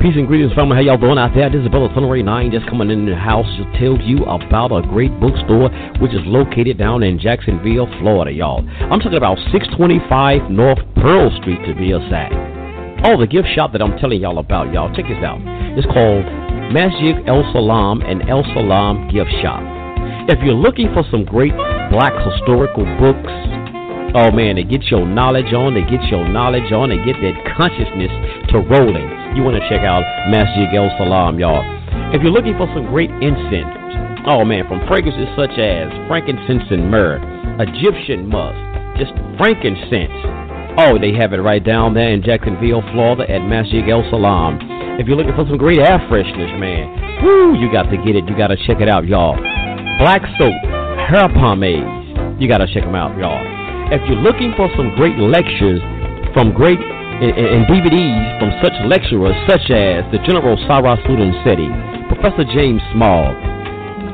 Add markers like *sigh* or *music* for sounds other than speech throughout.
Peace and greetings, family. How y'all doing out there? This is Brother Sunray 9 just coming in the house to tell you about a great bookstore which is located down in Jacksonville, Florida, y'all. I'm talking about 625 North Pearl Street to be exact. Oh, the gift shop that I'm telling y'all about, y'all. Check this out. It's called Masjid El Salam and El Salam Gift Shop. If you're looking for some great black historical books, oh man, they get your knowledge on, they get your knowledge on, they get that consciousness to rolling you want to check out Masjid El Salam, y'all. If you're looking for some great incense, oh man, from fragrances such as frankincense and myrrh, Egyptian musk, just frankincense. Oh, they have it right down there in Jacksonville, Florida at Masjid El Salam. If you're looking for some great air freshness, man, whoo, you got to get it. You got to check it out, y'all. Black soap, hair pomades, you got to check them out, y'all. If you're looking for some great lectures from great and, and DVDs from such lecturers such as the General Sarah City, Professor James Small,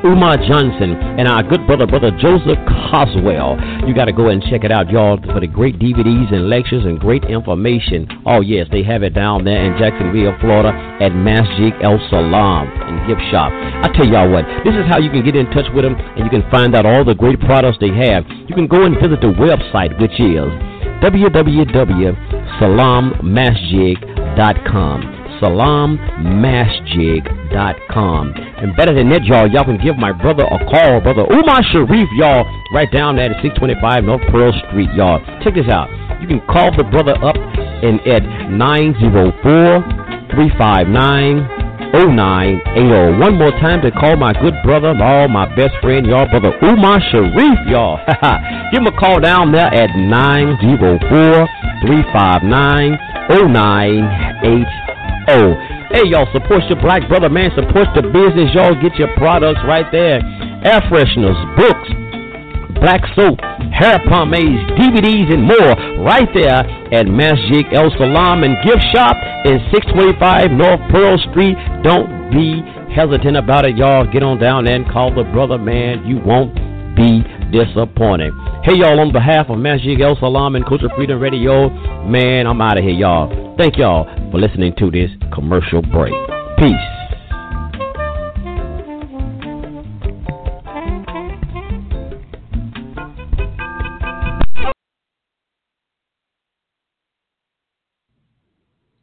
Umar Johnson, and our good brother, Brother Joseph Coswell. You got to go and check it out, y'all, for the great DVDs and lectures and great information. Oh, yes, they have it down there in Jacksonville, Florida at Masjid El Salam and Gift Shop. I tell y'all what, this is how you can get in touch with them and you can find out all the great products they have. You can go and visit the website, which is www.salammasjid.com. Salammasjid.com. And better than that, y'all, y'all can give my brother a call, brother Umar Sharif, y'all, right down at 625 North Pearl Street, y'all. Check this out. You can call the brother up and at 904 359 0980. One more time to call my good brother, all my best friend, y'all, brother Umar Sharif, y'all. *laughs* Give him a call down there at 904 359 0980. Hey, y'all, support your black brother, man. Support the business, y'all. Get your products right there. Air fresheners, books, black soap, hair pomades, DVDs, and more right there at Masjid El Salam and Gift Shop in 625 North Pearl Street. Don't be hesitant about it, y'all. Get on down there and call the brother, man. You won't be disappointed. Hey, y'all, on behalf of Masjid El Salam and Culture Freedom Radio, man, I'm out of here, y'all. Thank y'all for listening to this commercial break. Peace.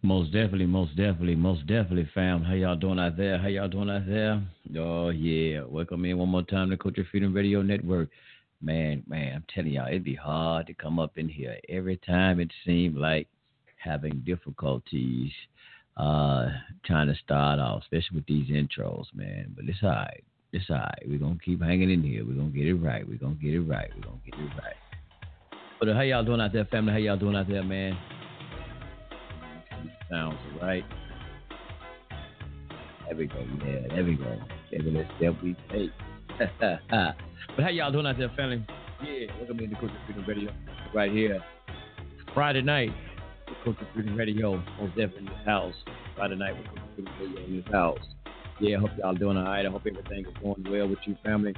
Most definitely, most definitely, most definitely, fam. How y'all doing out there? How y'all doing out there? Oh yeah, welcome in one more time to Culture Freedom Radio Network. Man, man, I'm telling y'all, it'd be hard to come up in here every time. It seemed like having difficulties uh, trying to start off, especially with these intros, man. But it's all right. It's all right. We're gonna keep hanging in here. We're gonna get it right. We're gonna get it right. We're gonna get it right. But how y'all doing out there, family? How y'all doing out there, man? Sounds right. There we go. Yeah, there we go. Every little step we take. but how y'all doing out there, family? Yeah, welcome into Culture Freedom Radio right here. Friday night, the Culture Freedom Radio. Most definitely in house. Friday night with Culture Freedom Radio in this house. Yeah, I hope y'all doing all right. I hope everything is going well with you, family.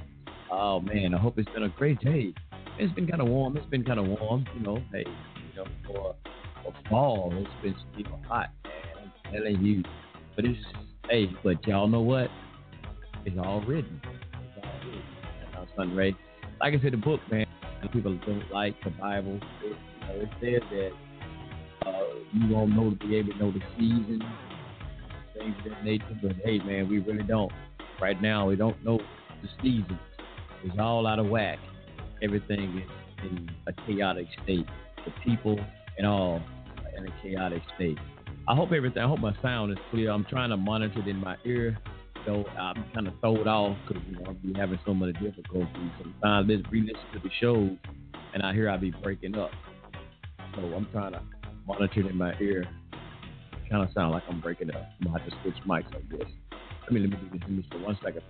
Oh man, I hope it's been a great day. It's been kind of warm. It's been kind of warm, you know. Hey, you know, for a fall. It's been still hot, man. I'm telling you. But it's hey, but y'all know what? It's all written. It's all written. Sunray. Like I said, the book, man. People don't like the Bible. It, you know, it says that uh, you won't know to be able to know the season, things of that nature. But hey, man, we really don't. Right now, we don't know the seasons. It's all out of whack. Everything is in a chaotic state. The people and all in a chaotic state. I hope everything. I hope my sound is clear. I'm trying to monitor it in my ear so I'm kind of thrown off because you know, I'm having so many difficulties. Sometimes I re-listen to the show, and I hear I be breaking up. So I'm trying to monitor it in my ear. Kind of sound like I'm breaking up. I'm gonna have to switch mics like this. Let me let me do this. For one second.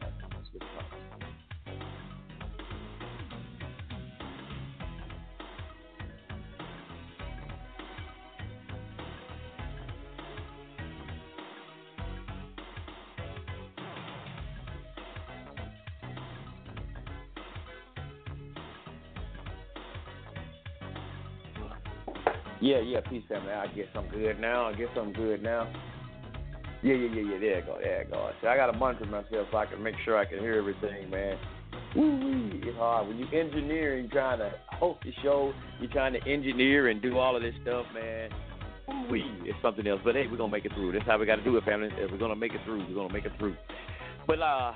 Yeah, yeah, peace family. I guess I'm good now. I guess I'm good now. Yeah, yeah, yeah, yeah. There go. There go. See, I got to monitor myself so I can make sure I can hear everything, man. Woo It's hard when you engineer and trying to host the show. You're trying to engineer and do all of this stuff, man. Woo It's something else. But hey, we're gonna make it through. That's how we got to do it, family. If we're gonna make it through, we're gonna make it through. But uh,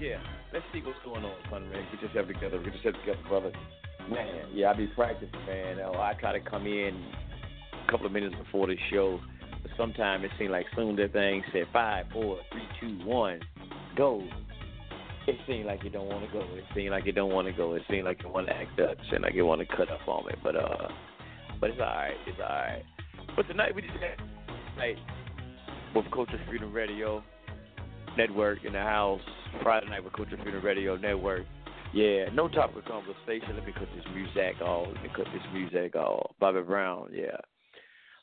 yeah. Let's see what's going on, son. Man, get yourself together. Get yourself together, brother. Man, yeah, I be practicing, man. Oh, I try to come in a couple of minutes before the show. But sometimes it seems like soon that thing said five, four, three, two, one, go. It seems like you don't want to go. It seems like you don't want to go. It seems like you want to act up. It seems like you want to cut up on me. But uh, but it's all right. It's all right. But tonight we just had night with Culture Freedom Radio Network in the house. Friday night with Culture Freedom Radio Network. Yeah, no topic conversation. Let me cut this music off. Let me cut this music off. Bobby Brown, yeah.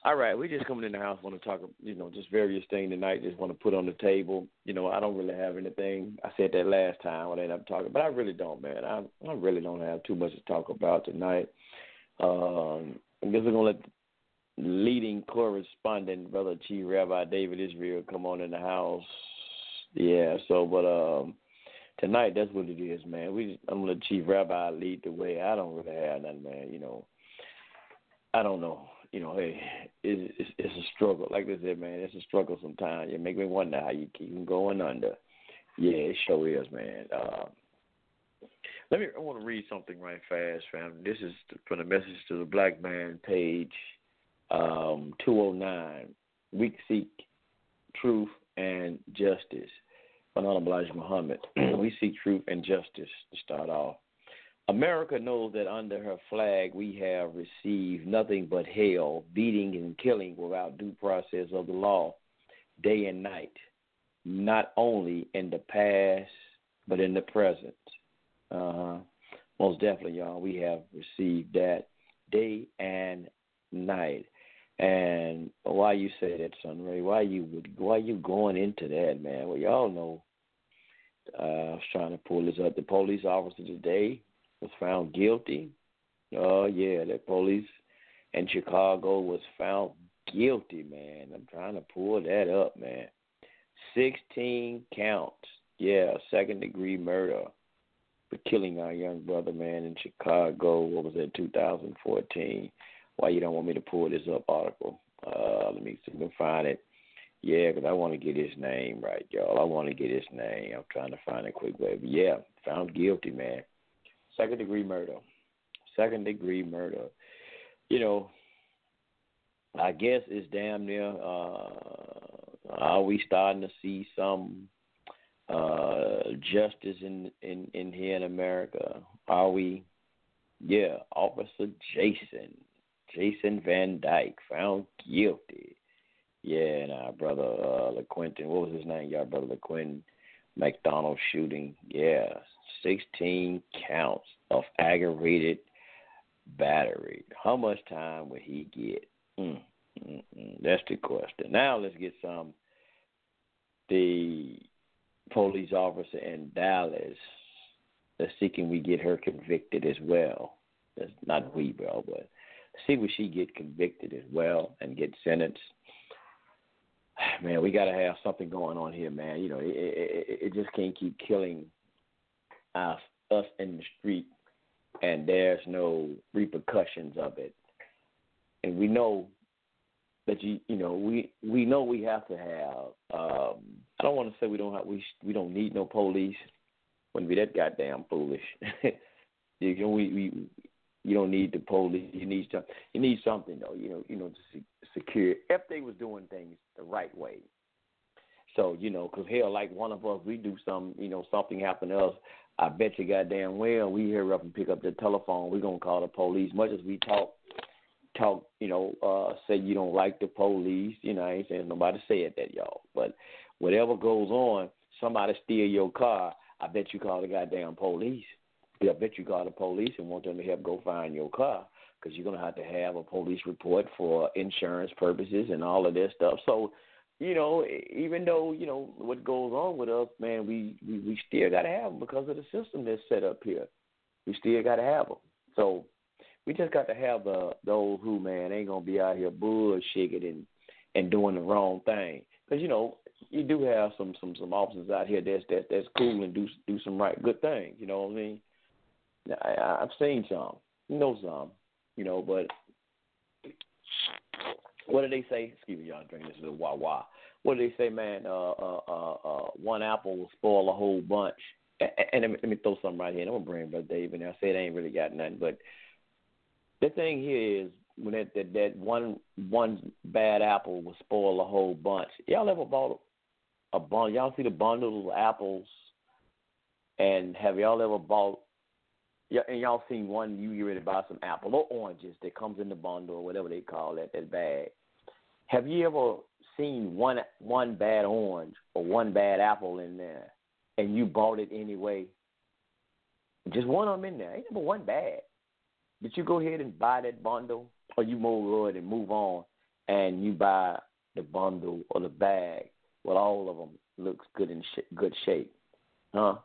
All right, we just coming in the house. Want to talk, you know, just various things tonight. Just want to put on the table. You know, I don't really have anything. I said that last time when I ended up talking, but I really don't, man. I I really don't have too much to talk about tonight. Um, I guess we're gonna let leading correspondent, brother Chief Rabbi David Israel, come on in the house. Yeah. So, but um tonight, that's what it is, man. We I'm gonna let Chief Rabbi lead the way. I don't really have nothing, man. You know, I don't know. You know, hey, it's it's, it's a struggle. Like I said, man, it's a struggle sometimes. It make me wonder how you keep going under. Yeah, it sure is, man. Uh, let me. I want to read something right fast, fam. This is from the message to the black man page, um, two oh nine. We seek truth and justice. Honorable Elijah Muhammad. *clears throat* we seek truth and justice to start off. America knows that under her flag we have received nothing but hell, beating and killing without due process of the law, day and night, not only in the past, but in the present. Uh, most definitely, y'all, we have received that day and night. And why you say that, Sunray? Why you why you going into that, man? Well, y'all know. Uh, I was trying to pull this up. The police officer today was found guilty. Oh yeah, the police in Chicago was found guilty, man. I'm trying to pull that up, man. Sixteen counts. Yeah, second degree murder for killing our young brother, man, in Chicago. What was that, 2014? why you don't want me to pull this up article. Uh, let me see if I can find it. Yeah, because I want to get his name right, y'all. I want to get his name. I'm trying to find it quickly. But yeah, found guilty, man. Second degree murder. Second degree murder. You know, I guess it's damn near. Uh, are we starting to see some uh, justice in, in in here in America? Are we? Yeah, Officer Jason Jason Van Dyke found guilty. Yeah, and our brother uh LeQuentin, what was his name? Y'all brother LeQuentin McDonald shooting. Yeah, sixteen counts of aggravated battery. How much time would he get? Mm, mm, mm. That's the question. Now let's get some. The police officer in Dallas. Let's see can we get her convicted as well. That's not we, bro, but see would she get convicted as well and get sentenced. *sighs* Man, we got to have something going on here, man. You know, it, it, it just can't keep killing us, us in the street, and there's no repercussions of it. And we know that you, you know, we we know we have to have. Um, I don't want to say we don't have we we don't need no police. Wouldn't be that goddamn foolish. *laughs* you know, we we you don't need the police. You need some. You need something though. You know. You know to secure. If they was doing things the right way, So you know, cause hell, like one of us, we do some, you know, something happen to us. I bet you goddamn well we hear up and pick up the telephone. We're gonna call the police. Much as we talk, talk, you know, uh, say you don't like the police. You know, I ain't saying nobody said that, y'all. But whatever goes on, somebody steal your car. I bet you call the goddamn police. I bet you call the police and want them to help go find your car because you're gonna have to have a police report for insurance purposes and all of this stuff. So, you know, even though you know what goes on with us, man, we we, we still gotta have them because of the system that's set up here. We still gotta have them. So we just got to have the those who man ain't gonna be out here bullshitting and and doing the wrong thing. Because you know you do have some some some officers out here that's that's that's cool and do do some right good things. You know what I mean? I, I've seen some, know some, you know, but what do they say? Excuse me, y'all drinking this little wah wah. What do they say, man? Uh, uh, uh, uh, one apple will spoil a whole bunch. And, and let, me, let me throw something right here. And I'm gonna bring Brother Dave in there. I said I ain't really got nothing, but the thing here is when that, that that one one bad apple will spoil a whole bunch. Y'all ever bought a bundle? Y'all see the bundles of apples? And have y'all ever bought yeah, and y'all seen one you get ready to buy some apple or oranges that comes in the bundle or whatever they call that that bag. Have you ever seen one one bad orange or one bad apple in there, and you bought it anyway? Just one of them in there. Ain't number one bad. Did you go ahead and buy that bundle, or you move ahead and move on, and you buy the bundle or the bag? Well, all of them looks good in sh- good shape, huh?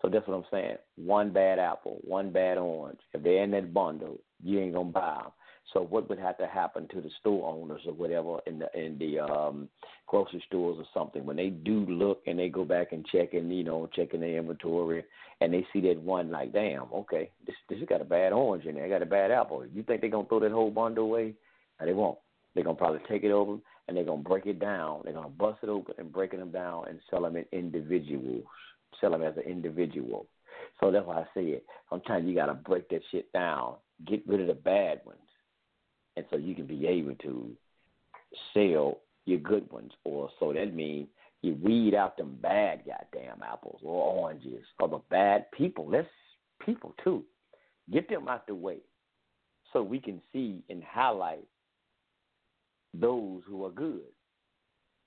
So that's what I'm saying. One bad apple, one bad orange. If they're in that bundle, you ain't gonna buy them. So what would have to happen to the store owners or whatever in the in the um, grocery stores or something when they do look and they go back and check and you know checking their inventory and they see that one like damn okay this this got a bad orange in there, I got a bad apple. You think they're gonna throw that whole bundle away? No, they won't. They're gonna probably take it over and they're gonna break it down. They're gonna bust it open and breaking them down and sell them in individuals sell them as an individual. So that's why I say it. Sometimes you got to break that shit down, get rid of the bad ones, and so you can be able to sell your good ones. Or so that means you weed out them bad goddamn apples or oranges or the bad people. Let's people too. Get them out the way so we can see and highlight those who are good.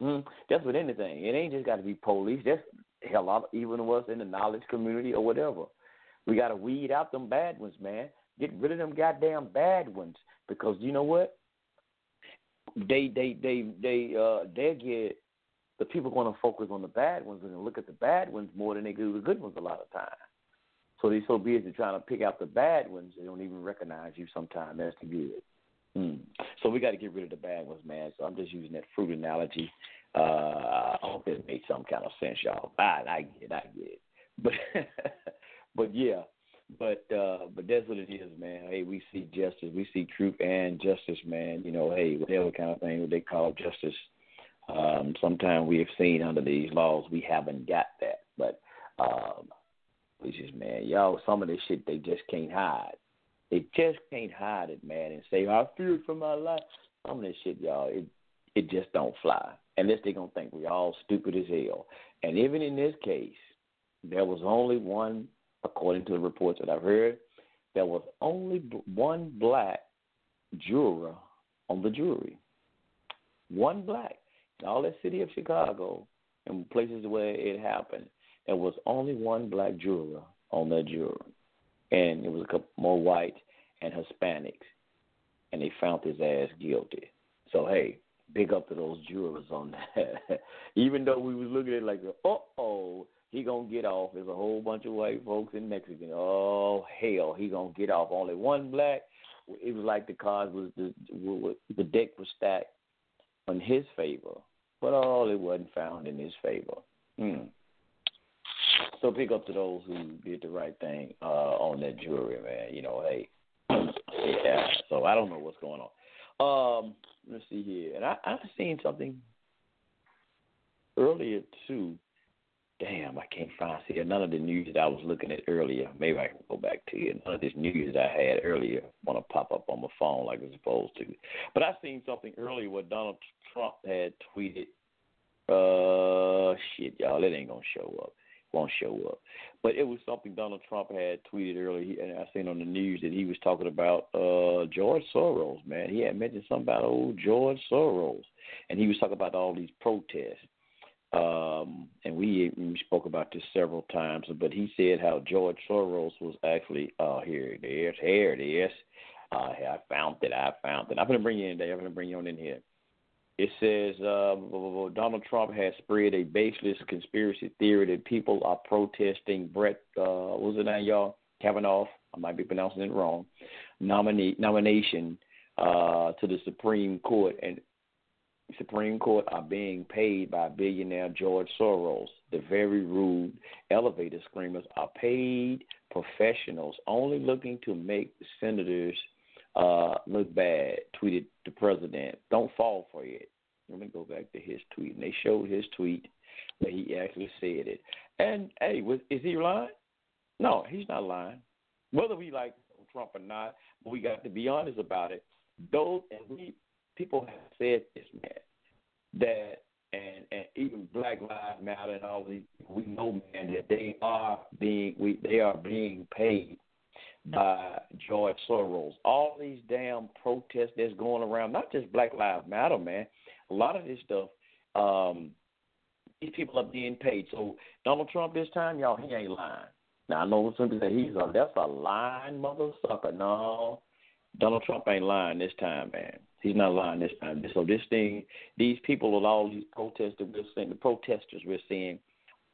Mm, that's with anything. It ain't just got to be police. That's hell, even of us in the knowledge community or whatever. We got to weed out them bad ones, man. Get rid of them goddamn bad ones because you know what? They they they they uh they get the people going to focus on the bad ones and look at the bad ones more than they do the good ones a lot of times. So they're so busy trying to pick out the bad ones, they don't even recognize you sometimes as the good. Hmm. So we got to get rid of the bad ones, man. So I'm just using that fruit analogy uh, I hope it made some kind of sense, y'all. I, I get it, I get it. *laughs* But but yeah, but uh, but that's what it is, man. Hey, we see justice, we see truth and justice, man. You know, hey, whatever kind of thing they call justice. Um, sometimes we have seen under these laws we haven't got that, but um, which is man, y'all, some of this shit they just can't hide. They just can't hide it, man, and say I fear for my life. Some of this shit, y'all, it it just don't fly unless they're gonna think we all stupid as hell. And even in this case, there was only one, according to the reports that I've heard, there was only one black juror on the jury. One black in all that city of Chicago and places where it happened. There was only one black juror on that jury, and it was a couple more white and Hispanics, and they found his ass guilty. So hey, big up to those jurors on that. *laughs* Even though we was looking at it like, uh oh, he gonna get off. There's a whole bunch of white folks in Mexican. Oh hell, he gonna get off. Only one black. It was like the cards was the the deck was stacked in his favor, but all it wasn't found in his favor. Hmm. So pick up to those who did the right thing uh, on that jury, man. You know, hey, yeah. So I don't know what's going on. Um, let's see here. And I I seen something earlier too. Damn, I can't find see none of the news that I was looking at earlier. Maybe I can go back to it. None of this news that I had earlier want to pop up on my phone like it's supposed to. But I seen something earlier where Donald Trump had tweeted Uh, shit, y'all, it ain't gonna show up. Won't show up. But it was something Donald Trump had tweeted earlier, and I seen on the news that he was talking about uh George Soros. Man, he had mentioned something about old George Soros, and he was talking about all these protests. Um, and we, we spoke about this several times, but he said how George Soros was actually, uh, here it is, here it is. Uh, I found it, I found it. I'm to bring you in there. I'm to bring you on in here. It says uh, Donald Trump has spread a baseless conspiracy theory that people are protesting Brett, uh, what was it name, y'all? Kavanaugh, I might be pronouncing it wrong, nominee, nomination uh, to the Supreme Court. And Supreme Court are being paid by billionaire George Soros. The very rude elevator screamers are paid professionals only looking to make senators uh, look bad, tweeted the president. Don't fall for it. Let me go back to his tweet. And they showed his tweet where he actually said it. And hey, was, is he lying? No, he's not lying. Whether we like Trump or not, we got to be honest about it. Those and we people have said this, man, that and and even Black Lives Matter and all these we know, man, that they are being we they are being paid by George Soros. All these damn protests that's going around, not just Black Lives Matter, man. A lot of this stuff, um, these people are being paid. So Donald Trump this time, y'all, he ain't lying. Now I know some people say he's a that's a lying mother sucker. No, Donald Trump ain't lying this time, man. He's not lying this time. So this thing, these people with all these protesters we're seeing, the protesters we're seeing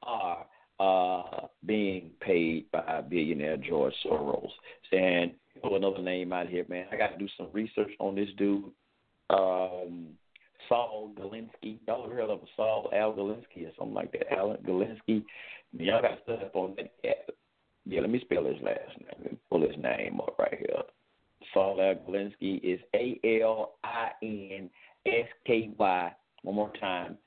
are uh, being paid by billionaire George Soros. And throw another name out here, man. I got to do some research on this dude, um, Saul Galinsky. Y'all heard of Saul Al Galinsky or something like that? Alan Galinsky. Y'all got to on that. Yeah, let me spell his last name. Let me pull his name up right here. Saul Al Galinsky is A L I N S K Y. One more time.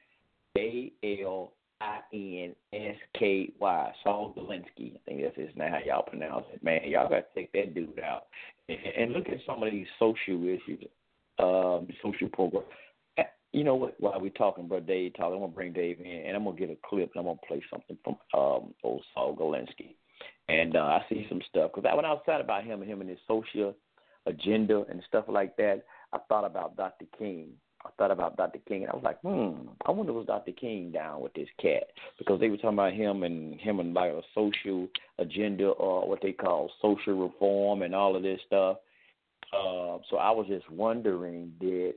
A L I N S K Y. Saul Galinsky. I think that's his name. How y'all pronounce it, man? Y'all got to take that dude out and, and look at some of these social issues, um, social programs. Eh, you know what? While we're talking, bro, Dave talking, I'm gonna bring Dave in, and I'm gonna get a clip, and I'm gonna play something from um, old Saul Galinsky. And uh, I see some stuff because I went outside about him and him and his social agenda and stuff like that. I thought about Dr. King I thought about Dr. King, and I was like, hmm, I wonder was Dr. King down with this cat because they were talking about him and him and like a social agenda or what they call social reform and all of this stuff. Uh, so I was just wondering, did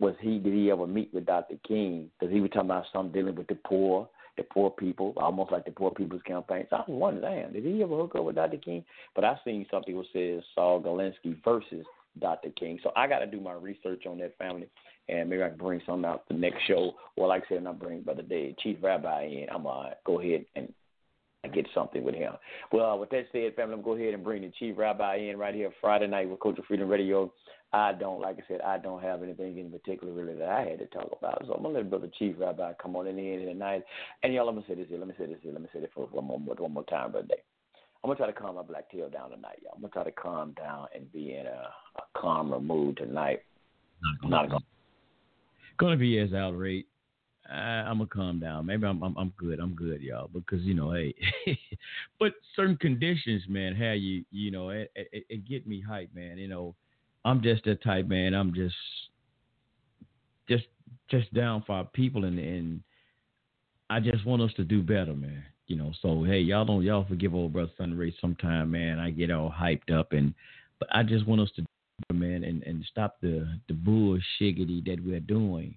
was he did he ever meet with Dr. King? Because he was talking about something dealing with the poor, the poor people, almost like the poor people's campaign. So I was wondering, did he ever hook up with Dr. King? But I seen something that says Saul Galinsky versus Dr. King. So I got to do my research on that family, and maybe I can bring something out the next show. Or like I said, I'm bring Brother Dave, Chief Rabbi in. I'm gonna go ahead and get something with him. Well, with that said, family, I'm going to go ahead and bring the Chief Rabbi in right here Friday night with Culture Freedom Radio. I don't, like I said, I don't have anything in particular really that I had to talk about. So I'm going to let Brother Chief Rabbi come on in here tonight. And y'all, let me say this here. Let me say this here. Let me say this for one more, one more time, Brother Dave. I'm gonna try to calm my black tail down tonight, y'all. I'm gonna try to calm down and be in a, a calmer mood tonight. Not, not gonna, gonna be as outraged. I, am gonna calm down. Maybe I'm, I'm I'm good. I'm good, y'all. Because you know, hey, *laughs* but certain conditions, man, how you you know, it, it, it get me hype, man. You know, I'm just that type, man. I'm just just just down for our people, and and I just want us to do better, man you know. So hey, y'all don't y'all forgive old brother Sunday Ray sometime, man. I get all hyped up, and but I just want us to, man, and and stop the the bullshiggity that we're doing,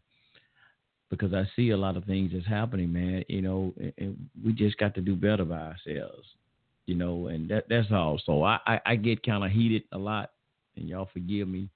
because I see a lot of things that's happening, man. You know, and, and we just got to do better by ourselves, you know, and that that's all. So I I, I get kind of heated a lot, and y'all forgive me.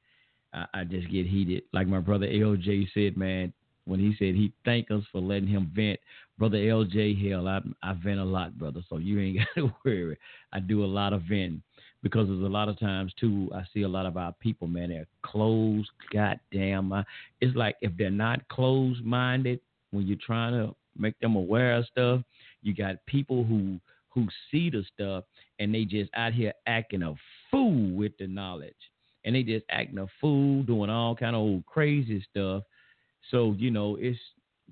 I, I just get heated, like my brother LJ said, man when he said he thanked us for letting him vent. Brother LJ, hell, I, I vent a lot, brother. So you ain't *laughs* got to worry. I do a lot of venting because there's a lot of times too. I see a lot of our people, man. They're closed. Goddamn, it's like if they're not closed minded when you're trying to make them aware of stuff. You got people who who see the stuff and they just out here acting a fool with the knowledge, and they just acting a fool, doing all kind of old crazy stuff so you know, it's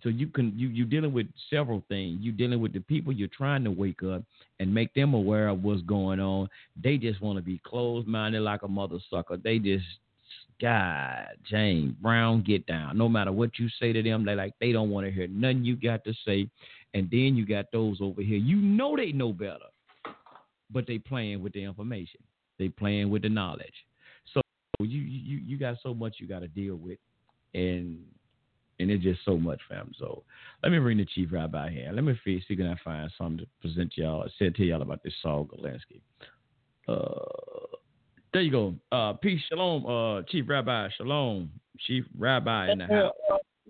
So you can you you dealing with several things. You dealing with the people you're trying to wake up and make them aware of what's going on. They just want to be closed minded like a mother sucker. They just God, James Brown, get down. No matter what you say to them, they like they don't want to hear nothing you got to say. And then you got those over here. You know they know better, but they playing with the information. They playing with the knowledge. So you you you got so much you got to deal with, and and it's just so much, fam. So let me bring the chief rabbi here. Let me see, can I find something to present y'all. I said to y'all about this Saul Galinsky. Uh, there you go. Uh, peace, shalom, uh, chief rabbi, shalom, chief rabbi in the house.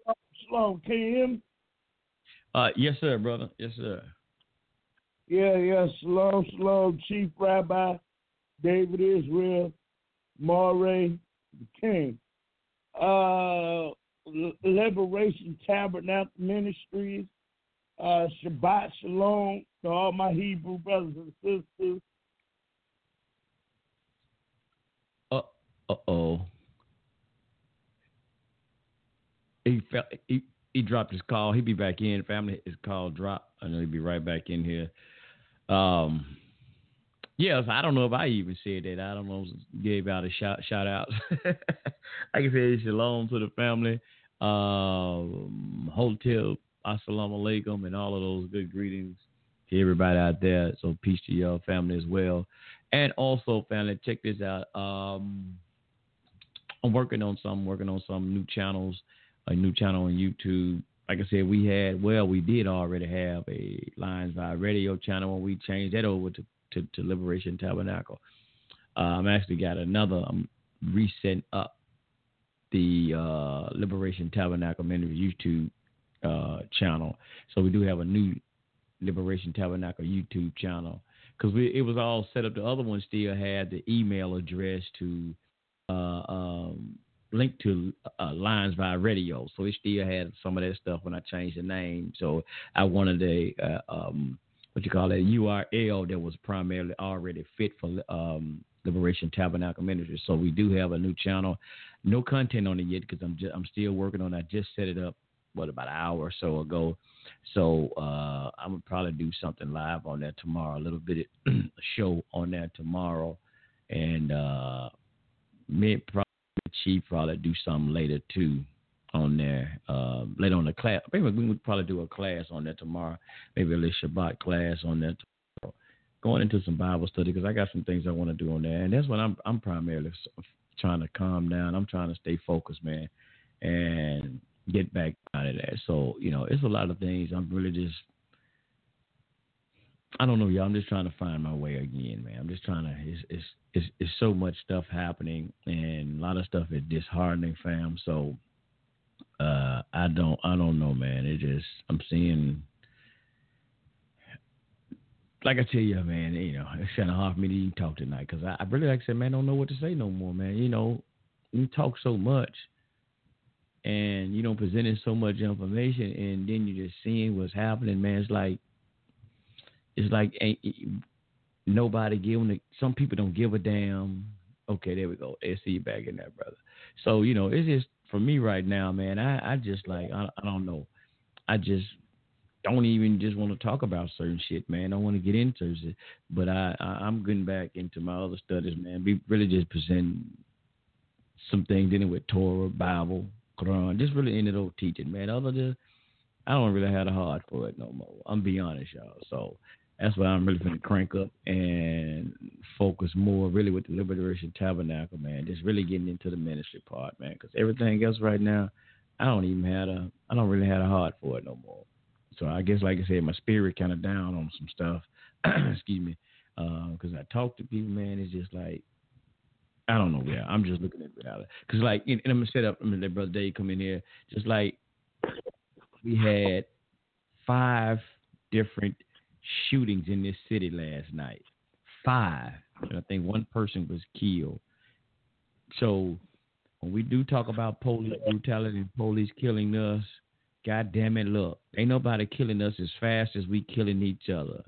Uh, shalom, can you hear me? Uh, yes, sir, brother. Yes, sir. Yeah, yeah, shalom, shalom, chief rabbi, David Israel, the king. Uh, Liberation Tabernacle Ministries. Uh, Shabbat Shalom to all my Hebrew brothers and sisters. Uh oh. He felt he, he dropped his call. He'd be back in. Family, his call dropped. I know he'd be right back in here. Um, yes, I don't know if I even said that. I don't know. Gave out a shout shout out. *laughs* I said, shalom to the family. Um, hotep, assalamu alaikum, and all of those good greetings to everybody out there. So peace to your family as well. And also, family, check this out. Um, I'm working on some, working on some new channels, a new channel on YouTube. Like I said, we had, well, we did already have a Lions Vibe Radio channel when we changed that over to, to, to Liberation Tabernacle. Uh, I'm actually got another, I'm resetting up the uh, Liberation Tabernacle Ministry YouTube uh, channel. So we do have a new Liberation Tabernacle YouTube channel because it was all set up. The other one still had the email address to uh, um, link to uh, Lions Vibe Radio, so it still had some of that stuff when I changed the name. So I wanted a uh, um, what you call it URL that was primarily already fit for um, Liberation Tabernacle Ministry. So we do have a new channel. No content on it yet because I'm I'm still working on. it. I just set it up what about an hour or so ago. So uh, I'm gonna probably do something live on that tomorrow. A little bit of *clears throat* show on that tomorrow, and uh, me probably chief probably do something later too on there. Uh, later on the class, maybe we would probably do a class on that tomorrow. Maybe a little Shabbat class on that. Tomorrow. Going into some Bible study because I got some things I want to do on there, and that's what I'm I'm primarily trying to calm down. I'm trying to stay focused, man, and get back out of that. So, you know, it's a lot of things. I'm really just I don't know, y'all. I'm just trying to find my way again, man. I'm just trying to. It's it's it's, it's so much stuff happening, and a lot of stuff is disheartening, fam. So, uh, I don't I don't know, man. It just I'm seeing. Like I tell you, man, you know, it's kind of hard for me to even talk tonight because I, I really, like I said, man, don't know what to say no more, man. You know, we talk so much, and you know presenting so much information and then you're just seeing what's happening man it's like it's like ain't nobody giving it some people don't give a damn okay there we go they see you back in brother so you know it's just for me right now man i i just like i, I don't know i just don't even just want to talk about certain shit man i don't want to get into it but i, I i'm getting back into my other studies man be really just presenting some things dealing with torah bible Quran. Just really ended up teaching, man. Other than I don't really have a heart for it no more. I'm be honest, y'all. So that's why I'm really gonna crank up and focus more really with the Liberation Tabernacle, man. Just really getting into the ministry part, man. Because everything else right now, I don't even have a, I don't really have a heart for it no more. So I guess, like I said, my spirit kind of down on some stuff. *clears throat* Excuse me, because uh, I talk to people, man. It's just like I don't know. Yeah, I'm just looking at it because, like, and I'm gonna set up. I'm gonna let Brother Dave come in here. Just like we had five different shootings in this city last night. Five. And I think one person was killed. So when we do talk about police brutality and police killing us, God damn it, look, ain't nobody killing us as fast as we killing each other.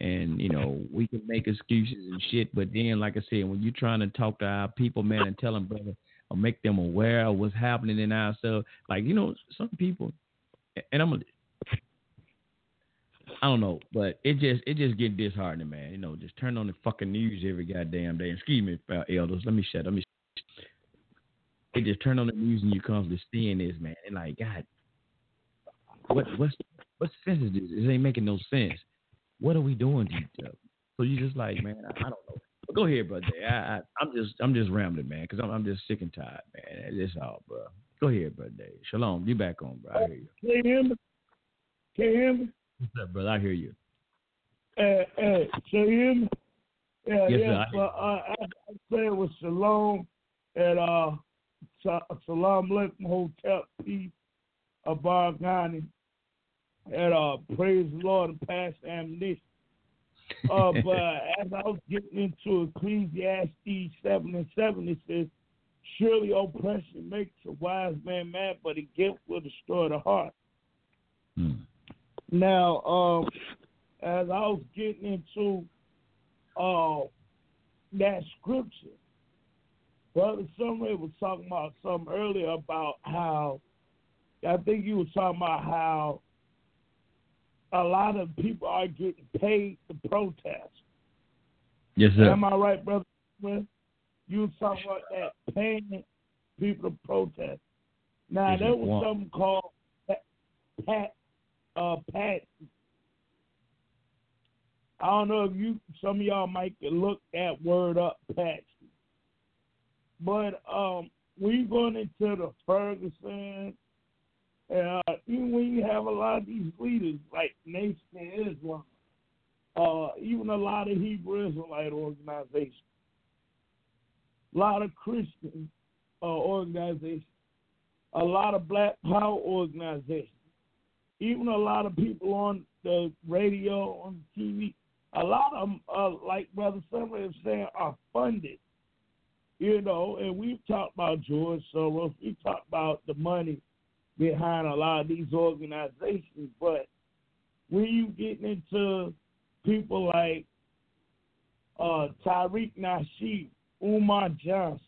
And you know we can make excuses and shit, but then, like I said, when you're trying to talk to our people, man, and tell them, brother, or make them aware of what's happening in ourselves. Like you know, some people, and I'm, I don't know, but it just it just get disheartening, man. You know, just turn on the fucking news every goddamn day. Excuse me, uh, elders. Let me shut. Let me. They just turn on the news and you constantly seeing this, man. And like, God, what what's what sense is this? It ain't making no sense. What are we doing to each other? So you just like, man, I, I don't know. But go ahead, brother. I, I I'm just I'm just rambling, man, because I'm I'm just sick and tired, man. That's all, bro. Go ahead, brother. Shalom. You back on, bro. I hear you. Can you hear me? Can you hear me? What's up, brother? I hear you. Hey, hey, can you hear me? Yeah, Yes, yeah. sir, I But uh, I, I said it was Shalom at uh, Sa- Salam Alaikum Hotel P. of Ghani at uh, Praise the Lord and Past Ammunition. Uh, *laughs* but as I was getting into Ecclesiastes 7 and 7, it says, Surely oppression makes a wise man mad, but a gift will destroy the heart. Hmm. Now, um, as I was getting into uh, that scripture, Brother Summer was talking about something earlier about how I think you was talking about how a lot of people are getting paid to protest. Yes, sir. Am I right, Brother Smith? You was talking about that paying people to protest. Now there was something called pat uh pat. I don't know if you some of y'all might look at word up, Patsy. But um you going into the Ferguson uh, even when you have a lot of these leaders like Nation Islam, uh, even a lot of Hebrew Israelite organizations, a lot of Christian uh, organizations, a lot of Black Power organizations, even a lot of people on the radio, on TV, a lot of them, uh, like Brother Summer is saying, are funded. You know, and we've talked about George Soros, we talked about the money behind a lot of these organizations, but when you get into people like uh, Tariq Nasheed, Umar Johnson,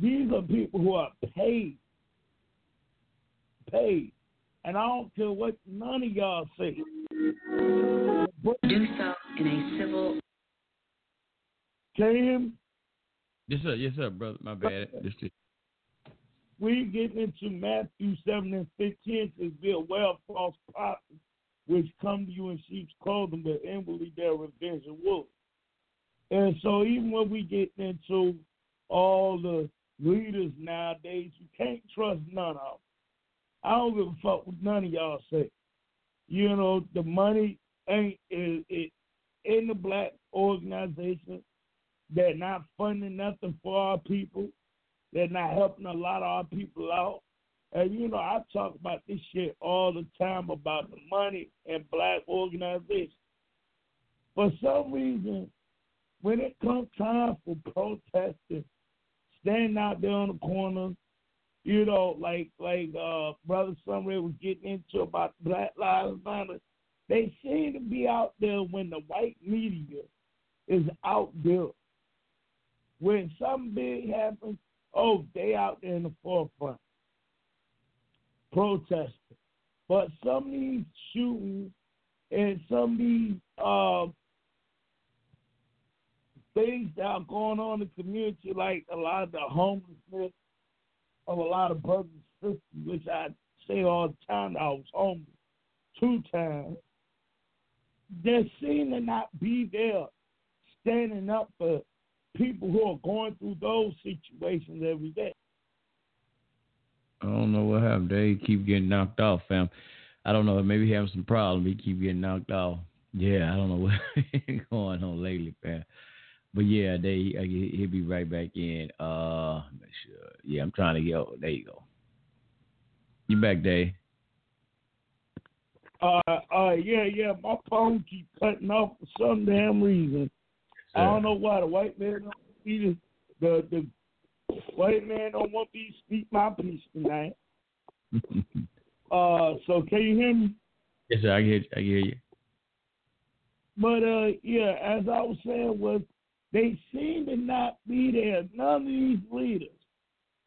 these are people who are paid, paid, and I don't care what none of y'all say. do so in a civil Can you hear me? Yes, sir. Yes, sir, brother. My bad. This we get into Matthew 7 and 15, it says, Beware of false prophets, which come to you in sheep's clothing, but inwardly they're revenge and wolves. And so even when we get into all the leaders nowadays, you can't trust none of them. I don't give a fuck what none of y'all say. You know, the money ain't it, in the black organization. They're not funding nothing for our people. They're not helping a lot of our people out. And you know, I talk about this shit all the time about the money and black organizations. For some reason, when it comes time for protesting, standing out there on the corner, you know, like like uh Brother Summer was getting into about Black Lives Matter, they seem to be out there when the white media is out there. When something big happens, oh, they out there in the forefront protesting. But some of these shootings and some of these uh, things that are going on in the community, like a lot of the homelessness of a lot of brothers and sisters, which I say all the time I was homeless two times, they seem to not be there standing up for people who are going through those situations every day. I don't know what happened. They keep getting knocked off, fam. I don't know. Maybe he having some problem. He keep getting knocked off. Yeah, I don't know *laughs* what's going on lately, fam. But yeah, they uh, he- he'll be right back in. Uh, make sure. Yeah, I'm trying to get. Oh, there you go. You back, Dave? Uh, uh, yeah, yeah, my phone keep cutting off for some damn reason. I don't know why the white man don't see the, the the white man don't want me to speak my piece tonight. *laughs* Uh, so can you hear me? yes, sir. I get. I hear you. But uh, yeah, as I was saying, was they seem to not be there. None of these leaders,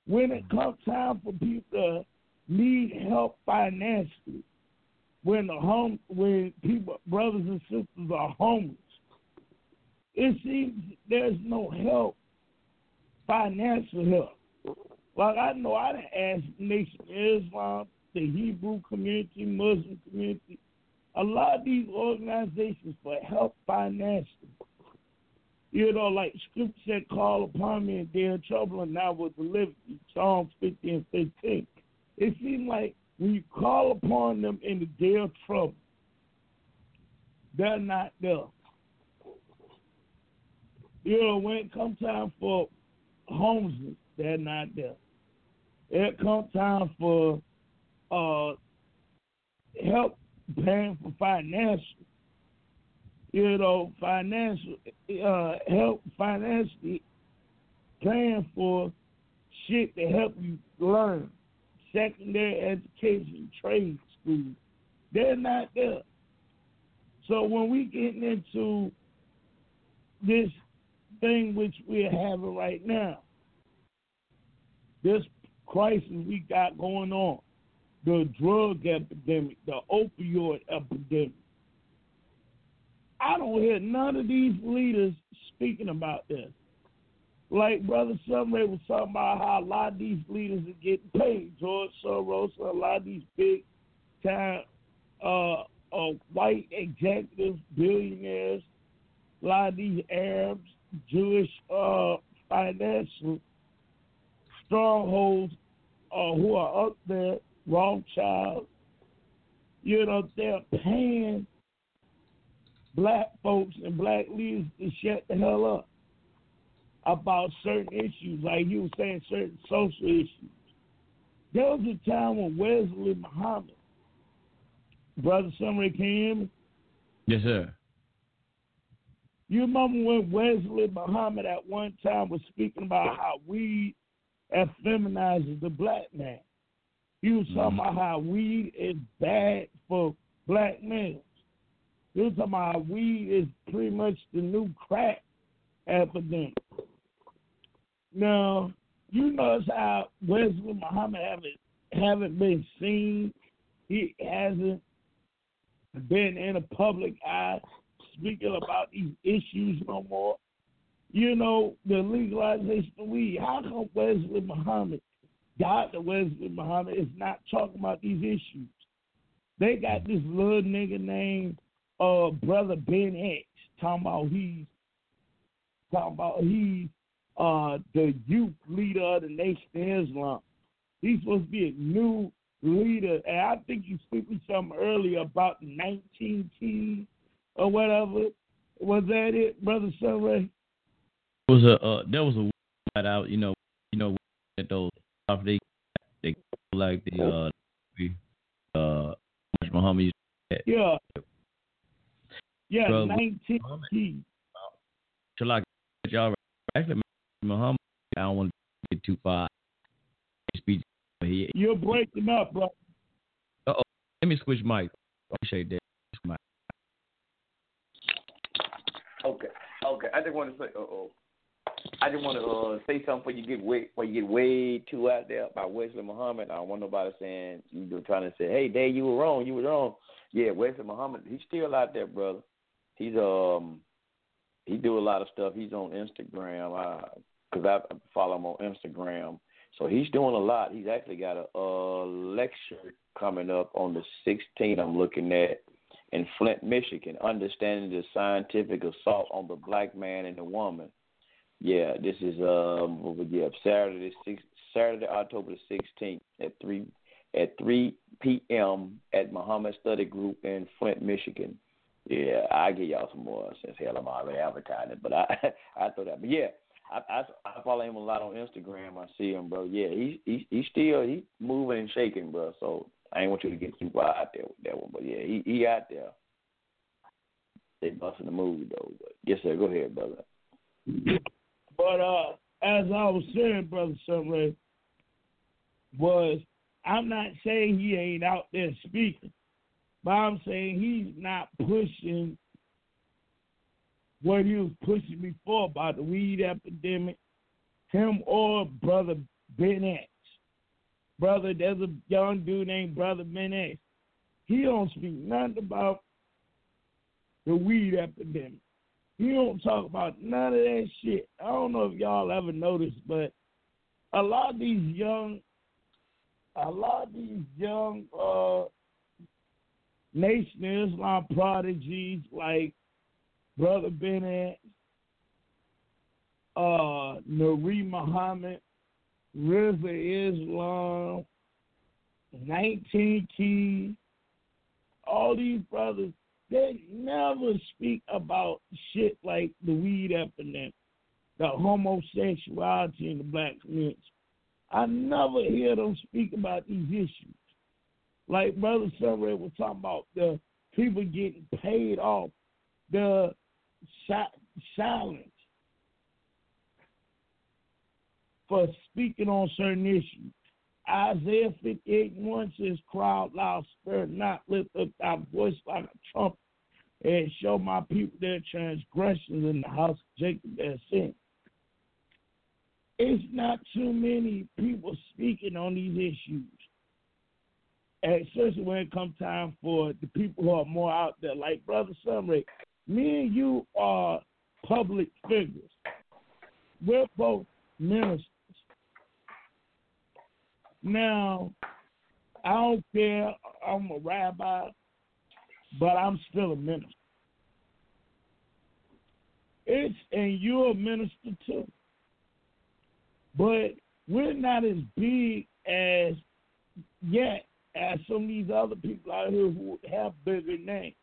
when it comes time for people to need help financially, when the home when people brothers and sisters are homeless, it seems there's no help, financial help. Like I know I asked Nation Islam, the Hebrew community, Muslim community, a lot of these organizations for help financially. You know, like Scripture said, call upon me and they're in trouble and I will deliver you. Psalms 50 and 15. It seems like when you call upon them in the day of trouble, they're not there. You know, when it comes time for homelessness, they're not there. It comes time for uh, help paying for financial, you know, financial uh, help financially paying for shit to help you learn, secondary education, trade school. They're not there. So when we getting into this thing which we're having right now, this crisis we got going on, the drug epidemic, the opioid epidemic. I don't hear none of these leaders speaking about this. Like Brother Sunray was talking about how a lot of these leaders are getting paid. George Soros, a lot of these big time uh, uh, white executives, billionaires, a lot of these Arabs, Jewish uh, financial strongholds uh, who are up there Rothschild, you know, they're paying black folks and black leaders to shut the hell up about certain issues, like you were saying, certain social issues. There was a time when Wesley Muhammad, Brother Sunray, can you hear me? Yes, sir. You remember when Wesley Muhammad at one time was speaking about how weed effeminizes the black man? He was talking mm-hmm. about how weed is bad for black males. Was talking about weed is pretty much the new crack epidemic. Now, you notice how Wesley Muhammad haven't haven't been seen. He hasn't been in a public eye speaking about these issues no more. You know, the legalization of weed. How come Wesley Muhammad Dr. Wesley Muhammad is not talking about these issues. They got this little nigga named uh brother Ben X talking about he's talking about he's uh the youth leader of the Nation of Islam. He's supposed to be a new leader, and I think you speaking something earlier about 19 keys or whatever. Was that it, brother Sunray? Was a uh, there was a out, you know, you know, at those they they like the uh uh Muhammad Yeah. Yeah, Bro, nineteen keys. Shalak y'all actually Muhammad I don't want to get too far. Speech You're breaking up, bro. Uh oh. Let me switch mic. Appreciate that. Okay. Okay. I just want to say uh oh. I just want to uh, say something before you get way before you get way too out there about Wesley Muhammad. I don't want nobody saying you were trying to say, "Hey, Dave, you were wrong. You were wrong." Yeah, Wesley Muhammad, he's still out there, brother. He's um he do a lot of stuff. He's on Instagram because I follow him on Instagram. So he's doing a lot. He's actually got a, a lecture coming up on the 16th. I'm looking at in Flint, Michigan, understanding the scientific assault on the black man and the woman yeah, this is um yeah Saturday six Saturday October the sixteenth at three at three p.m. at Muhammad Study Group in Flint, Michigan. Yeah, I give y'all some more since hell I'm already advertising, but I *laughs* I thought that. But yeah, I, I I follow him a lot on Instagram. I see him, bro. Yeah, he he he's still he moving and shaking, bro. So I ain't want you to get too far out there with that one, but yeah, he he out there. They busting the movie though. But yes, sir. Go ahead, brother. But uh, as I was saying, brother Sunray, was I'm not saying he ain't out there speaking, but I'm saying he's not pushing what he was pushing before about the weed epidemic. Him or brother Ben X. Brother, there's a young dude named Brother Ben X. He don't speak nothing about the weed epidemic. He don't talk about none of that shit. I don't know if y'all ever noticed, but a lot of these young, a lot of these young uh, Nation Islam prodigies like Brother Bennett, uh, Nuri Muhammad, River Islam, 19 Keys, all these brothers, they never speak about shit like the weed epidemic, the homosexuality in the black community. I never hear them speak about these issues. Like Brother Sunray was talking about the people getting paid off, the silence for speaking on certain issues. Isaiah 58 1 says, Cry out loud, spare not, lift up thy voice like a trumpet, and show my people their transgressions in the house of Jacob their sin. It's not too many people speaking on these issues especially when it comes time for the people who are more out there, like Brother Sunray, me and you are public figures. We're both ministers. Now, I don't care, I'm a rabbi, but I'm still a minister. It's and you're a minister too. But we're not as big as yet as some of these other people out here who have bigger names.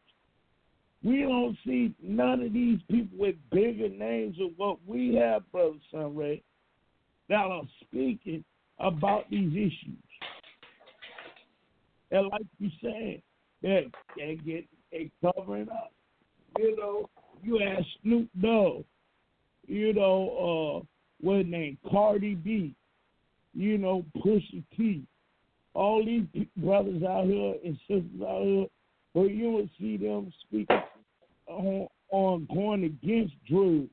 We don't see none of these people with bigger names of what we have, Brother Sunray, that are speaking about these issues. And like you said, they they get they covering up. You know, you ask Snoop Dogg, you know, uh what name? Cardi B, you know, Pusha T, all these brothers out here and sisters out here, but you don't see them speaking on, on going against drugs.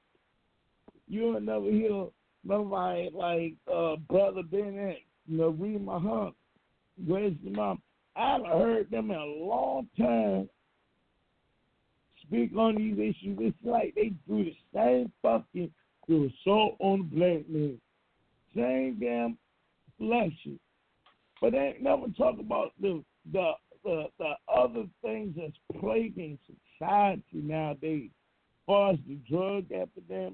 You'll never hear nobody like uh, Brother Bennett, Nuri Muhammad, the mom? I haven't heard them in a long time speak on these issues. It's like they do the same fucking the assault on the black man. Same damn lecture. But they never talk about the the the, the other things that's plaguing society nowadays, as far as the drug epidemic,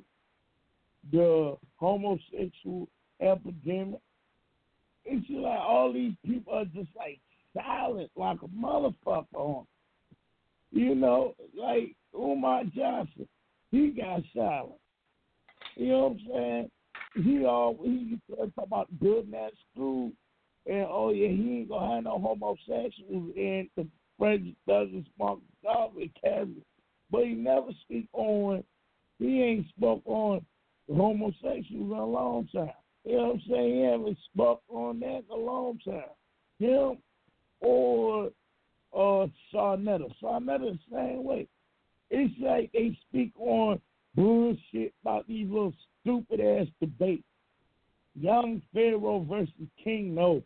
the homosexual epidemic. It's just like all these people are just like silent, like a motherfucker on. You know, like Umar Johnson, he got silent. You know what I'm saying? He all he talk about building that school and oh yeah, he ain't gonna have no homosexuals and the president doesn't smoke garbage cabinet. But he never speak on he ain't spoke on the homosexuals in a long time. You know what I'm saying? He haven't spoke on that in a long time. Him or uh Sa Neter. Sarnetta the same way. It's like they speak on bullshit about these little stupid ass debates. Young Pharaoh versus King No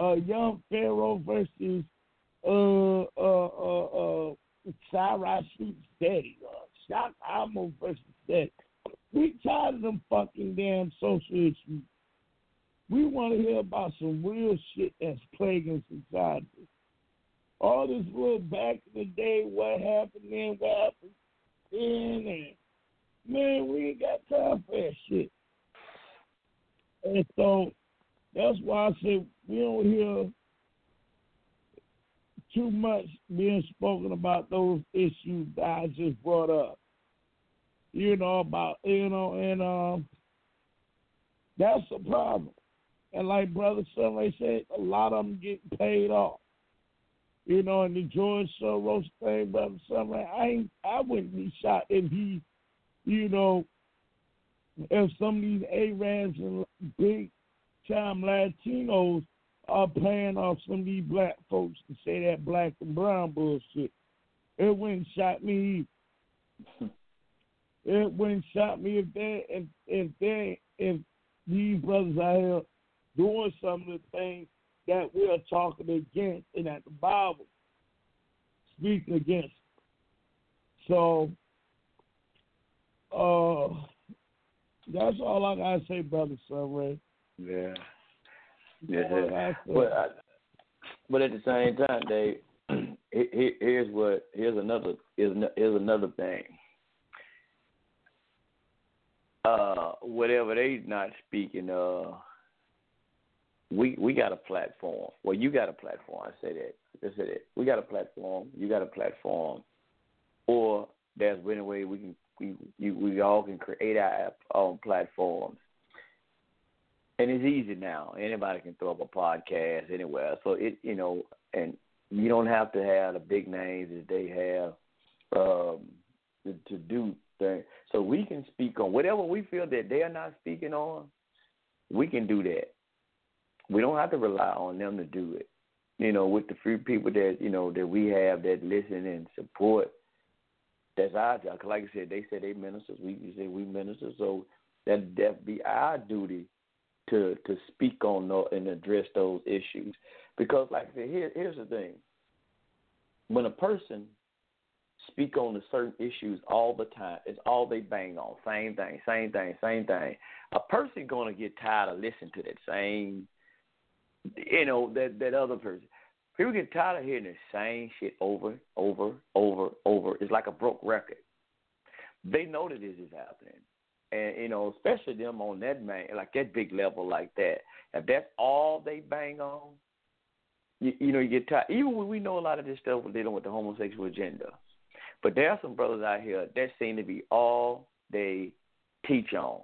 uh, Young Pharaoh versus uh, uh, uh, uh, Cyrus Shoot's daddy, uh, Shock versus that. We tired of them fucking damn social issues. We want to hear about some real shit that's plaguing society. All this little back in the day, what happened then, what happened then, and man, we ain't got time for that shit. And so that's why I say we don't hear too much being spoken about those issues that I just brought up. You know about you know, and um, that's the problem. And like Brother Sunray said, a lot of them get paid off. You know, and the George Soros thing, Brother Sunray, I ain't, I wouldn't be shocked if he, you know, if some of these Arabs and big time Latinos are paying off some of these black folks to say that black and brown bullshit. It wouldn't shock me. *laughs* it wouldn't shock me if they if if they if these brothers out here doing some of the things that we're talking against and that the Bible speaks against. So, uh, that's all I gotta say, brother Sunray. Yeah. That's all I gotta say. But I, but at the same time, Dave, *clears throat* he- he- here's what here's another here's, ano- here's another thing. Uh, whatever they not speaking, uh, we we got a platform. Well, you got a platform. I say that. I say that. We got a platform. You got a platform. Or there's any way we can we you, we all can create our own platforms. And it's easy now. Anybody can throw up a podcast anywhere. So it you know, and you don't have to have the big names that they have um, to, to do things. So we can speak on whatever we feel that they are not speaking on. We can do that. We don't have to rely on them to do it. You know, with the few people that you know that we have that listen and support, that's our job. like I said, they say they ministers. We say we ministers. So that that be our duty to to speak on and address those issues. Because like I said, here here's the thing. When a person speak on the certain issues all the time, it's all they bang on. Same thing, same thing, same thing. A person gonna get tired of listening to that same you know, that that other person. People get tired of hearing the same shit over, over, over, over. It's like a broke record. They know that this is happening. And you know, especially them on that man, like that big level like that. If that's all they bang on, you, you know, you get tired. Even when we know a lot of this stuff we're dealing with the homosexual agenda, but there are some brothers out here that seem to be all they teach on,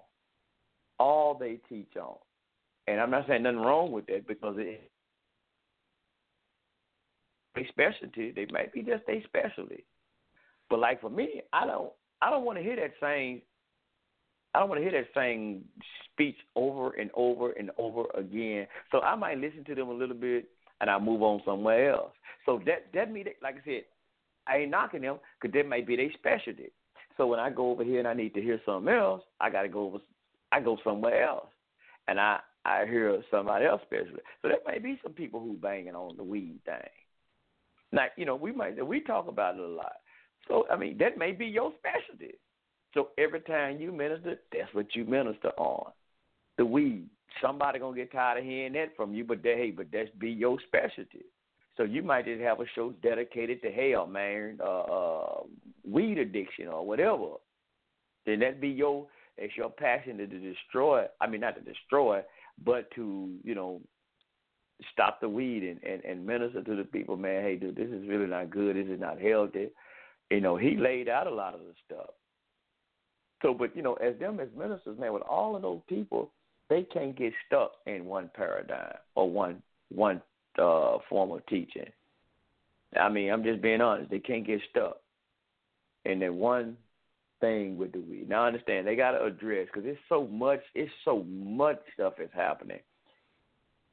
all they teach on. And I'm not saying nothing wrong with that because it a specialty. They might be just a specialty. But like for me, I don't I don't want to hear that same I don't want to hear that same speech over and over and over again. So I might listen to them a little bit and I move on somewhere else. So that that that, like I said, I ain't knocking them because that might be their specialty. So when I go over here and I need to hear something else, I got to go over. I go somewhere else, and I I hear somebody else specialty. So there may be some people who banging on the weed thing. Now you know we might we talk about it a lot. So I mean that may be your specialty. So every time you minister, that's what you minister on. The weed. Somebody gonna get tired of hearing that from you, but that, hey, but that's be your specialty. So you might just have a show dedicated to hell, man, uh, uh, weed addiction or whatever. Then that be your it's your passion to, to destroy. I mean, not to destroy, but to you know stop the weed and, and and minister to the people. Man, hey, dude, this is really not good. This is not healthy. You know, he laid out a lot of the stuff. So, but you know, as them as ministers, man, with all of those people, they can't get stuck in one paradigm or one one uh, form of teaching. I mean, I'm just being honest. They can't get stuck in that one thing with the weed. Now, I understand they got to address because it's so much. It's so much stuff is happening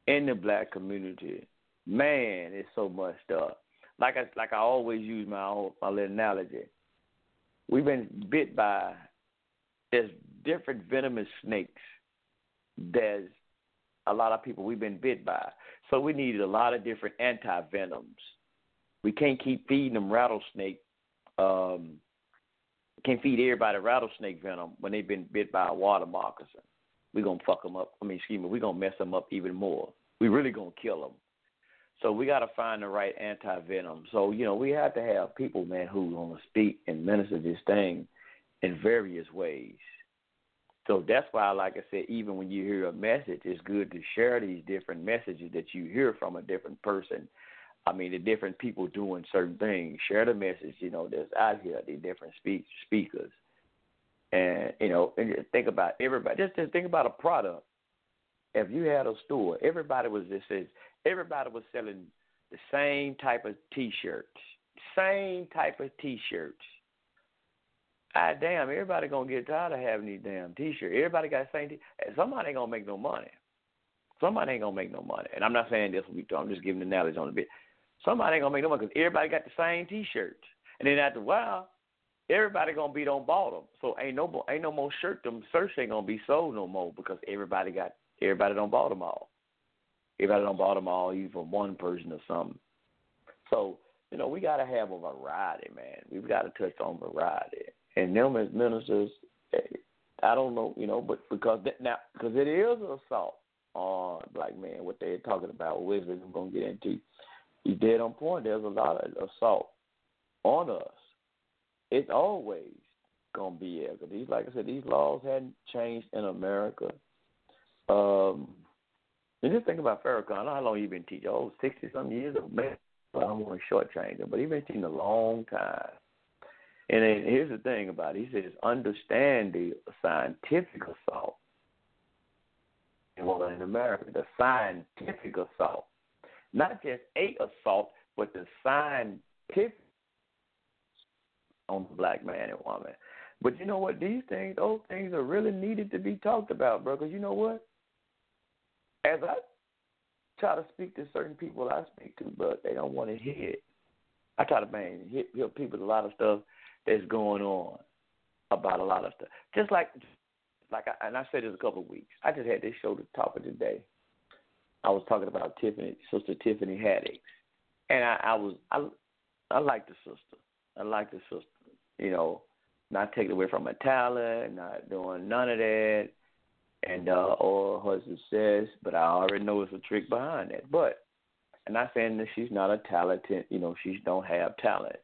in the black community. Man, it's so much stuff. Like I like I always use my own, my little analogy. We've been bit by there's different venomous snakes. There's a lot of people we've been bit by. So we need a lot of different anti venoms. We can't keep feeding them rattlesnake. Um, can't feed everybody rattlesnake venom when they've been bit by a water moccasin. We're gonna fuck them up. I mean, excuse me, we're gonna mess them up even more. We really gonna kill them. So we got to find the right anti venom. So you know, we have to have people, man, who gonna speak and minister this thing in various ways. So that's why, like I said, even when you hear a message, it's good to share these different messages that you hear from a different person. I mean, the different people doing certain things. Share the message, you know, that's out here, the different speak, speakers. And, you know, and think about everybody. Just, just think about a product. If you had a store, everybody was just says everybody was selling the same type of T-shirts, same type of T-shirts. Ah, damn, everybody gonna get tired of having these damn T-shirts. Everybody got the same. T- somebody ain't gonna make no money. Somebody ain't gonna make no money. And I'm not saying this week. I'm just giving the knowledge on a bit. Somebody ain't gonna make no money because everybody got the same T-shirts. And then after a while, everybody gonna be on bottom. So ain't no ain't no more shirt. Them shirts ain't gonna be sold no more because everybody got everybody don't bought them all. Everybody don't bought them all, even one person or something. So you know, we got to have a variety, man. We've got to touch on variety. And them as ministers, eh, I don't know, you know, but because that, now because it is an assault on black men, what they're talking about, which I'm gonna get into. He's dead on point. There's a lot of assault on us. It's always gonna be there. These, like I said, these laws hadn't changed in America. Um, and just think about Farrakhan. I know how long he been teaching. Oh, 60 some years old man. But I don't want to shortchange him, but he been teaching a long time. And then here's the thing about it. He says, understand the scientific assault. Well, in America, the scientific assault. Not just a assault, but the scientific on the black man and woman. But you know what? These things, those things are really needed to be talked about, bro. Because you know what? As I try to speak to certain people I speak to, but they don't want to hear it. I try to man hit, hit people a lot of stuff that's going on about a lot of stuff. Just like, like, I, and I said this a couple of weeks. I just had this show to talk of today. I was talking about Tiffany, Sister Tiffany Haddish, and I, I was, I, I like the sister. I like the sister. You know, not taking away from her talent, not doing none of that and uh, or her success, but I already know it's a trick behind that. But and I'm not saying that she's not a talented, you know, she don't have talent.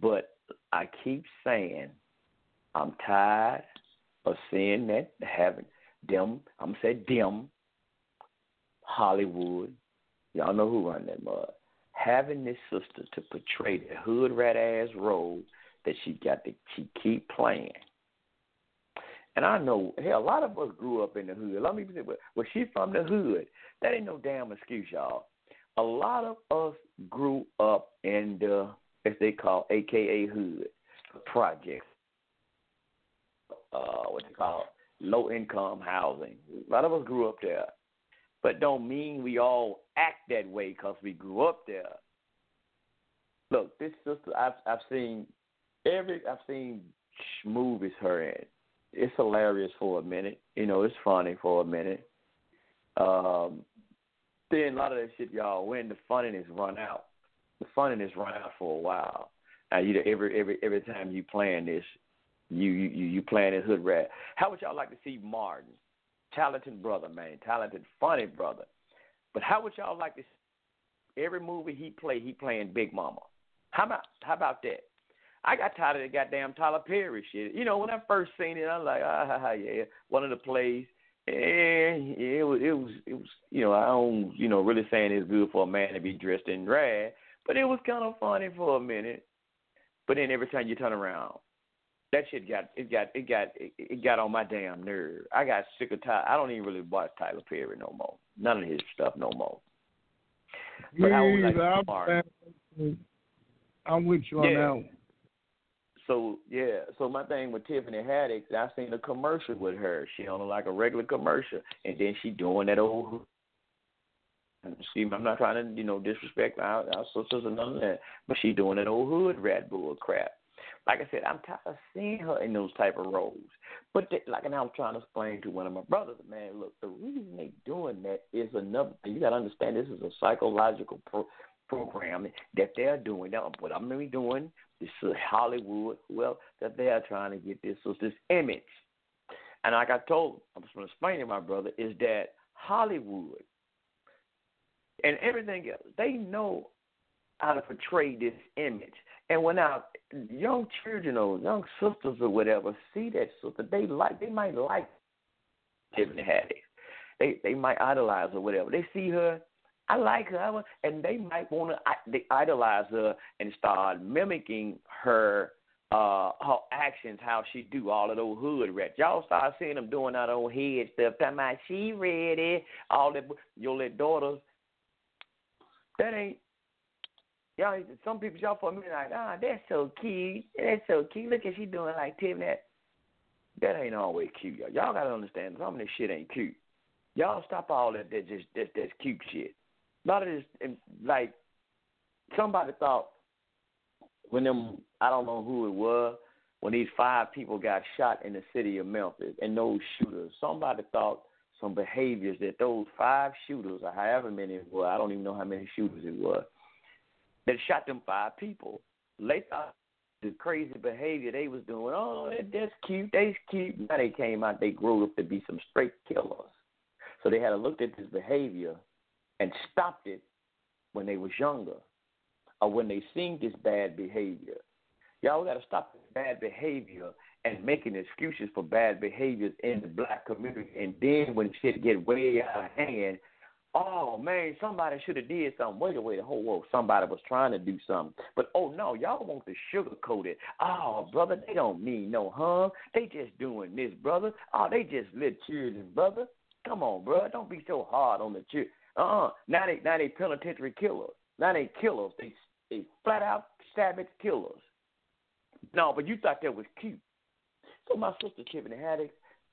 But I keep saying I'm tired of seeing that having them. I'm gonna say them. Hollywood, y'all know who run that mud. Having this sister to portray the hood rat ass role that she got to she keep playing and I know, hell, a lot of us grew up in the hood. Let me say, well, well, she's from the hood. That ain't no damn excuse, y'all. A lot of us grew up in the, as they call, AKA hood, projects. Uh, what they call low income housing. A lot of us grew up there, but don't mean we all act that way because we grew up there. Look, this sister, I've I've seen every I've seen movies her in it's hilarious for a minute. You know, it's funny for a minute. Um, then a lot of that shit, y'all, when the funniness run out, the funniness run out for a while. And you every every every time you playing this, you you you playing this hood rat. How would y'all like to see Martin, talented brother, man, talented, funny brother. But how would y'all like to see every movie he play, he playing Big Mama? How about how about that? I got tired of the goddamn Tyler Perry shit. You know, when I first seen it, I'm like, ah, ha ha yeah, one of the plays. And it was, it was, it was, you know, I don't, you know, really saying it's good for a man to be dressed in drag, but it was kind of funny for a minute. But then every time you turn around, that shit got, it got, it got, it got on my damn nerve. I got sick of Tyler. I don't even really watch Tyler Perry no more. None of his stuff no more. But I was like, I'm, I'm with you on yeah. that one. So yeah, so my thing with Tiffany Haddish, I seen a commercial with her. She on like a regular commercial, and then she doing that old. See, I'm not trying to you know disrespect our, our sisters and none of that, but she doing that old hood rat bull crap. Like I said, I'm tired of seeing her in those type of roles. But they, like, and I was trying to explain to one of my brothers, man, look, the reason they doing that is another. You got to understand, this is a psychological pro, program that they're doing. Now, what I'm be doing this is Hollywood, well, that they are trying to get this, this image. And like I told, I'm just going to explain to my brother, is that Hollywood and everything else, they know how to portray this image. And when our young children or young sisters or whatever see that sister, they like, they might like Tiffany Haddish. They they might idolize or whatever. They see her I like her, and they might want to they idolize her and start mimicking her uh her actions, how she do all of those hood rats. Y'all start seeing them doing that old head stuff, talking about she ready, all that your little daughters. That ain't y'all. Some people y'all for minute like, ah, that's so cute, that's so cute. Look at she doing like Tim that. That ain't always cute, y'all. Y'all gotta understand some of this shit ain't cute. Y'all stop all that that just that that's cute shit a lot of this, like somebody thought when them, I don't know who it was, when these five people got shot in the city of Memphis and those shooters, somebody thought some behaviors that those five shooters, or however many it was, I don't even know how many shooters it was, that shot them five people. They thought the crazy behavior they was doing, oh, that, that's cute, they's cute. Now they came out, they grew up to be some straight killers. So they had to look at this behavior and stopped it when they was younger, or when they seen this bad behavior. Y'all got to stop this bad behavior and making excuses for bad behaviors in the black community. And then when shit get way out of hand, oh man, somebody should have did something. Wait a wait, whole whoa, somebody was trying to do something. But oh no, y'all want to sugarcoat it. Oh brother, they don't mean no harm. They just doing this, brother. Oh, they just lit children, brother. Come on, bro. Don't be so hard on the children. Uh uh Now they now they penitentiary killers. Now they killers. They they flat out savage killers. No, but you thought that was cute. So my sister Tiffany Haddish,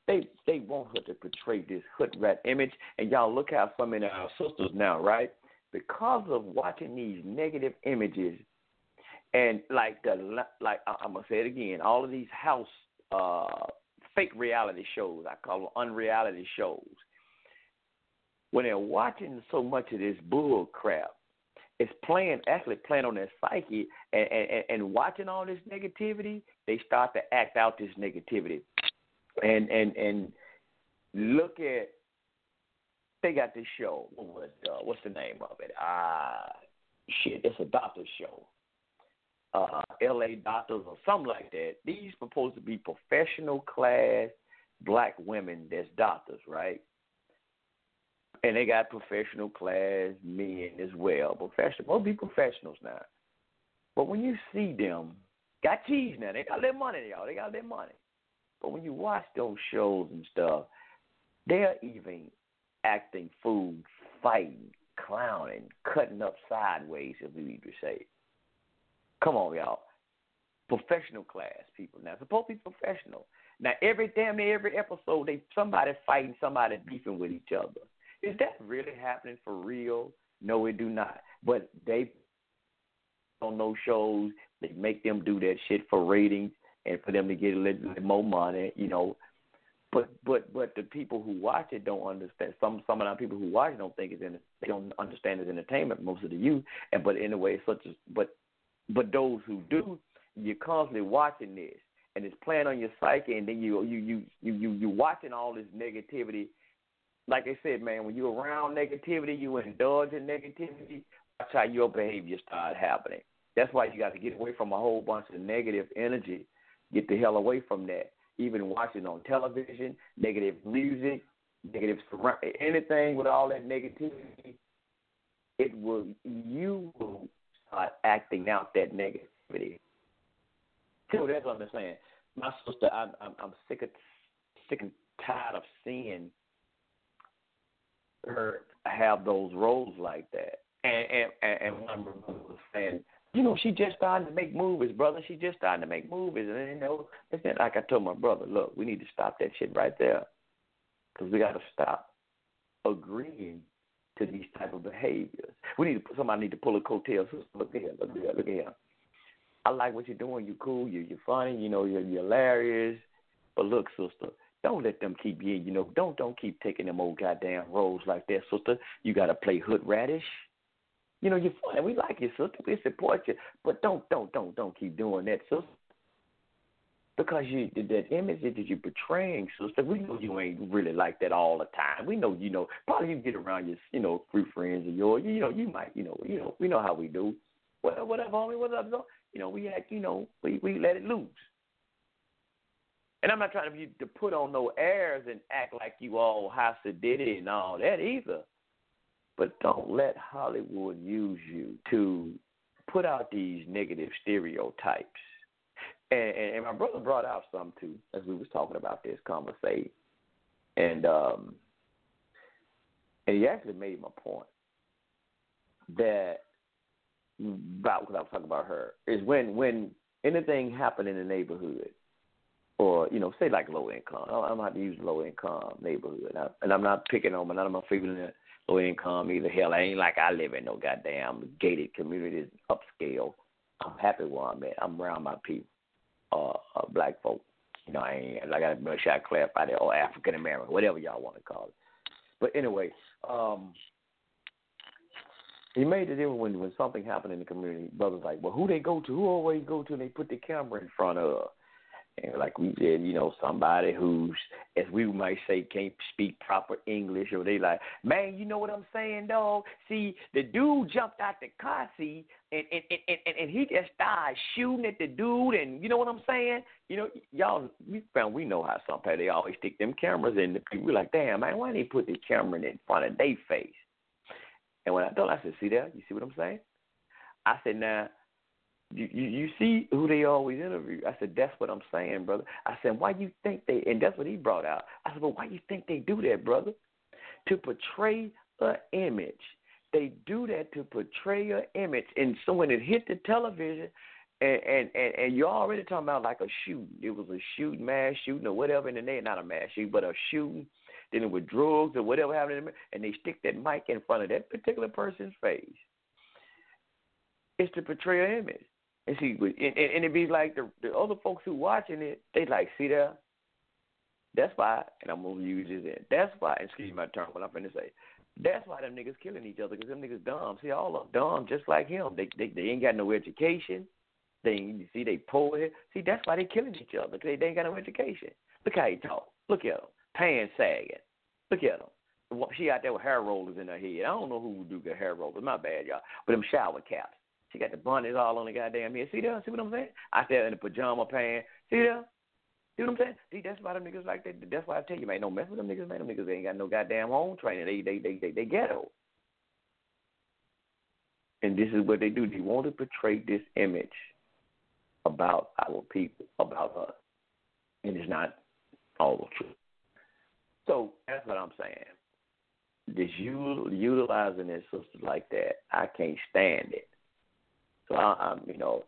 they they want her to portray this hood rat image, and y'all look how some of our sisters now, right? Because of watching these negative images, and like the like I'm gonna say it again, all of these house uh, fake reality shows, I call them unreality shows. When they're watching so much of this bull crap, it's playing actually playing on their psyche and, and, and watching all this negativity, they start to act out this negativity. And and and look at they got this show. What was uh, what's the name of it? Ah shit, it's a doctor show. Uh LA doctors or something like that. These supposed to be professional class black women that's doctors, right? And they got professional class men as well. Professional, most be professionals now. But when you see them, got cheese now. They got their money, y'all. They got their money. But when you watch those shows and stuff, they're even acting fool, fighting, clowning, cutting up sideways, if you need to say. Come on, y'all. Professional class people now. Supposed to be professional. Now every damn near every episode, they somebody fighting, somebody beefing with each other. Is that really happening for real? No, it do not. But they on those shows, they make them do that shit for ratings and for them to get a little, little more money, you know. But but but the people who watch it don't understand. Some some of the people who watch it don't think it's in. They don't understand it's entertainment. Most of the youth, and but in a way, such as but but those who do, you're constantly watching this, and it's playing on your psyche, and then you you you you you you watching all this negativity like I said, man, when you're around negativity, you indulge in negativity, that's how your behavior start happening. That's why you got to get away from a whole bunch of negative energy. Get the hell away from that. Even watching on television, negative music, negative surround anything with all that negativity, it will you will start acting out that negativity. So that's what I'm saying. My sister, I'm I'm, I'm sick of sick and tired of seeing her have those roles like that. And and and one brother was saying, you know, she just starting to make movies, brother. She just starting to make movies, and you know, it's like I told my brother, look, we need to stop that shit right there, because we got to stop agreeing to these type of behaviors. We need to somebody need to pull a coattail. Look here, look here, look here. I like what you're doing. You're cool. You're you're funny. You know, you're, you're hilarious. But look, sister, don't let them keep you, you know, don't don't keep taking them old goddamn roles like that, sister. You gotta play hood radish. You know, you're funny. We like you, sister. We support you. But don't don't don't don't keep doing that, sister. Because you that image that you're portraying, sister, we know you ain't really like that all the time. We know you know probably you get around your you know, three friends of yours, you know, you might, you know, you know, we know how we do. Whatever, whatever, homie, whatever. You know, we act, you know, we we let it loose. And I'm not trying to, be, to put on no airs and act like you all to did it and all that either. But don't let Hollywood use you to put out these negative stereotypes. And, and, and my brother brought out some too, as we was talking about this conversation. And um, and he actually made my point that about what I was talking about her is when when anything happened in the neighborhood or you know, say like low income. I'm not to use low income neighborhood, and I'm not picking on but none of my people low income either. Hell, I ain't like I live in no goddamn gated communities, upscale. I'm happy where I'm at. I'm around my people, uh, uh black folk. You know, I ain't like I make sure I clarify that, or African American, whatever y'all want to call it. But anyway, um, he made it difference when when something happened in the community. Brothers like, well, who they go to? Who always go to? And they put the camera in front of. And like we said, you know, somebody who's, as we might say, can't speak proper English, or they like, man, you know what I'm saying, dog? See, the dude jumped out the car, seat and and and and, and he just started shooting at the dude, and you know what I'm saying? You know, y'all, we found we know how some people they always stick them cameras in people. We're like, damn, man, why didn't they put the camera in front of their face? And when I him, I said, see there, you see what I'm saying? I said, now you, you see who they always interview. I said, that's what I'm saying, brother. I said, why you think they? And that's what he brought out. I said, well, why you think they do that, brother? To portray an image. They do that to portray an image, and so when it hit the television, and and and, and you're already talking about like a shooting. It was a shooting, mass shooting, or whatever in the name, not a mass shooting, but a shooting dealing with drugs or whatever happened, and they stick that mic in front of that particular person's face. It's to portray an image. And see, and, and it be like the the other folks who watching it, they like, see there. That's why, and I'm gonna use this. In. That's why. Excuse my term. What I'm gonna say. That's why them niggas killing each other because them niggas dumb. See, all of them dumb, just like him. They they they ain't got no education. They you see they poor. Here. See, that's why they killing each other because they, they ain't got no education. Look how he talk. Look at him, pants sagging. Look at him. She out there with hair rollers in her head. I don't know who would do good hair rollers. My bad, y'all. But them shower caps. She got the bunnies all on the goddamn head. See there? See what I'm saying? I there in the pajama pants. See there? See what I'm saying? See, that's why them niggas like that. That's why I tell you, man, don't mess with them niggas, man. Them niggas ain't got no goddamn home training. They they they they, they ghetto. And this is what they do. They want to portray this image about our people, about us. And it's not all the truth. So that's what I'm saying. This utilizing this sister like that, I can't stand it. So I, I'm, you know,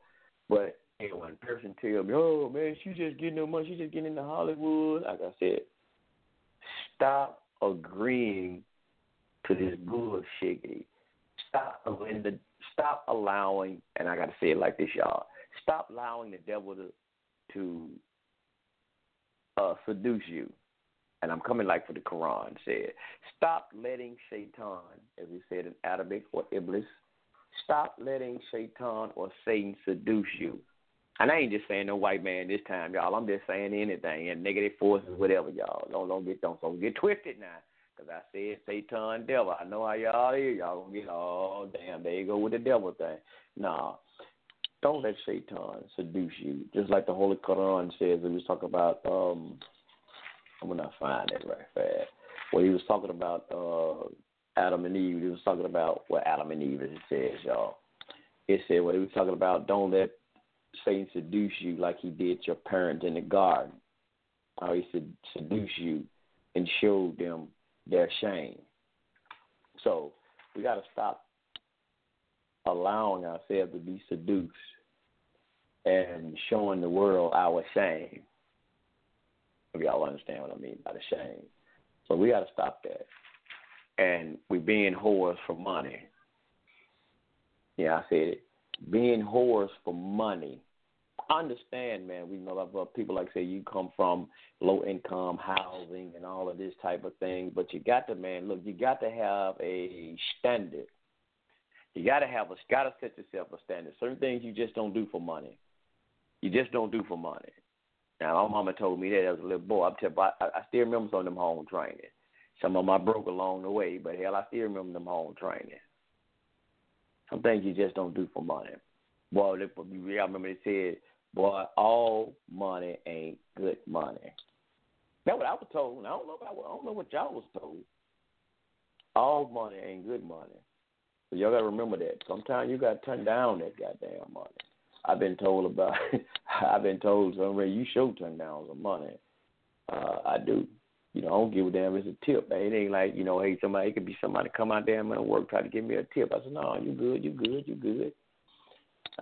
but when person tell me, "Oh man, she just getting no money, she just getting into Hollywood," like I said, stop agreeing to this bullshit. Stop when the stop allowing, and I got to say it like this, y'all. Stop allowing the devil to to uh, seduce you. And I'm coming like for the Quran said. Stop letting Shaitan, as we said in Arabic or Iblis, Stop letting Shaitan or Satan seduce you. And I ain't just saying no white man this time, y'all. I'm just saying anything and negative forces, whatever, y'all. Don't don't get don't, don't get twisted now. Cause I said Satan, devil. I know how y'all are. Y'all gonna get oh damn, there you go with the devil thing. Nah, don't let Satan seduce you. Just like the Holy Quran says, it was talking about. um I'm gonna find it right fast. Where he was talking about uh Adam and Eve. He was talking about what Adam and Eve, it says, y'all. It said what he was talking about. Don't let Satan seduce you like he did your parents in the garden. How he said seduce you and showed them their shame. So we got to stop allowing ourselves to be seduced and showing the world our shame. If y'all understand what I mean by the shame. So we got to stop that and we being whores for money. Yeah, I said it. Being whores for money. I understand, man. We know about people like say you come from low income housing and all of this type of thing, but you got to, man. Look, you got to have a standard. You got to have a, got to set yourself a standard. Certain things you just don't do for money. You just don't do for money. Now, my mama told me that as a little boy. I'm telling, I, I still remember some of them home training. Some of them I broke along the way, but hell, I still remember them home training. Some things you just don't do for money. Boy, they, I remember they said, boy, all money ain't good money. That's what I was told. I don't know about I don't know what y'all was told. All money ain't good money. So y'all gotta remember that. Sometimes you gotta turn down that goddamn money. I've been told about *laughs* I've been told somewhere you should turn down some money. Uh, I do. You know, I don't give a damn if it's a tip. It ain't like, you know, hey, somebody, it could be somebody come out there and work, try to give me a tip. I said, no, you good, you good, you good.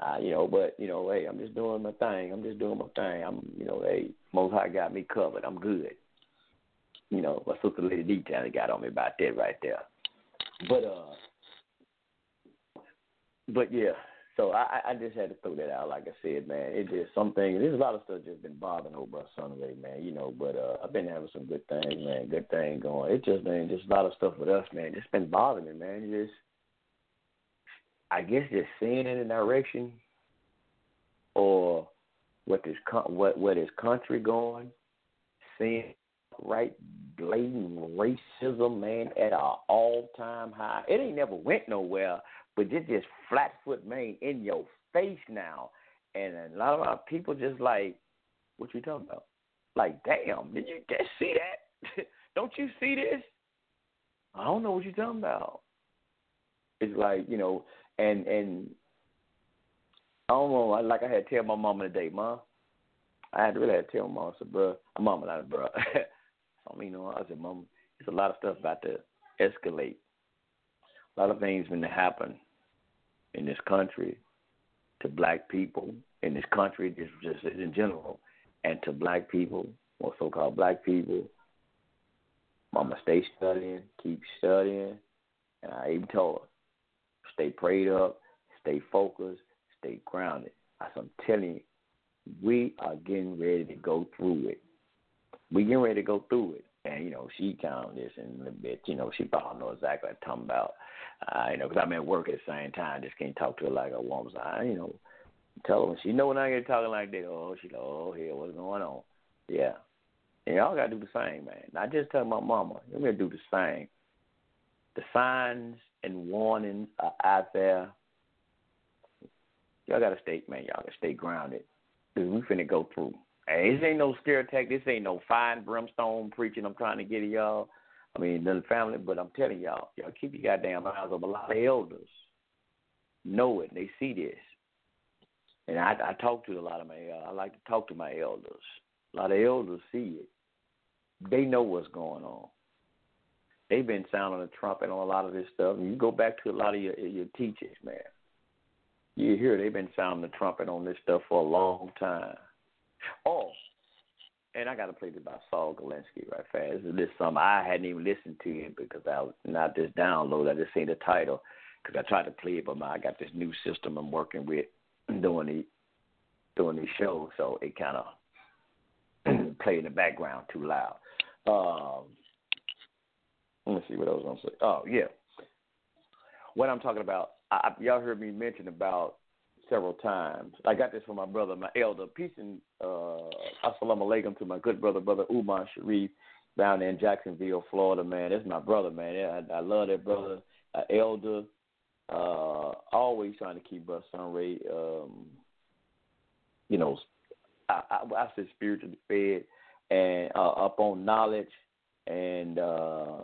Uh, you know, but, you know, hey, I'm just doing my thing. I'm just doing my thing. I'm, you know, hey, Most High got me covered. I'm good. You know, my sister Lady Detail got on me about that right there. But, uh, but yeah, So I, I just had to throw that out. Like I said, man, it just something. There's a lot of stuff just been bothering over us Sunday, man. You know, but uh, I've been having some good things, man. Good thing going. It just been just a lot of stuff with us, man. It's been bothering me, man. Just, I guess, just seeing in a direction, or what this what what is country going, seeing right blatant racism, man, at an all time high. It ain't never went nowhere but just flat foot man in your face now. And a lot of our people just like, what you talking about? Like, damn, did you just see that? *laughs* don't you see this? I don't know what you're talking about. It's like, you know, and and I don't know, like I had to tell my mama today, Mom. I had to really have to tell my mom, I said, bro, my mama, not bro. *laughs* I mean, you know, I said, Mom, there's a lot of stuff about to escalate. A lot of things going to happen in this country to black people in this country, just just in general, and to black people or so-called black people. Mama, stay studying, keep studying, and I even told her, stay prayed up, stay focused, stay grounded. As I'm telling you, we are getting ready to go through it. We getting ready to go through it. And, you know, she kind of listen a bit. You know, she probably know exactly what I'm talking about. Uh, you know, because I'm at work at the same time. Just can't talk to her like a woman. So I, you know, tell her she know when I get talking like that. Oh, she like, oh, hell, what's going on? Yeah. And y'all got to do the same, man. Not just tell my mama. You're to do the same. The signs and warnings are out there. Y'all got to stay, man, y'all got to stay grounded. Because we finna go through. Hey, this ain't no scare attack. This ain't no fine brimstone preaching I'm trying to get y'all. I mean, the family, but I'm telling y'all, y'all keep your goddamn eyes open. A lot of elders know it. They see this. And I, I talk to a lot of my, uh, I like to talk to my elders. A lot of elders see it. They know what's going on. They've been sounding the trumpet on a lot of this stuff. And you go back to a lot of your your teachers, man. You hear they've been sounding the trumpet on this stuff for a long time. Oh, and I got to play this by Saul Galinsky right fast. This is something I hadn't even listened to it because I was not just download. I just seen the title because I tried to play it, but my, I got this new system I'm working with *clears throat* doing the doing these shows, so it kind of *clears throat* play in the background too loud. Um, let me see what I was gonna say. Oh yeah, what I'm talking about. I, y'all heard me mention about several times. I got this from my brother, my elder. Peace and uh, assalamu alaikum to my good brother, brother Umar Sharif, down there in Jacksonville, Florida. Man, that's my brother, man. I, I love that brother, elder. Uh, always trying to keep us Sunray, um, you know, I, I, I said spiritually fed and uh, up on knowledge and uh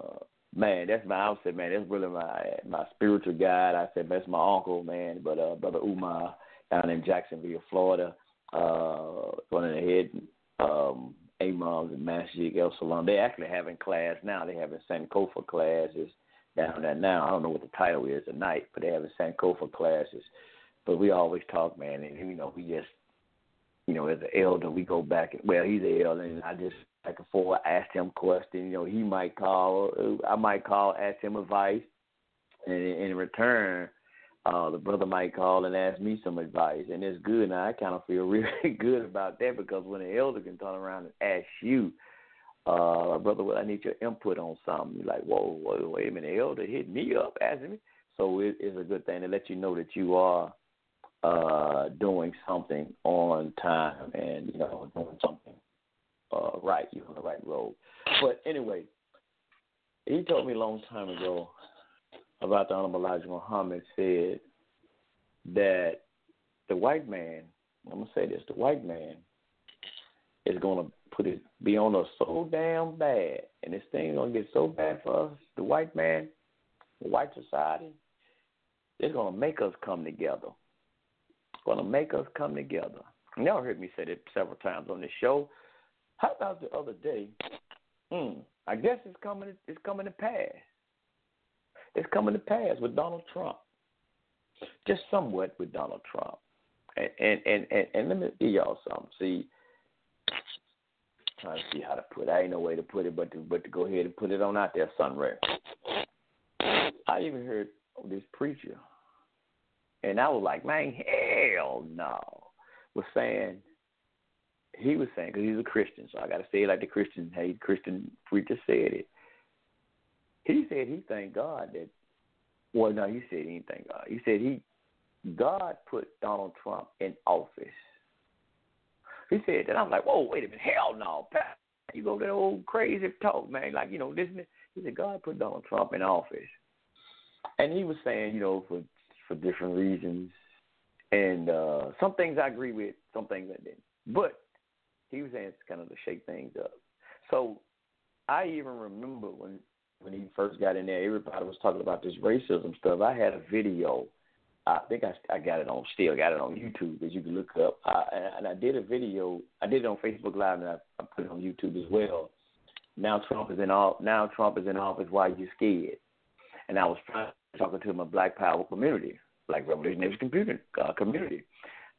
man, that's my I said, man, that's really my my spiritual guide. I said that's my uncle, man, but uh brother Umar down in Jacksonville, Florida, uh one of the head um imams and Masjid El Salam. They actually having class now. They having Sankofa classes down there now. I don't know what the title is tonight, but they having Sankofa classes. But we always talk, man, and you know, we just you know, as an elder, we go back. Well, he's an elder, and I just back and forth, ask him questions. You know, he might call, I might call, ask him advice, and in return, uh, the brother might call and ask me some advice, and it's good. Now I kind of feel *laughs* really good about that because when an elder can turn around and ask you, uh, brother, well, I need your input on something. You're like, whoa, whoa, wait a minute, elder hit me up asking me. So it, it's a good thing to let you know that you are uh, doing something on time and you know doing something uh, right. You're on the right road. But anyway, he told me a long time ago about the Honorable Elijah Muhammad said that the white man, I'm gonna say this, the white man is gonna put it be on us so damn bad, and this thing gonna get so bad for us, the white man, the white society, it's gonna make us come together. Gonna make us come together. Y'all heard me say that several times on this show. How about the other day? Hmm, I guess it's coming. It's coming to pass. It's coming to pass with Donald Trump. Just somewhat with Donald Trump. And and and and, and let me give y'all something. See, trying to see how to put. it. I ain't no way to put it, but to but to go ahead and put it on out there, Sunray. I even heard this preacher and I was like, man, hell no. Was saying he was saying because he's a Christian, so I got to say it like the Christian, hey, Christian preacher said it. He said he thanked God that. Well, no, he said he didn't thank God. He said he God put Donald Trump in office. He said that. I'm like, whoa, wait a minute, hell no, Pat, you go that old crazy talk, man. Like you know, listen. He said God put Donald Trump in office, and he was saying, you know, for for different reasons, and uh some things I agree with, some things I didn't. But he was it's kind of to shake things up. So I even remember when when he first got in there, everybody was talking about this racism stuff. I had a video. I think I I got it on still got it on YouTube that you can look up. I, and I did a video. I did it on Facebook Live and I, I put it on YouTube as well. Now Trump is in all. Now Trump is in office. Why are you scared? And I was talking to my Black Power community, Black Revolutionary Computer uh, community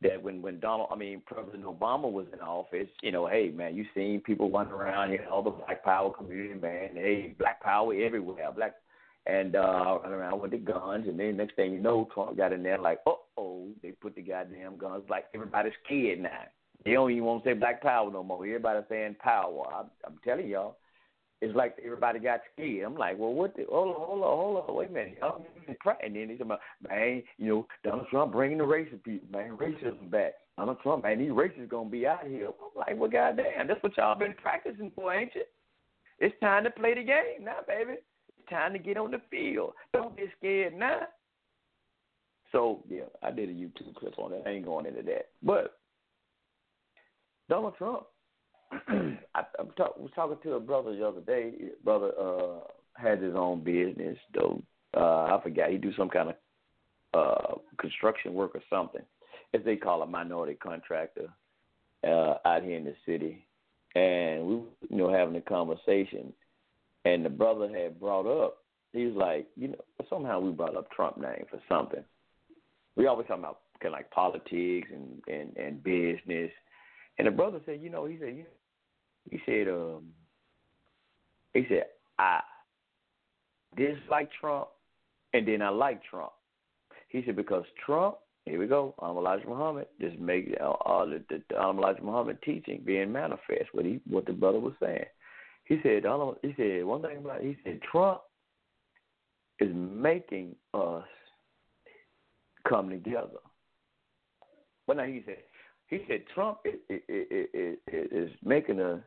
that when when Donald, I mean President Obama was in office, you know, hey man, you seen people running around here, all the Black Power community, man, hey, Black Power everywhere, Black, and uh, running around with the guns, and then next thing you know, Trump got in there like, uh oh, they put the goddamn guns, like everybody's scared now. They don't even want to say Black Power no more. Everybody's saying power. I'm, I'm telling y'all, it's like everybody got scared. I'm like, well, what the? Hold on, hold on, hold on. Wait a minute. Y'all and then he's about, man, you know, Donald Trump bringing the racist people, man, racism back. Donald Trump, man, these racists gonna be out here. I'm like, well, goddamn, that's what y'all been practicing for, ain't you? It's time to play the game now, baby. It's time to get on the field. Don't be scared now. So yeah, I did a YouTube clip on that. I ain't going into that, but Donald Trump *clears throat* I, I talk, was talking to a brother the other day. Brother uh, has his own business, though. Uh, I forgot he do some kind of uh, construction work or something, as they call a minority contractor uh, out here in the city. And we, you know, having a conversation, and the brother had brought up. He was like, you know, somehow we brought up Trump name for something. We always talk about kind of like politics and and and business. And the brother said, you know, he said, you he said, um, he said, I dislike Trump and then I like Trump. He said, because Trump, here we go, Elijah Muhammad, just make all the, the um, Elijah Muhammad teaching being manifest, what he what the brother was saying. He said, he said one thing about it, he said Trump is making us come together. But now he said he said Trump is, is, is, is making a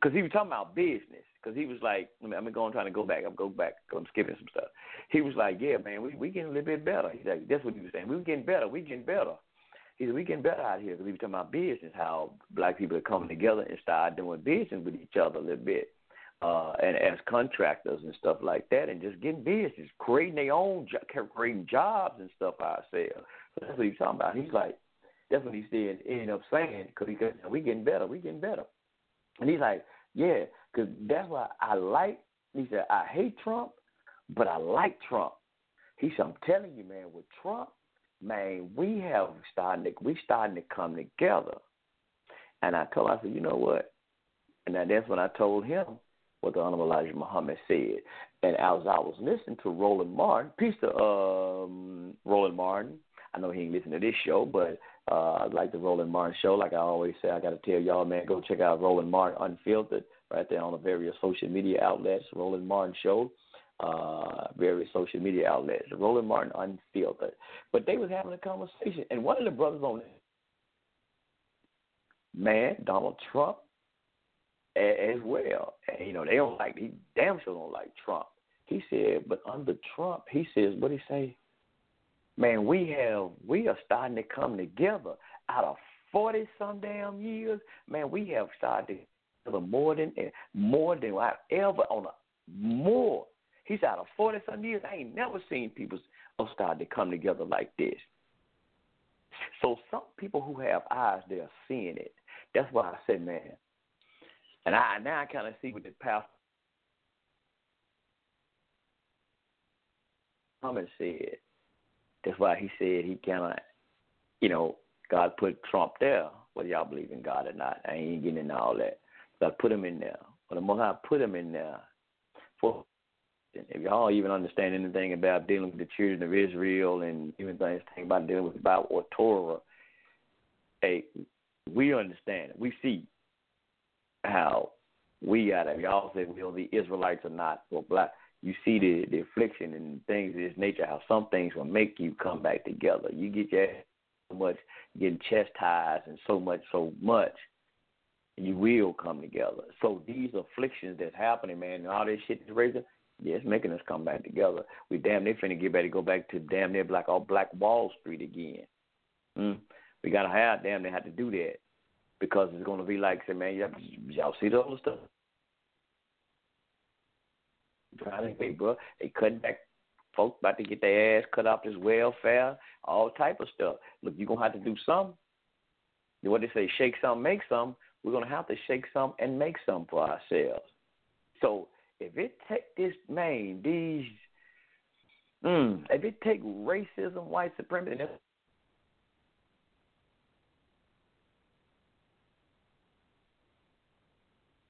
because he was talking about business. Because he was like, I mean, I'm going trying to go back. I'm go back. I'm skipping some stuff. He was like, yeah, man, we we getting a little bit better. He's like, that's what he was saying. We were getting better. We getting better. He said, we getting better out here because he was talking about business, how black people are coming together and start doing business with each other a little bit. Uh, and as contractors and stuff like that, and just getting business, creating their own, creating jobs and stuff ourselves. So that's what he's talking about. He's like, that's what he said. Ended up saying because he said, we getting better, we getting better. And he's like, yeah, because that's why I like. He said, I hate Trump, but I like Trump. He said, I'm telling you, man, with Trump, man, we have starting to we starting to come together. And I told him, I said, you know what? And that's when I told him what the Honorable Elijah Muhammad said. And as I was listening to Roland Martin, peace to um, Roland Martin. I know he ain't listening to this show, but uh, like the Roland Martin show. Like I always say, I got to tell y'all, man, go check out Roland Martin Unfiltered right there on the various social media outlets. Roland Martin show, uh, various social media outlets. Roland Martin Unfiltered. But they was having a conversation, and one of the brothers on it, man, Donald Trump, as well. And, you know, they don't like, he damn sure don't like Trump. He said, but under Trump, he says, what he say? Man, we have we are starting to come together out of forty some damn years. Man, we have started to more than eh, more than I ever on a more. He's out of forty some years. I ain't never seen people start to come together like this. So some people who have eyes, they're seeing it. That's why I said, man. And I now I kind of see what the pastor Muhammad said. That's why he said he cannot, you know, God put Trump there, whether y'all believe in God or not. I ain't getting into all that. God put him in there. But the most I put him in there for if y'all even understand anything about dealing with the children of Israel and even things about dealing with about or Torah, hey, we understand it. We see how we gotta y'all say well the Israelites are not or black. You see the the affliction and things of this nature, how some things will make you come back together. You get your so much getting chastised and so much so much you will come together. So these afflictions that's happening, man, and all this shit is raising, yeah, it's making us come back together. We damn near finna get ready to go back to damn near black all Black Wall Street again. Mm. We gotta have damn near have to do that because it's gonna be like say, man, y'all, y'all see the other stuff. To bro, they cutting back folks about to get their ass cut off this welfare, all type of stuff. Look, you're gonna have to do something. What they say, shake some, make some. We're gonna have to shake some and make some for ourselves. So if it take this man, these, mm, if it take racism, white supremacy,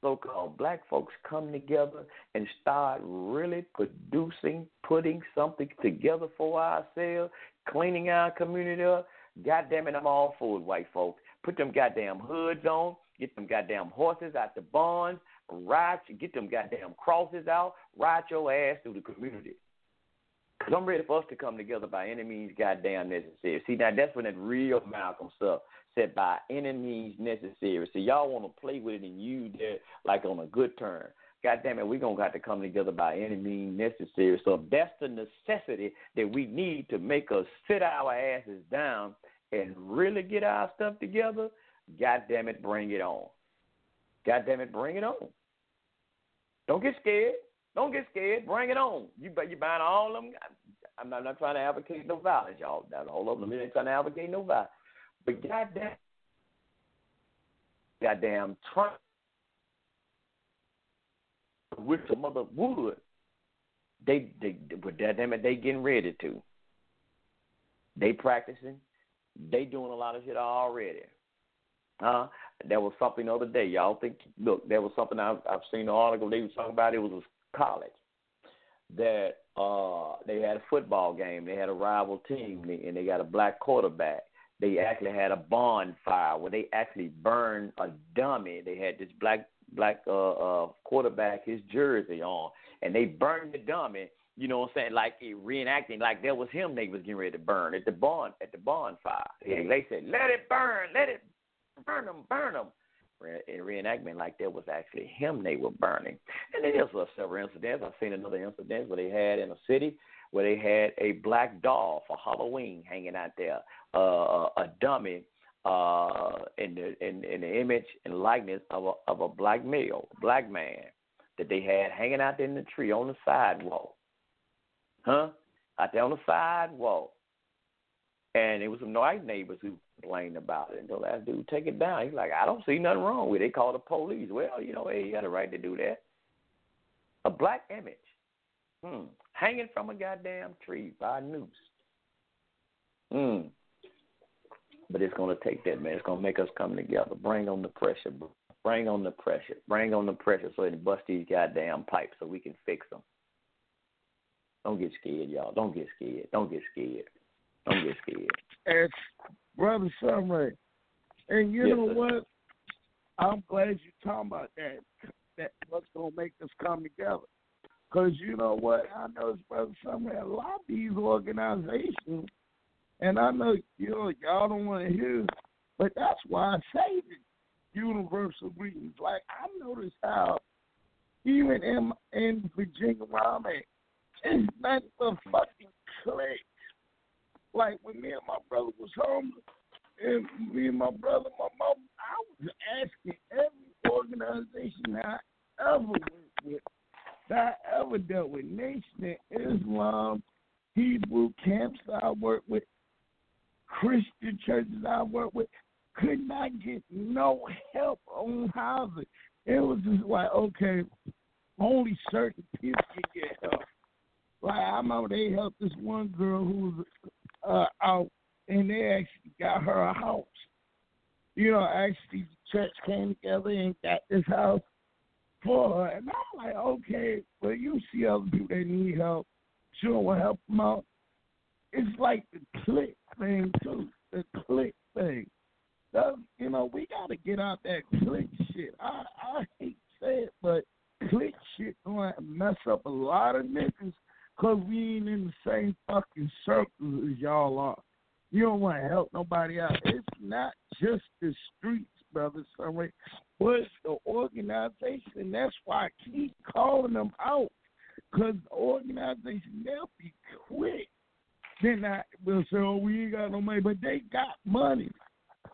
so-called black folks come together and start really producing, putting something together for ourselves, cleaning our community up, God damn it, I'm all for it, white folks. Put them goddamn hoods on, get them goddamn horses out the barns, ride, get them goddamn crosses out, ride your ass through the community. Cause I'm ready for us to come together by any means goddamn necessary. See, now that's when that real Malcolm stuff by any means necessary. So y'all want to play with it and use it like on a good turn. God damn it, we're going to have to come together by any means necessary. So that's the necessity that we need to make us sit our asses down and really get our stuff together, God damn it, bring it on. God damn it, bring it on. Don't get scared. Don't get scared. Bring it on. You you buying all of them. I'm not, I'm not trying to advocate no violence, y'all. Now, hold up, I'm not trying to advocate no violence. But goddamn, goddamn Trump with some other wood. They they but damn it, they getting ready to. They practicing. They doing a lot of shit already. Huh? There was something the other day. Y'all think? Look, there was something I've, I've seen an article they was talking about. It was a college that uh they had a football game. They had a rival team, and they got a black quarterback. They actually had a bonfire where they actually burned a dummy. They had this black black uh, uh quarterback his jersey on, and they burned the dummy. You know what I'm saying? Like reenacting, like that was him. They was getting ready to burn at the barn at the bonfire. And they said, "Let it burn, let it burn them, burn them. In reenactment, like that was actually him they were burning. And then there's uh, several incidents. I've seen another incident where they had in a city where they had a black doll for Halloween hanging out there, uh, a dummy uh, in the in, in the image and likeness of a of a black male, black man that they had hanging out there in the tree on the sidewalk, huh? Out there on the sidewalk, and it was some white neighbors who complained about it. The last dude take it down. He's like, I don't see nothing wrong with it. They called the police. Well, you know, hey, you got a right to do that. A black image, hmm, hanging from a goddamn tree by a noose. Hmm. But it's gonna take that, man. It's gonna make us come together. Bring on the pressure. Bring on the pressure. Bring on the pressure so they bust these goddamn pipes so we can fix them. Don't get scared, y'all. Don't get scared. Don't get scared. Don't get scared. It's brother Sunray. And you yes, know sir. what? I'm glad you're talking about that. That's what's gonna make us come together. Cause you know what? I know it's brother Sunray. A lot of these organizations, and I know you know y'all don't want to hear, but that's why I say the universal greetings. Like I noticed how even in in Virginia where I'm at, it's not but fucking clicks. Like when me and my brother was home, and me and my brother, my mom, I was asking every organization I ever worked with, that I ever dealt with, Nation Islam, Hebrew camps I worked with, Christian churches I worked with, could not get no help on housing. It was just like, okay, only certain people can get help. Like I remember they helped this one girl who was uh, out, and they actually got her a house. You know, actually, the church came together and got this house for her. And I'm like, okay, well, you see other people that need help. Want to help them out. It's like the click thing too. The click thing. That, you know, we got to get out that click shit. I I hate say it, but click shit going to mess up a lot of niggas because we ain't in the same fucking circles as y'all are. You don't want to help nobody out. It's not just the streets, brother, Sunray, but it's the organization. That's why I keep calling them out because the organization, they'll be quick. Then I will say, oh, we ain't got no money, but they got money.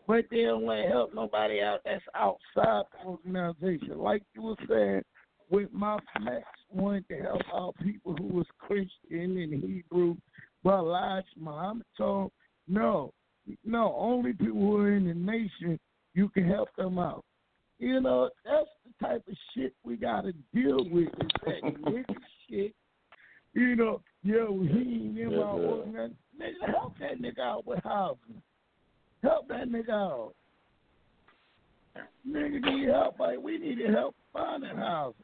But they don't want to help nobody out that's outside the organization. Like you were saying, with my Max wanted to help out people who was Christian and Hebrew, but Elijah Muhammad told no, no, only people who are in the nation you can help them out. You know, that's the type of shit we gotta deal with is that shit. You know, yo, he ain't in my organization. Nigga, help that nigga out with housing. Help that nigga out. Nigga need help. Like, we need to help finding housing.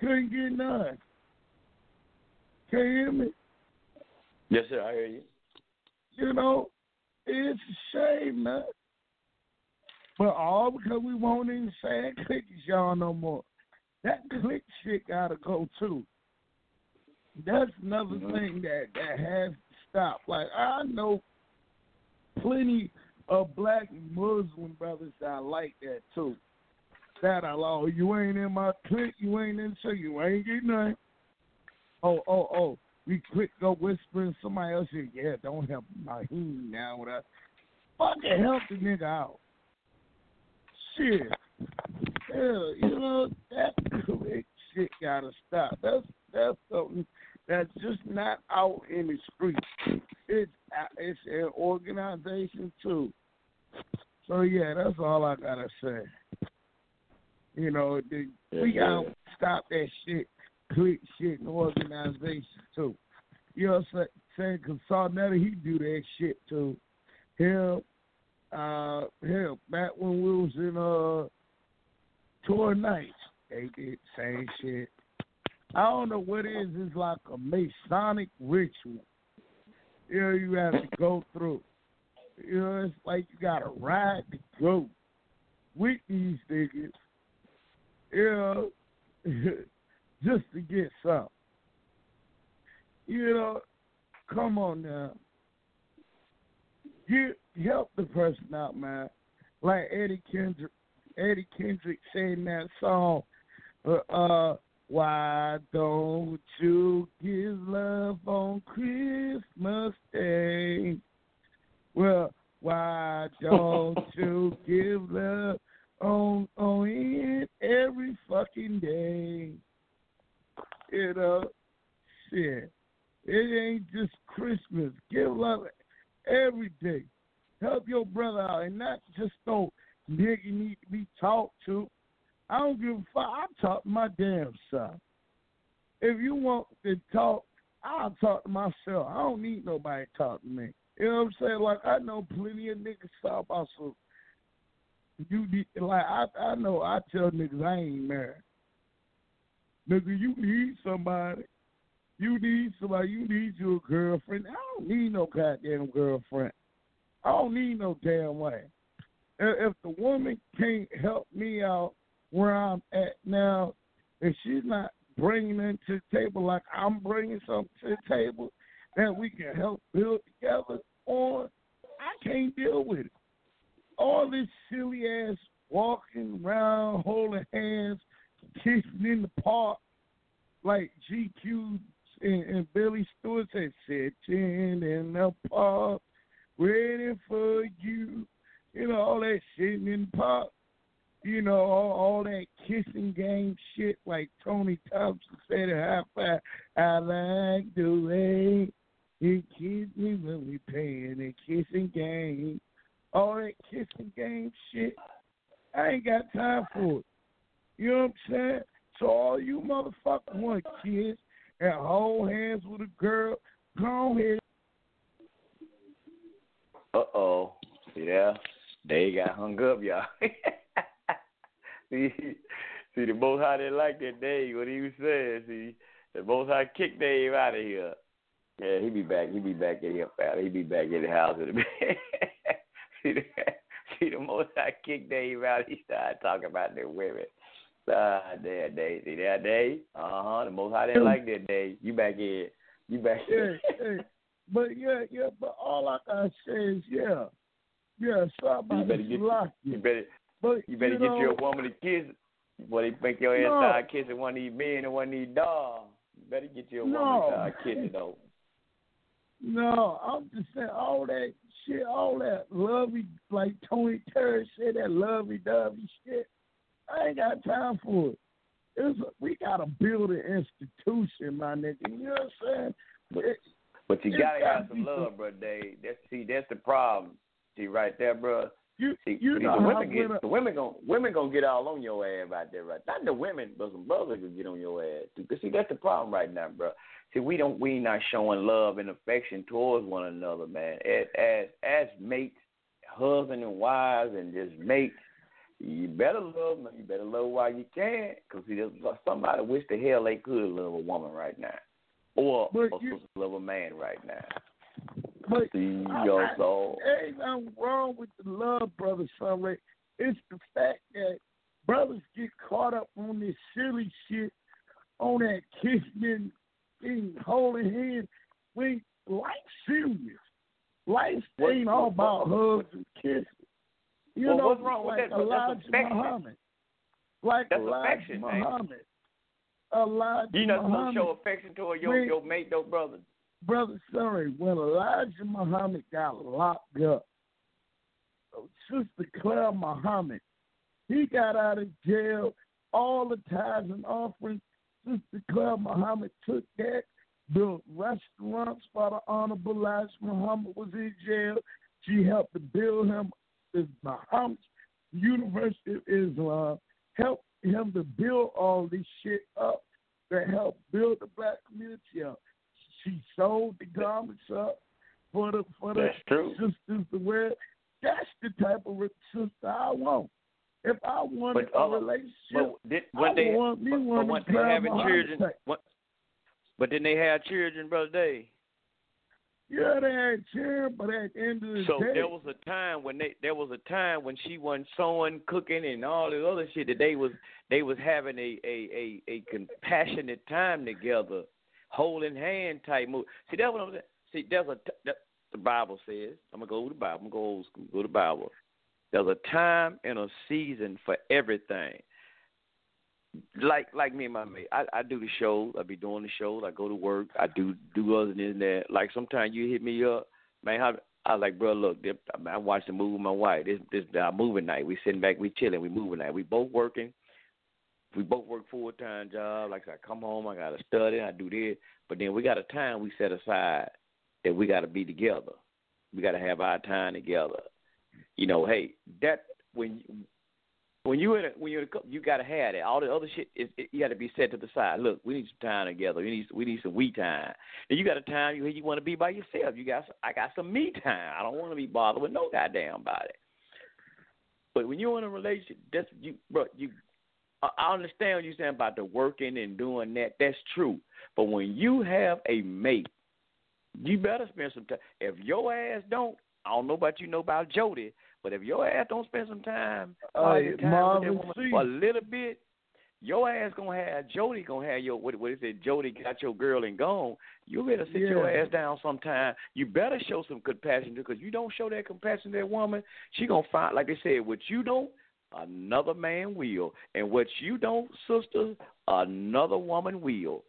Couldn't get none. Can you hear me? Yes, sir. I hear you. You know, it's a shame, man. But all because we won't even say clickies y'all no more. That click shit gotta go too. That's another mm-hmm. thing that that has to stop. Like I know plenty of black Muslim brothers that like that too. That I law. You ain't in my clique, you ain't in so you ain't getting nothing. Oh, oh, oh we quick go whispering somebody else here, yeah, don't help my him now with us. Fucking help the nigga out. Shit. Yeah, you know, that *laughs* shit gotta stop. That's that's something that's just not out in the street. It's it's an organization too. So yeah, that's all I gotta say. You know, the, we gotta stop that shit click shit and organization too. You know what I'm saying? Because Sa Neter, he do that shit too. Hell, uh, hell, back when we was in uh tour nights, they did same shit. I don't know what it is. It's like a Masonic ritual. You know, you have to go through. You know, it's like you got to ride the goat with these niggas. You know, *laughs* just to get some. You know, come on now. You help the person out, man. Like Eddie Kendrick, Eddie Kendrick saying that song, uh, uh, why don't you give love on Christmas Day? Well, why don't *laughs* you give love on on every fucking day? You know, shit. It ain't just Christmas. Give love every day. Help your brother out, and not just no nigga need to be talked to. I don't give a fuck. I talk my damn self. If you want to talk, I'll talk to myself. I don't need nobody to talk to me. You know what I'm saying? Like I know plenty of niggas talk about so you like I I know I tell niggas I ain't married. Nigga, you need somebody. You need somebody. You need your girlfriend. I don't need no goddamn girlfriend. I don't need no damn way. If the woman can't help me out where I'm at now, if she's not bringing it to the table like I'm bringing something to the table that we can help build together on, I can't deal with it. All this silly ass walking around, holding hands, kissing in the park, like GQ and, and Billy Stewart said, sitting in the park, waiting for you. You know, all that sitting in the park. You know, all, all that kissing game shit like Tony Thompson said at half five. I like the way you kiss me when we playing a kissing game. All that kissing game shit. I ain't got time for it. You know what I'm saying? So all you motherfuckers want kids and hold hands with a girl, go ahead. Uh oh. Yeah. They got hung up, y'all. *laughs* *laughs* see, see the most how they like that day what he was saying. See, The Most High kicked Dave out of here. Yeah, he be back. He be back in here, pal. He be back in the house in a minute. *laughs* see, the, see, the Most High kicked Dave out. He started talking about the women. Ah, there, Dave. See that, day. Uh huh. The Most High didn't like that, day. You back in. You back in. Yeah, yeah. But yeah, yeah. But all I gotta say is, yeah, yeah. Somebody you better get lock you. you. You better. But You better you get know, you a woman to kiss. Boy, they make your ass No. start kissing one of these men and one of these dogs. You better get you a woman to start kissing though. No, I'm just saying all that shit, all that lovey, like Tony Terry said, that lovey dovey shit. I ain't got time for it. It's, we gotta build an institution, my nigga. You know what I'm saying? It- But you gotta gotta have some love, bro, Dave. That's see, that's the problem. See right there, bro. You See, you see, the women get women, the women gon' women gonna get all on your ass out there, right? Not the women, but some brothers will get on your ass too. Cause see, that's the problem right now, bro. See, we don't we not showing love and affection towards one another, man. As as as mates, husband and wives, and just mates. You better love them. You better love while you can, cause see, there's somebody wish the hell they could love a woman right now, or But or you- love a man right now. But yo, I- ain't nothing wrong with the love, brother Sunray. It's the fact that brothers get caught up on this silly shit, on that kissing and holding hands. When life's serious. Life What- ain't all about hugs and kisses. You Well, know, what's wrong with like that? Elijah. Muhammad. Like That's Elijah affection, Muhammad. man. Elijah you not supposed to show affection toward your your mate, though, brother. Brother Sorry, when Elijah Muhammad got locked up, Sister Clara Muhammad, he got out of jail, all the tithes and offerings, Sister Clara Muhammad took that, built restaurants for the Honorable Elijah Muhammad was in jail. She helped to build him the Muhammad University of Islam, helped him to build all this shit up to help build the black community up. She sold the garments up for the for the That's true. sisters to wear. That's the type of sister I want. If I wanted But, a uh, relationship, But did, I they want me but, one but of when they Clara having children, what, but then they have children, brother Dave. Yeah, they had children, but at the end of the So day, there was a time when they there was a time when she wasn't sewing, cooking, and all the other shit that they was they was having a a a, a compassionate time together, holding hand type move. See that's what I'm saying. See, there's a that, the Bible says. I'm gonna go to the Bible. I'm gonna go old school. Go to the Bible. There's a time and a season for everything. Like like me and my mate, I, I do the shows. I be doing the shows. I go to work. I do do other than that. Like sometimes you hit me up, man. How I like, bro. Look, I, watched the movie with my wife. This this our movie night. We sitting back, we chilling, we moving night. We both working. We both work full time job. Like I come home, I gotta study, I do this. But then we got a time we set aside that we gotta be together. We gotta have our time together. You know, hey, that when when you in a, when you're in a you gotta have that. All the other shit is it, you gotta be set to the side. Look, we need some time together. We need we need some we time. And you got a time you you want to be by yourself. You got some, I got some me time. I don't want to be bothered with no goddamn body. But when you're in a relationship, that's you, bro. You, I understand what you're saying about the working and doing that. That's true. But when you have a mate, you better spend some time. If your ass don't, I don't know about you know about Jody, but if your ass don't spend some time, Uh, time with that woman for a little bit, your ass gonna have Jody gonna have your what what is it? Jody got your girl and gone. You better sit your ass down sometime. You better show some compassion because you don't show that compassion to that woman, she gonna find like they said, what you don't, another man will, and what you don't, sister, another woman will.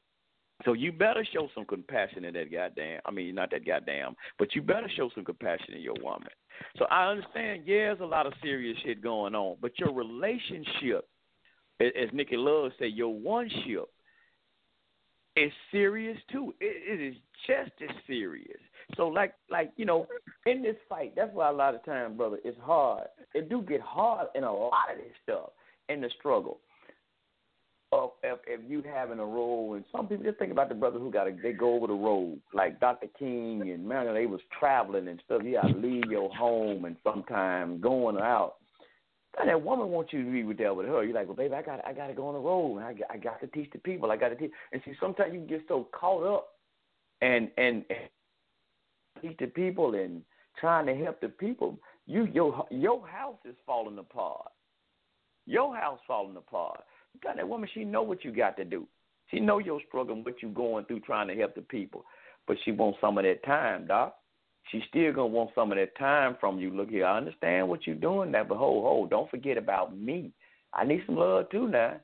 So you better show some compassion in that goddamn. I mean, not that goddamn, but you better show some compassion in your woman. So I understand. Yeah, there's a lot of serious shit going on, but your relationship, as Nikki Love said, your one ship is serious too. It, it is just as serious. So like like you know, in this fight, that's why a lot of time, brother, it's hard. It do get hard in a lot of this stuff in the struggle of if, if you having a role, and some people just think about the brother who got to they go over the road, like Dr. King and man, they was traveling and stuff. You got to leave your home and sometimes going out. God, that woman wants you to be with there with her. You're like, well, baby, I got I got to go on the road, and I I got to teach the people. I got to teach. And see, sometimes you get so caught up and, and teach the people and trying to help the people. You your your house is falling apart. Your house falling apart. You got that woman. She know what you got to do. She know your struggle and what you going through trying to help the people. But she wants some of that time, doc. She still gonna want some of that time from you. Look here, I understand what you're doing now, but hold, hold, don't forget about me. I need some love too now.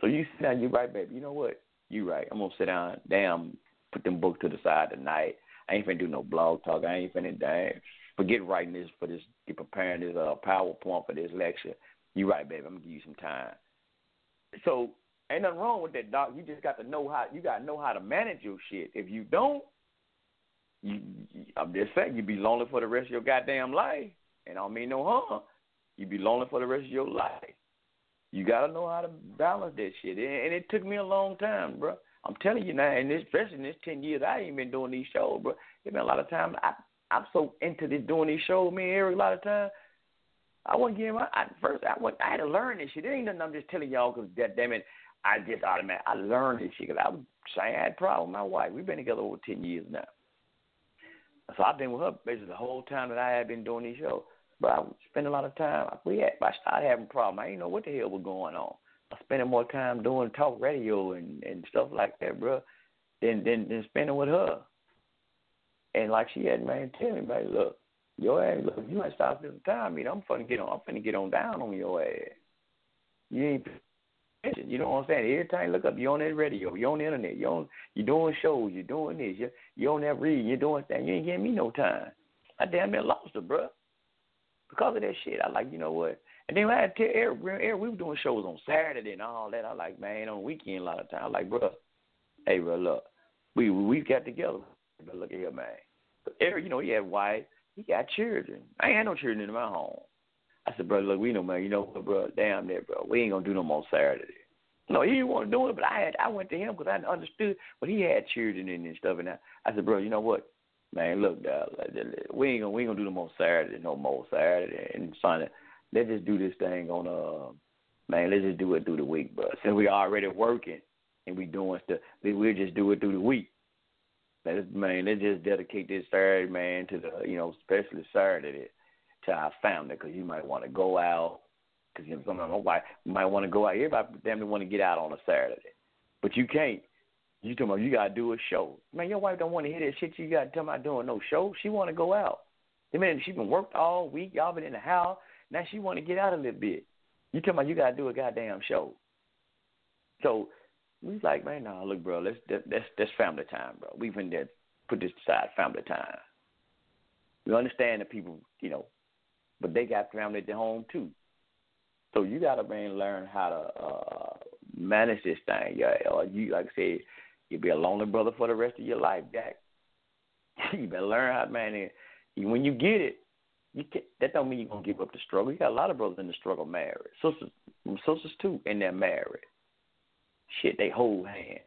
So you sit down, you right, baby. You know what? You right. I'm gonna sit down. Damn, put them books to the side tonight. I ain't finna do no blog talk. I ain't finna damn forget writing this for this, get preparing this uh, PowerPoint for this lecture. You right, baby. I'm gonna give you some time. So ain't nothing wrong with that, doc. You just got to know how you got to know how to manage your shit. If you don't, you, I'm just saying, you'd be lonely for the rest of your goddamn life. And I don't mean no harm. You'd be lonely for the rest of your life. You gotta know how to balance that shit. And it took me a long time, bro. I'm telling you now, and especially in this ten years, I ain't been doing these shows, bro. It's been a lot of times. I I'm so into this doing these shows, me and Eric. A lot of times, I wasn't getting my I, first. I went. I had to learn this shit. It ain't nothing. I'm just telling y'all because that damn it, I just automatic. I learned this shit because I was saying I had a problem my wife. We've been together over ten years now. So I've been with her basically the whole time that I had been doing these shows. But I spent a lot of time. We had, I started having problems. I didn't know what the hell was going on. Spending more time doing talk radio and and stuff like that, bro, than than than spending with her. And like she had, man, tell me, man, look, your ass, look, you ain't stop spending time. I mean, I'm finna get on. I'm finna get on down on your ass. You ain't you know what I'm saying? Every time you look up, you're on that radio, you're on the internet, you're on, you're doing shows, you're doing this, you're, you're on that read, you're doing that. You ain't giving me no time. I damn near lost her, bro. Because of that shit, I like, you know what? And then I tell Eric, Eric, we were doing shows on Saturday and all that. I like, man, on weekend a lot of times. I like, bro, hey, bro, look, we we got together. But look here, man. Eric, you know, he had wife, he got children. I ain't had no children in my home. I said, bro, look, we know, man. You know what, bro? Damn that, bro. We ain't gonna do no more Saturday. No, he didn't want to do it, but I had I went to him because I understood. But he had children in and stuff, and I, I said, bro, you know what, man? Look, dog, we ain't gonna we ain't gonna do no more Saturday, no more Saturday, and Sunday. Let's just do this thing on uh, man. Let's just do it through the week, bro. Since we already working and we doing stuff, we'll just do it through the week. Let's man, let's just dedicate this Saturday, man, to the you know, especially Saturday to our family because you might want to go out because you know some of my wife might want to go out. Everybody damn near want to get out on a Saturday, but you can't. You talking about you gotta do a show. Man, your wife don't want to hear that shit. You got to tell about doing no show. She want to go out. I mean, she been worked all week. Y'all been in the house. Now she want to get out a little bit. You talking about you gotta do a goddamn show. So we was like, man, nah, look, bro, let's that's that's family time, bro. We've been there, put this aside, family time. We understand that people, you know, but they got family at their home too. So you got to man learn how to uh, manage this thing. Yeah, or you like I said, you'll be a lonely brother for the rest of your life, Jack. *laughs* you better learn how to manage. When you get it, you can, that don't mean you're gonna give up the struggle. You got a lot of brothers in the struggle married, sisters, sisters too, and they're married. Shit, they hold hands.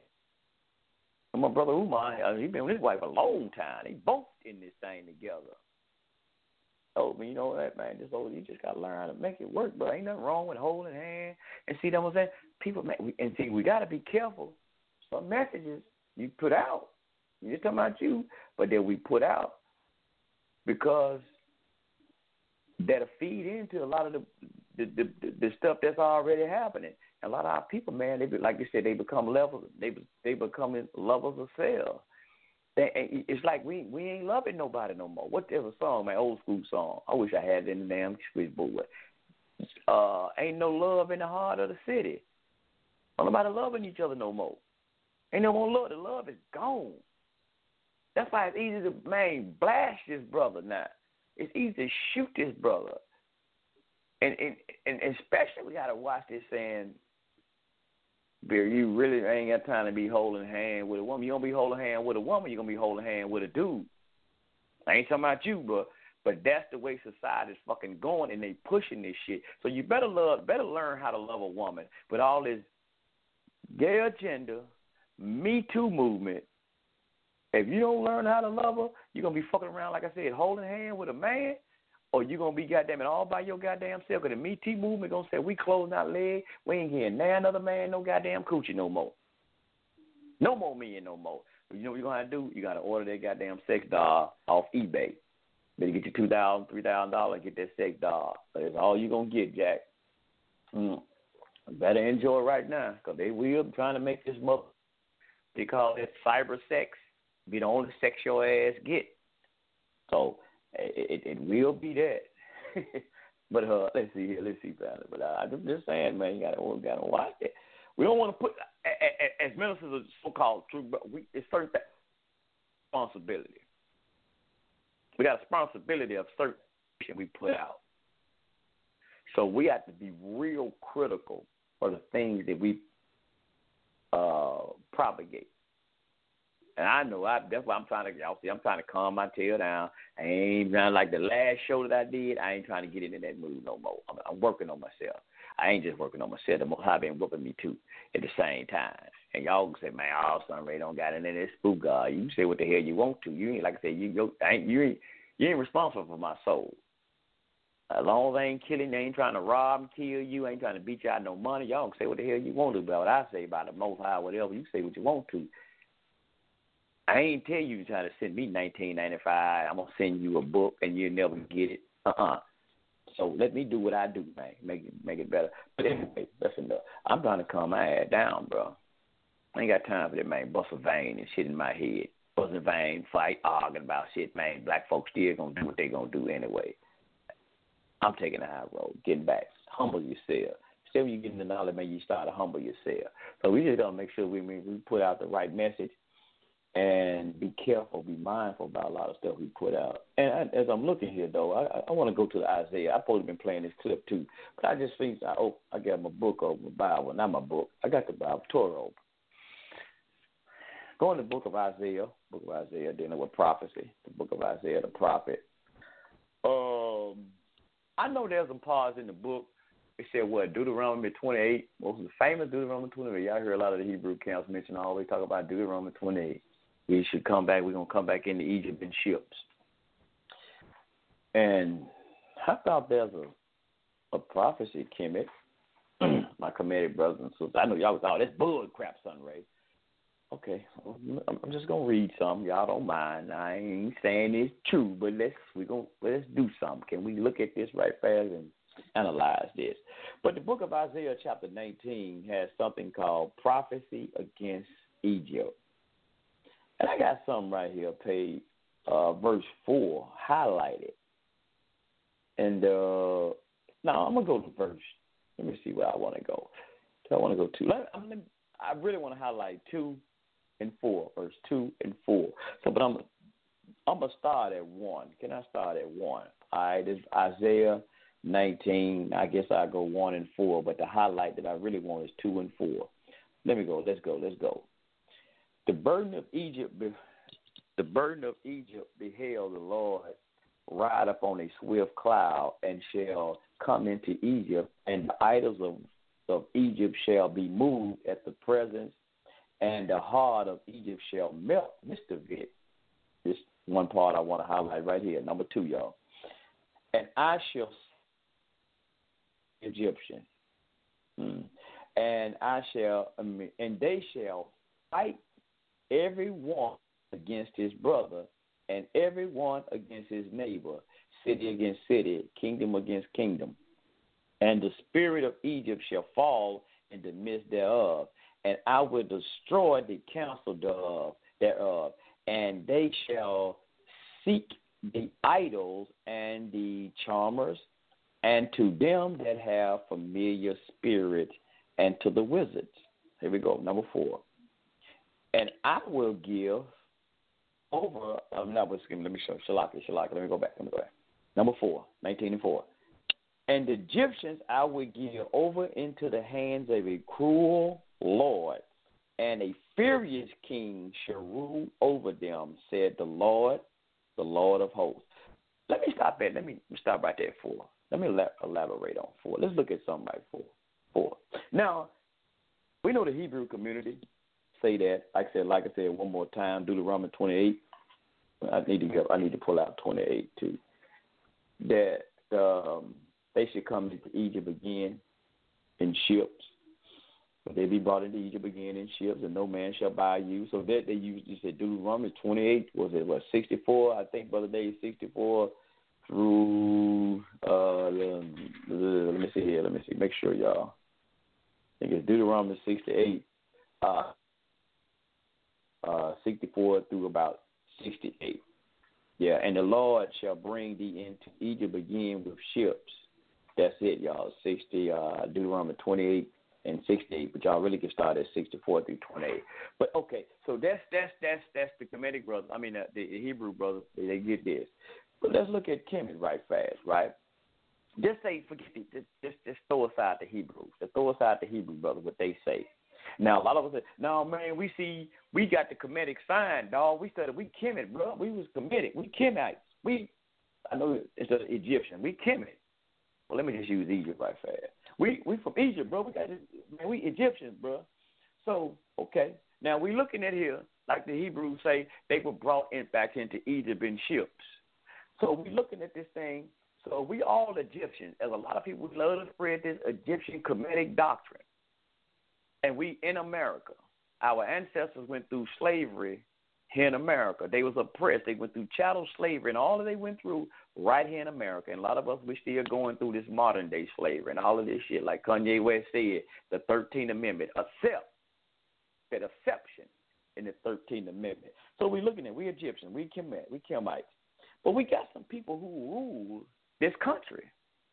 And my brother Umar, uh, he been with his wife a long time. They both in this thing together told me, you know what, man, just old you just gotta learn how to make it work, bro. Ain't nothing wrong with holding hands. And see, that was saying, people, man, and see, we gotta be careful. Some messages you put out, you're talking about you, but then we put out because that'll feed into a lot of the the, the the stuff that's already happening. And a lot of our people, man, they be, like you said, they become levels. They they become levels of self it's like we we ain't loving nobody no more. What there's a song, man, old school song. I wish I had it in the damn switchboard. Uh, ain't no love in the heart of the city. Ain't nobody loving each other no more. Ain't no more love. The love is gone. That's why it's easy to man blast this brother now. It's easy to shoot this brother. And and and especially we gotta watch this saying Beer, you really ain't got time to be holding hand with a woman. You don't be holding hand with a woman. You're gonna be holding hand with a dude. I ain't talking about you, but but that's the way society's fucking going, and they pushing this shit. So you better love, better learn how to love a woman. But all this gay agenda, Me Too movement. If you don't learn how to love her, you're gonna be fucking around like I said, holding hand with a man. Or you gonna be goddamn it all by your goddamn self? Cause the Me Too movement gonna say we closing our leg. We ain't hearing now another man no goddamn coochie no more. No more men no more. You know what you're gonna do? You gotta order that goddamn sex doll off eBay. Better get you two thousand, three thousand dollars, get that sex doll. That's all you gonna get, Jack. Mm. Better enjoy it right now, cause they will be trying to make this mother. They call it cyber sex. Be the only sex your ass get. So it, it, it will be that. *laughs* but uh, let's see here, let's see it. But uh, I'm just saying, man, you gotta gotta watch it. We don't want to put as ministers of so-called truth, but we it's certain responsibility. We got a responsibility of certain we put out. So we have to be real critical for the things that we uh, propagate. And I know I that's why I'm trying to y'all see I'm trying to calm my tail down. I ain't trying like the last show that I did. I ain't trying to get into that mood no more. I'm, I'm working on myself. I ain't just working on myself. The Most High been whooping me too at the same time. And y'all can say, man, all Sunray don't got into this spook God. You can say what the hell you want to. You ain't like I said, you you ain't you ain't you ain't responsible for my soul. As long as I ain't killing, they ain't trying to rob and kill you, ain't trying to beat you out no money, y'all can say what the hell you want to about what I say about the Most High, whatever. You say what you want to. I ain't tell you trying to send me nineteen ninety five. I'm gonna send you a book and you'll never get it. Uh uh-uh. uh So let me do what I do, man. Make it make it better. But anyway, that's enough. I'm trying to calm my ass down, bro. I ain't got time for that, man. Bust a vein and shit in my head. Bust a vein, fight, arguing about shit, man. Black folks still gonna do what they gonna do anyway. I'm taking the high road, getting back. Humble yourself. Still, you get the knowledge, man, you start to humble yourself. So we just gotta make sure we we put out the right message and be careful, be mindful about a lot of stuff we put out. And I, as I'm looking here, though, I, I want to go to Isaiah. I've probably been playing this clip too, but I just think I oh I got my book over my Bible, not my book. I got the Bible, Torah open. Go in the book of Isaiah, book of Isaiah, dealing with prophecy, the book of Isaiah, the prophet. Um, I know there's some parts in the book. It said what Deuteronomy 28, most of the famous Deuteronomy 28. Y'all hear a lot of the Hebrew camps mention always talk about Deuteronomy 28 we should come back. We're gonna come back into Egypt in ships. And I thought there's a a prophecy, Kemet, *clears throat* my Kemetic brothers and sisters. I know y'all was oh, all this bull crap, Sunray. Okay, I'm just gonna read some. Y'all don't mind. I ain't saying it's true, but let's we gonna let's do something. Can we look at this right fast and analyze this? But the book of Isaiah, chapter 19, has something called prophecy against Egypt. And I got something right here, page uh, verse four, highlighted. And uh now I'm gonna go to verse. Let me see where I want to go. So I want to go to. Let, I'm, I really want to highlight two and four, verse two and four. So, but I'm I'm gonna start at one. Can I start at one? All right, it's Isaiah 19. I guess I go one and four, but the highlight that I really want is two and four. Let me go. Let's go. Let's go. The burden of Egypt, the burden of Egypt beheld the Lord ride upon a swift cloud and shall come into Egypt, and the idols of, of Egypt shall be moved at the presence, and the heart of Egypt shall melt. Mr. Vic, this one part I want to highlight right here. Number two, y'all. And I shall Egyptian, hmm. and I shall, and they shall fight every one against his brother, and every one against his neighbor, city against city, kingdom against kingdom. And the spirit of Egypt shall fall in the midst thereof, and I will destroy the counsel thereof, thereof, and they shall seek the idols and the charmers, and to them that have familiar spirits, and to the wizards. Here we go, number four and I will give over. Um, no, let me show Shalaka, Shalaka. Let me go back. Let me go back. Number four, 19 and 4. And the Egyptians I will give over into the hands of a cruel Lord, and a furious king shall rule over them, said the Lord, the Lord of hosts. Let me stop there. Let me stop right there, four. Let me elaborate on four. Let's look at something like four. Four. Now, we know the Hebrew community say that. Like I said, like I said, one more time, Deuteronomy 28. I need to go. I need to pull out 28 too. that um, they should come to Egypt again in ships. But they be brought into Egypt again in ships, and no man shall buy you. So that they used, you said Deuteronomy 28, was it, what, 64? I think, Brother Dave, 64 through, uh, let me see here, let me see, make sure, y'all. I think it's Deuteronomy 68, uh, uh, 64 through about 68. Yeah, and the Lord shall bring thee into Egypt again with ships. That's it, y'all. 60, uh, Deuteronomy 28 and 68, but y'all really can start at 64 through 28. But okay, so that's that's that's that's the Kemetic brothers. I mean, uh, the Hebrew brothers. They, they get this. But let's look at Kemet right fast, right? Just say, forget the, just, just just throw aside the Hebrews. Just throw aside the Hebrew brothers, what they say. Now a lot of us say, no man, we see we got the Kemetic sign, dog. We studied we Kemet, bro. We was Kemetic. We Kemites. We I know it's an Egyptian. We Kemet. Well, let me just use Egypt right fast. We we from Egypt, bro. We got man. We Egyptians, bro. So okay, now we looking at here like the Hebrews say they were brought in back into Egypt in ships. So we looking at this thing. So we all Egyptians, as a lot of people love to spread this Egyptian Kemetic doctrine. And we in America, our ancestors went through slavery here in America. They was oppressed. They went through chattel slavery and all that they went through right here in America. And a lot of us we still going through this modern day slavery and all of this shit. Like Kanye West said, the Thirteenth Amendment, accept that exception in the Thirteenth Amendment. So we looking at we Egyptians, we Kemet, we Kemites, but we got some people who rule this country.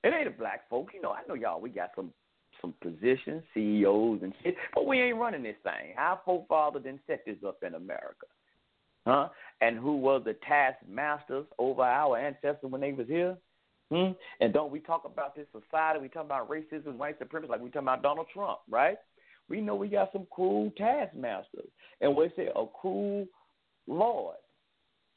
It ain't a black folk, you know. I know y'all. We got some some positions, CEOs and shit, but we ain't running this thing. Our forefather didn't set this up in America huh? And who were the taskmasters over our ancestors when they was here? Hmm? And don't we talk about this society? We talk about racism, white supremacy, like we talk about Donald Trump, right? We know we got some cruel taskmasters, and we say a cruel Lord.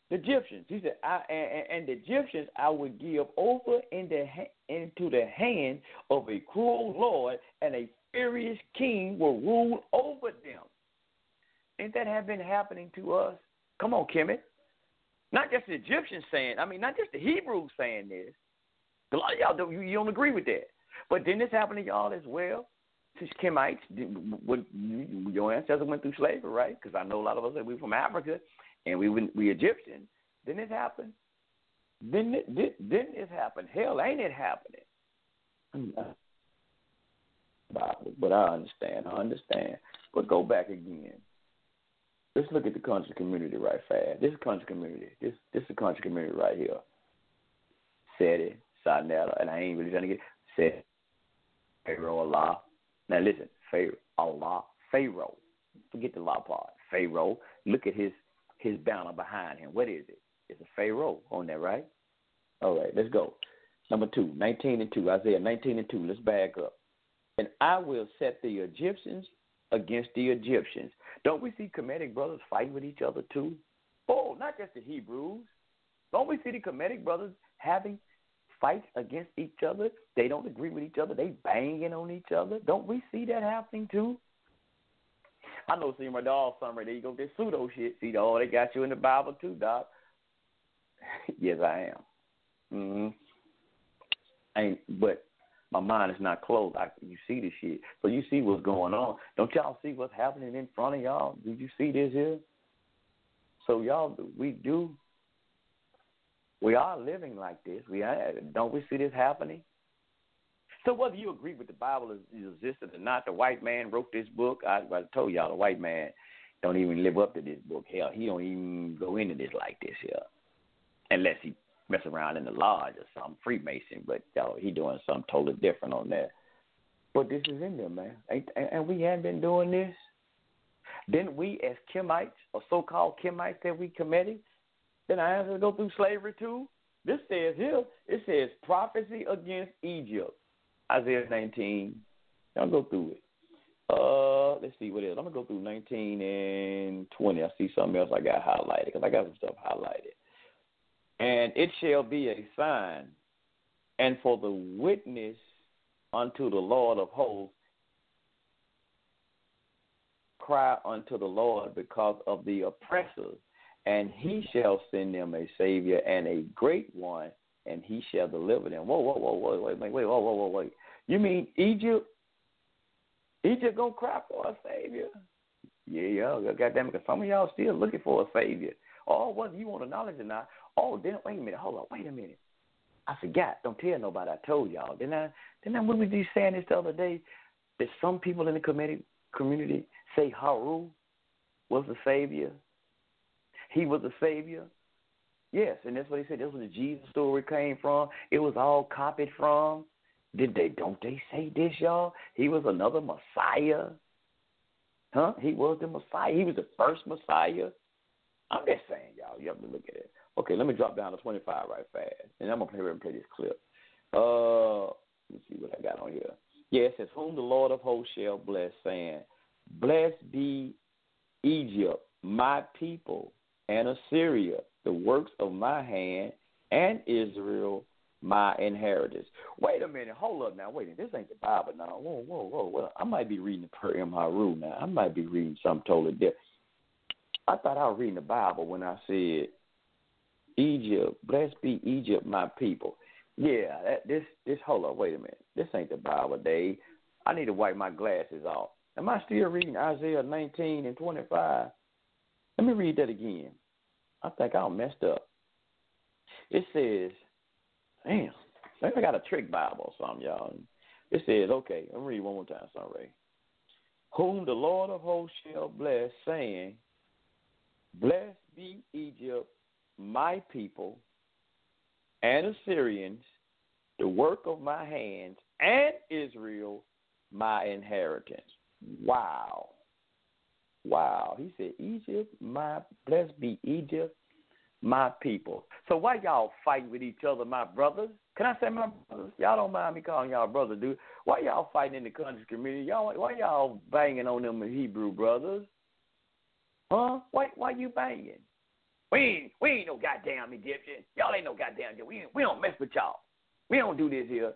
The Egyptians, he said, I, and, and the Egyptians I would give over in the, into the hand of a cruel Lord, and a furious king will rule over them. Ain't that have been happening to us? Come on, Kemet. Not just the Egyptians saying, I mean, not just the Hebrews saying this. A lot of y'all don't, you, you don't agree with that. But didn't this happen to y'all as well? Since Kemites, when your ancestors went through slavery, right? Because I know a lot of us that we're from Africa, and we we Egyptian. Didn't this happen? Didn't it, did, didn't this happen? Hell, ain't it happening? But I understand. I understand. But go back again. Let's look at the country community right fast. This country community. This this is country community right here. Seti, Sa Neter, and I ain't really trying to get Seti, Pharaoh, Allah. Now listen, Pharaoh, Allah, Pharaoh. Forget the law part. Pharaoh. Look at his his banner behind him. What is it? It's a Pharaoh on there, right? All right, let's go. Number two, 19 and 2. Isaiah 19 and 2. Let's back up. And I will set the Egyptians against the Egyptians. Don't we see Kemetic brothers fighting with each other too? Oh, not just the Hebrews. Don't we see the Kemetic brothers having fights against each other? They don't agree with each other. They banging on each other. Don't we see that happening too? I know, see my dog somewhere. There you go, this pseudo shit. See, oh, they got you in the Bible too, Doc. *laughs* yes, I am. Mm-hmm. Ain't, but my mind is not closed. I, you see this shit, so you see what's going on. Don't y'all see what's happening in front of y'all? Did you see this here? So y'all, we do. We are living like this. We are, don't we see this happening? So whether you agree with the Bible is, is existed or not, the white man wrote this book. I, I told y'all the white man don't even live up to this book. Hell, he don't even go into this like this here, unless he mess around in the lodge or some Freemason, but yo, he doing something totally different on that. But this is in there, man. And we hadn't been doing this. Then we, as Kemites, or so-called Kemites that we committed, then I have to go through slavery too. This says here, it says prophecy against Egypt. Isaiah 19. I'll go through it. Uh, let's see what else. I'm gonna go through 19 and 20. I see something else I got highlighted because I got some stuff highlighted. And it shall be a sign, and for the witness unto the Lord of hosts, cry unto the Lord because of the oppressors, and he shall send them a Savior and a great one, and he shall deliver them. Whoa, whoa, whoa, whoa, wait, wait, wait, whoa, whoa, whoa, wait. You mean Egypt? Egypt gonna cry for a savior? Yeah, yeah, goddamn it, because some of y'all still looking for a savior. Oh, whether you want the knowledge or not. Oh, then wait a minute, hold on, wait a minute. I forgot. Don't tell nobody. I told y'all. Then I, then I, when we be saying this the other day, that some people in the community community say Haru was the savior. He was the savior. Yes, and that's what he said. That's where the Jesus story came from. It was all copied from. Did they? Don't they say this, y'all? He was another Messiah. Huh? He was the Messiah. He was the first Messiah. I'm just saying, y'all. You have to look at it. Okay, let me drop down to 25 right fast, and I'm gonna play and play this clip. Uh, let's see what I got on here. Yeah, it says, "Whom the Lord of hosts shall bless, saying, Blessed be Egypt, my people, and Assyria, the works of my hand, and Israel, my inheritance. Wait a minute, hold up now. Wait a minute, this ain't the Bible now. Whoa, whoa, whoa, whoa. I might be reading the Pert em Heru now. I might be reading something totally different. I thought I was reading the Bible when I said Egypt, blessed be Egypt, my people. Yeah, that, this this hold up, wait a minute. This ain't the Bible, Dave. I need to wipe my glasses off. Am I still reading Isaiah 19 and 25? Let me read that again. I think I messed up. It says, damn, maybe I got a trick Bible or something, y'all. It says, okay, I'm read one more time, sorry. Whom the Lord of hosts shall bless, saying, Blessed be Egypt, my people, and Assyrians, the work of my hands, and Israel, my inheritance. Wow. Wow. He said, Egypt, my blessed be Egypt, my people. So why y'all fighting with each other, my brothers? Can I say my brothers? Y'all don't mind me calling y'all brothers, dude. Why y'all fighting in the country community? Y'all why y'all banging on them Hebrew brothers? Huh? Why why you banging? We ain't we ain't no goddamn Egyptian. Y'all ain't no goddamn Egyptian. We, we don't mess with y'all. We don't do this here.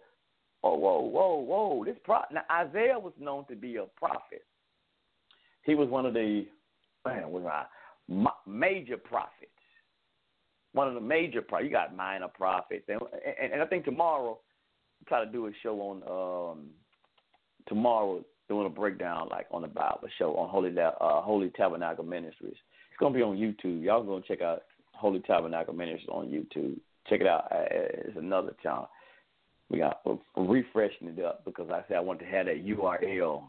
Oh, whoa, whoa, whoa. This pro- now Isaiah was known to be a prophet. He was one of the man, was I, major prophets. One of the major prophets. You got minor prophets, and, and, and I think tomorrow I'll try to do a show on um, tomorrow doing a breakdown like on the Bible show on Holy uh, Holy Tabernacle Ministries. It's gonna be on YouTube. Y'all gonna check out Holy Tabernacle Ministries on YouTube. Check it out. Uh, it's another channel we got we're refreshing it up because I said I wanted to have that URL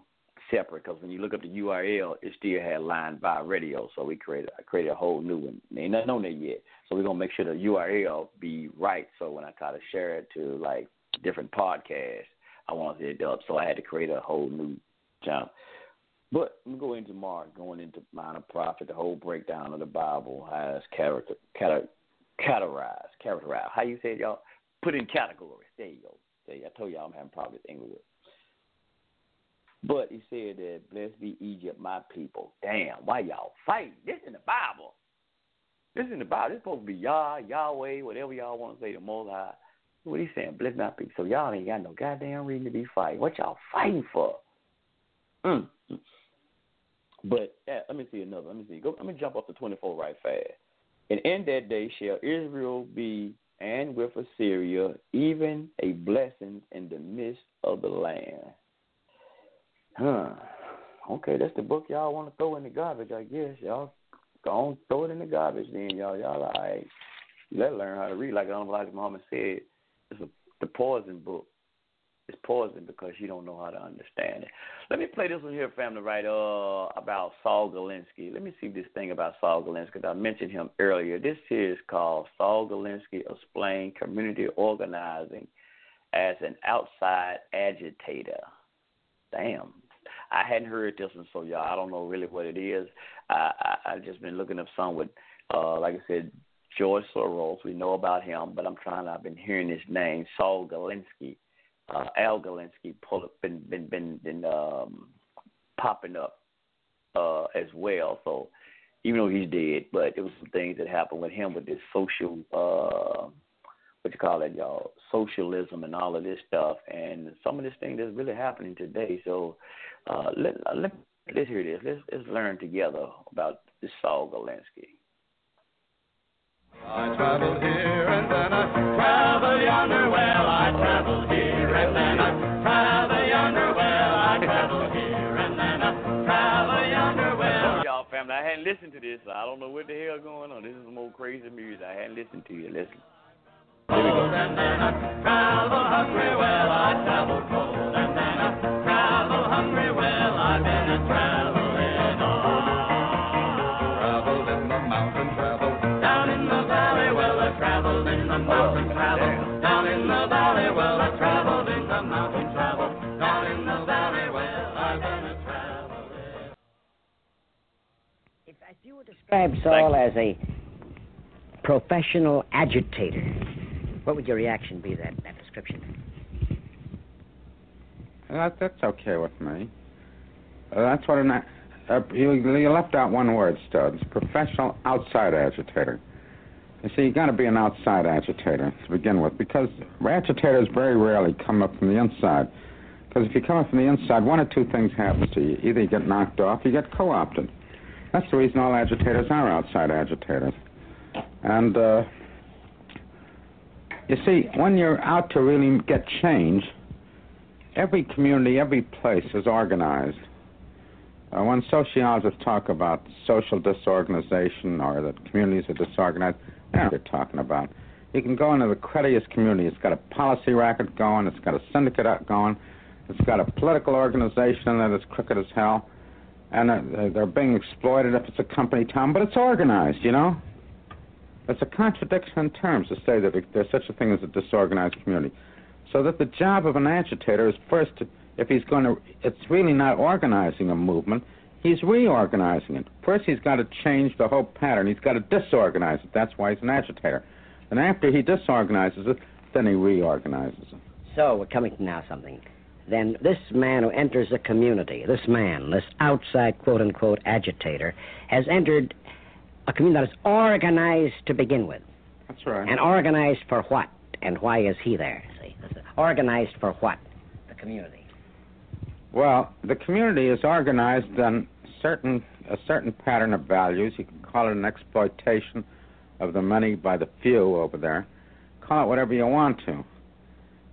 separate because when you look up the URL, it still had Line Vibe Radio. So we created I created a whole new one. Ain't nothing on there yet. So we're gonna make sure the URL be right. So when I try to share it to like different podcasts, I wanted it up. So I had to create a whole new channel. But I'm going tomorrow, going into Minor Prophet, the whole breakdown of the Bible, how it's character, categorized, characterized. How you say it, y'all? put in categories. There you go. There you, I told y'all I'm having problems with English. But he said that blessed be Egypt, my people. Damn, why y'all fighting? This in the Bible. This in the Bible. This supposed to be Yah, Yahweh, whatever y'all want to say, the Most. What he saying? Bless my people. So y'all ain't got no goddamn reason to be fighting. What y'all fighting for? Mm. But let me see another. Let me see. Go. Let me jump up to twenty four right fast. And in that day shall Israel be and with Assyria, even a blessing in the midst of the land. Huh. Okay, that's the book y'all want to throw in the garbage, I guess. Y'all on, throw it in the garbage then, y'all. Y'all. You better learn how to read like Elijah Muhammad said. It's a, the poison book. It's poison because you don't know how to understand it. Let me play this one here, family, right? Uh, about Saul Galinsky. Let me see this thing about Saul Galinsky. I mentioned him earlier. This is called Saul Galinsky Explain Community Organizing as an Outside Agitator. Damn. I hadn't heard this one, so y'all, I don't know really what it is. I, I I've just been looking up some with, uh, like I said, George Soros. We know about him, but I'm trying. I've been hearing his name, Saul Galinsky uh, Al Galinsky pull up, been been been been um, popping up uh, as well. So even though he's dead, but there was some things that happened with him with this social uh, what you call it, y'all, socialism and all of this stuff, and some of this thing that's really happening today. So uh, let let let's hear this. Let's let's learn together about this Saul Galinsky. I travel here and then I travel yonder. Well, I travel here and then I travel yonder. Well, I travel here and then I travel yonder. Well, Y'all family, I hadn't listened to this. I don't know what the hell going on. This is some old crazy music. I hadn't listened to you. Listen. cold and then I travel hungry. Well, I travel cold and then hungry. Well, I've been a traveling on. Traveled in the mountain, traveled down in the valley. Well, I traveled in the mountain, traveled down in the valley. Well, I traveled in the mountain, traveled down in the valley. Well, I've been a traveling. If, if you were to describe Saul as a professional agitator, what would your reaction be to that, that description? That, that's okay with me. Uh, that's what an. Uh, you, you left out one word, Studs. Professional outside agitator. You see, you got to be an outside agitator to begin with, because agitators very rarely come up from the inside. Because if you come up from the inside, one or two things happen to you: either you get knocked off, or you get co-opted. That's the reason all agitators are outside agitators. And uh, you see, when you're out to really get change, every community, every place is organized. Uh, when sociologists talk about social disorganization or that communities are disorganized, know what they're talking about. You can go into the creditious community. It's got a policy racket going. It's got a syndicate going. It's got a political organization that is crooked as hell. And uh, they're being exploited if it's a company town, but it's organized, you know? It's a contradiction in terms to say that there's such a thing as a disorganized community. So that the job of an agitator is first, to, if he's going to, it's really not organizing a movement, he's reorganizing it. First, he's got to change the whole pattern. He's got to disorganize it. That's why he's an agitator. And after he disorganizes it, then he reorganizes it. So, we're coming to now something. Then this man who enters the community, this man, this outside quote unquote agitator, has entered a community that is organized to begin with. That's right. And organized for what? And why is he there? Organized for what? The community. Well, the community is organized on certain a certain pattern of values. You can call it an exploitation of the many by the few over there. Call it whatever you want to.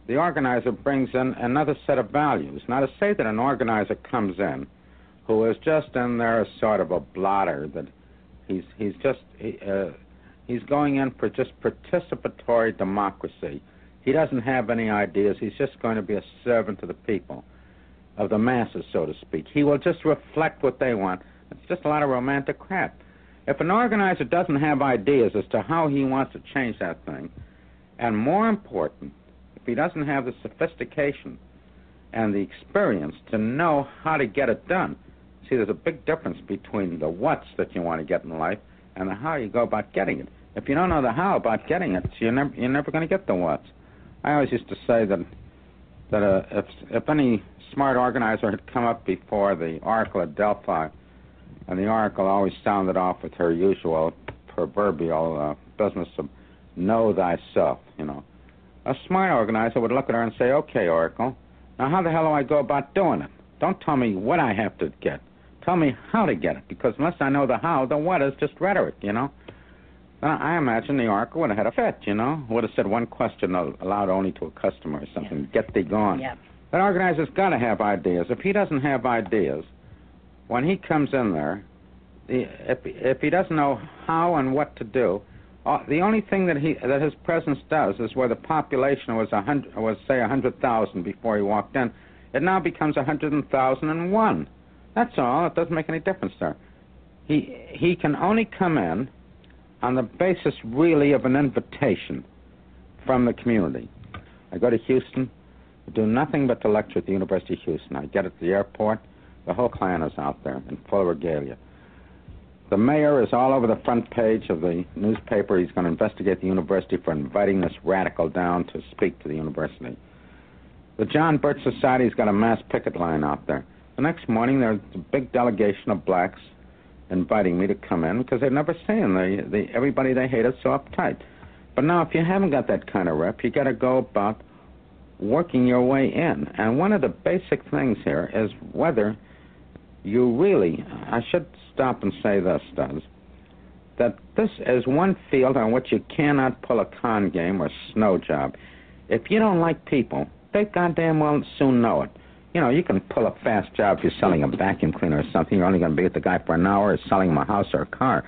The organizer brings in another set of values. Now, to say that an organizer comes in who is just in there as sort of a blotter that he's he's just he, uh, he's going in for just participatory democracy. He doesn't have any ideas. He's just going to be a servant to the people, of the masses, so to speak. He will just reflect what they want. It's just a lot of romantic crap. If an organizer doesn't have ideas as to how he wants to change that thing, and more important, if he doesn't have the sophistication and the experience to know how to get it done, see, there's a big difference between the what's that you want to get in life and the how you go about getting it. If you don't know the how about getting it, you're never you're never going to get the what's. I always used to say that that uh, if if any smart organizer had come up before the Oracle at Delphi, and the Oracle always sounded off with her usual proverbial uh, business of know thyself, you know. A smart organizer would look at her and say, "Okay, Oracle, now how the hell do I go about doing it? Don't tell me what I have to get. Tell me how to get it, because unless I know the how, the what is just rhetoric, you know." Uh, I imagine the Oracle would have had a fit, you know. Would have said one question aloud only to a customer or something. Get thee gone. Yep. That organizer's got to have ideas. If he doesn't have ideas, when he comes in there, the, if if he doesn't know how and what to do, uh, the only thing that he that his presence does is where the population was a hundred was say a hundred thousand before he walked in, it now becomes a hundred thousand and one. That's all. It doesn't make any difference there. He he can only come in on the basis really of an invitation from the community. I go to Houston, do nothing but to lecture at the University of Houston. I get at the airport, the whole Klan is out there in full regalia. The mayor is all over the front page of the newspaper. He's going to investigate the university for inviting this radical down to speak to the university. The John Birch Society's got a mass picket line out there. The next morning, there's a big delegation of blacks inviting me to come in because they've never seen the, the everybody they hate is so uptight. But now, if you haven't got that kind of rep, you got to go about working your way in. And one of the basic things here is whether you really. I should stop and say this, does. that this is one field on which you cannot pull a con game or snow job. If you don't like people, they goddamn well soon know it. You know, you can pull a fast job if you're selling a vacuum cleaner or something. You're only going to be with the guy for an hour, selling him a house or a car.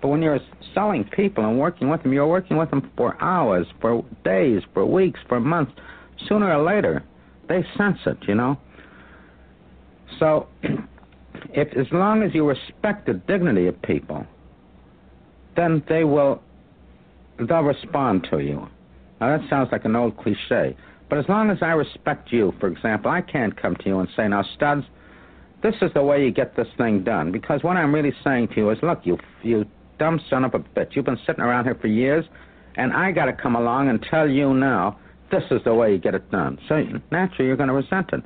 But when you're selling people and working with them, you're working with them for hours, for days, for weeks, for months. Sooner or later, they sense it, you know. So, *clears throat* if as long as you respect the dignity of people, then they will they'll respond to you. Now that sounds like an old cliche, but as long as I respect you, for example, I can't come to you and say, "Now, Studs, this is the way you get this thing done." Because what I'm really saying to you is, "Look, you you dumb son of a bitch, you've been sitting around here for years, and I got to come along and tell you now this is the way you get it done." So naturally, you're going to resent it.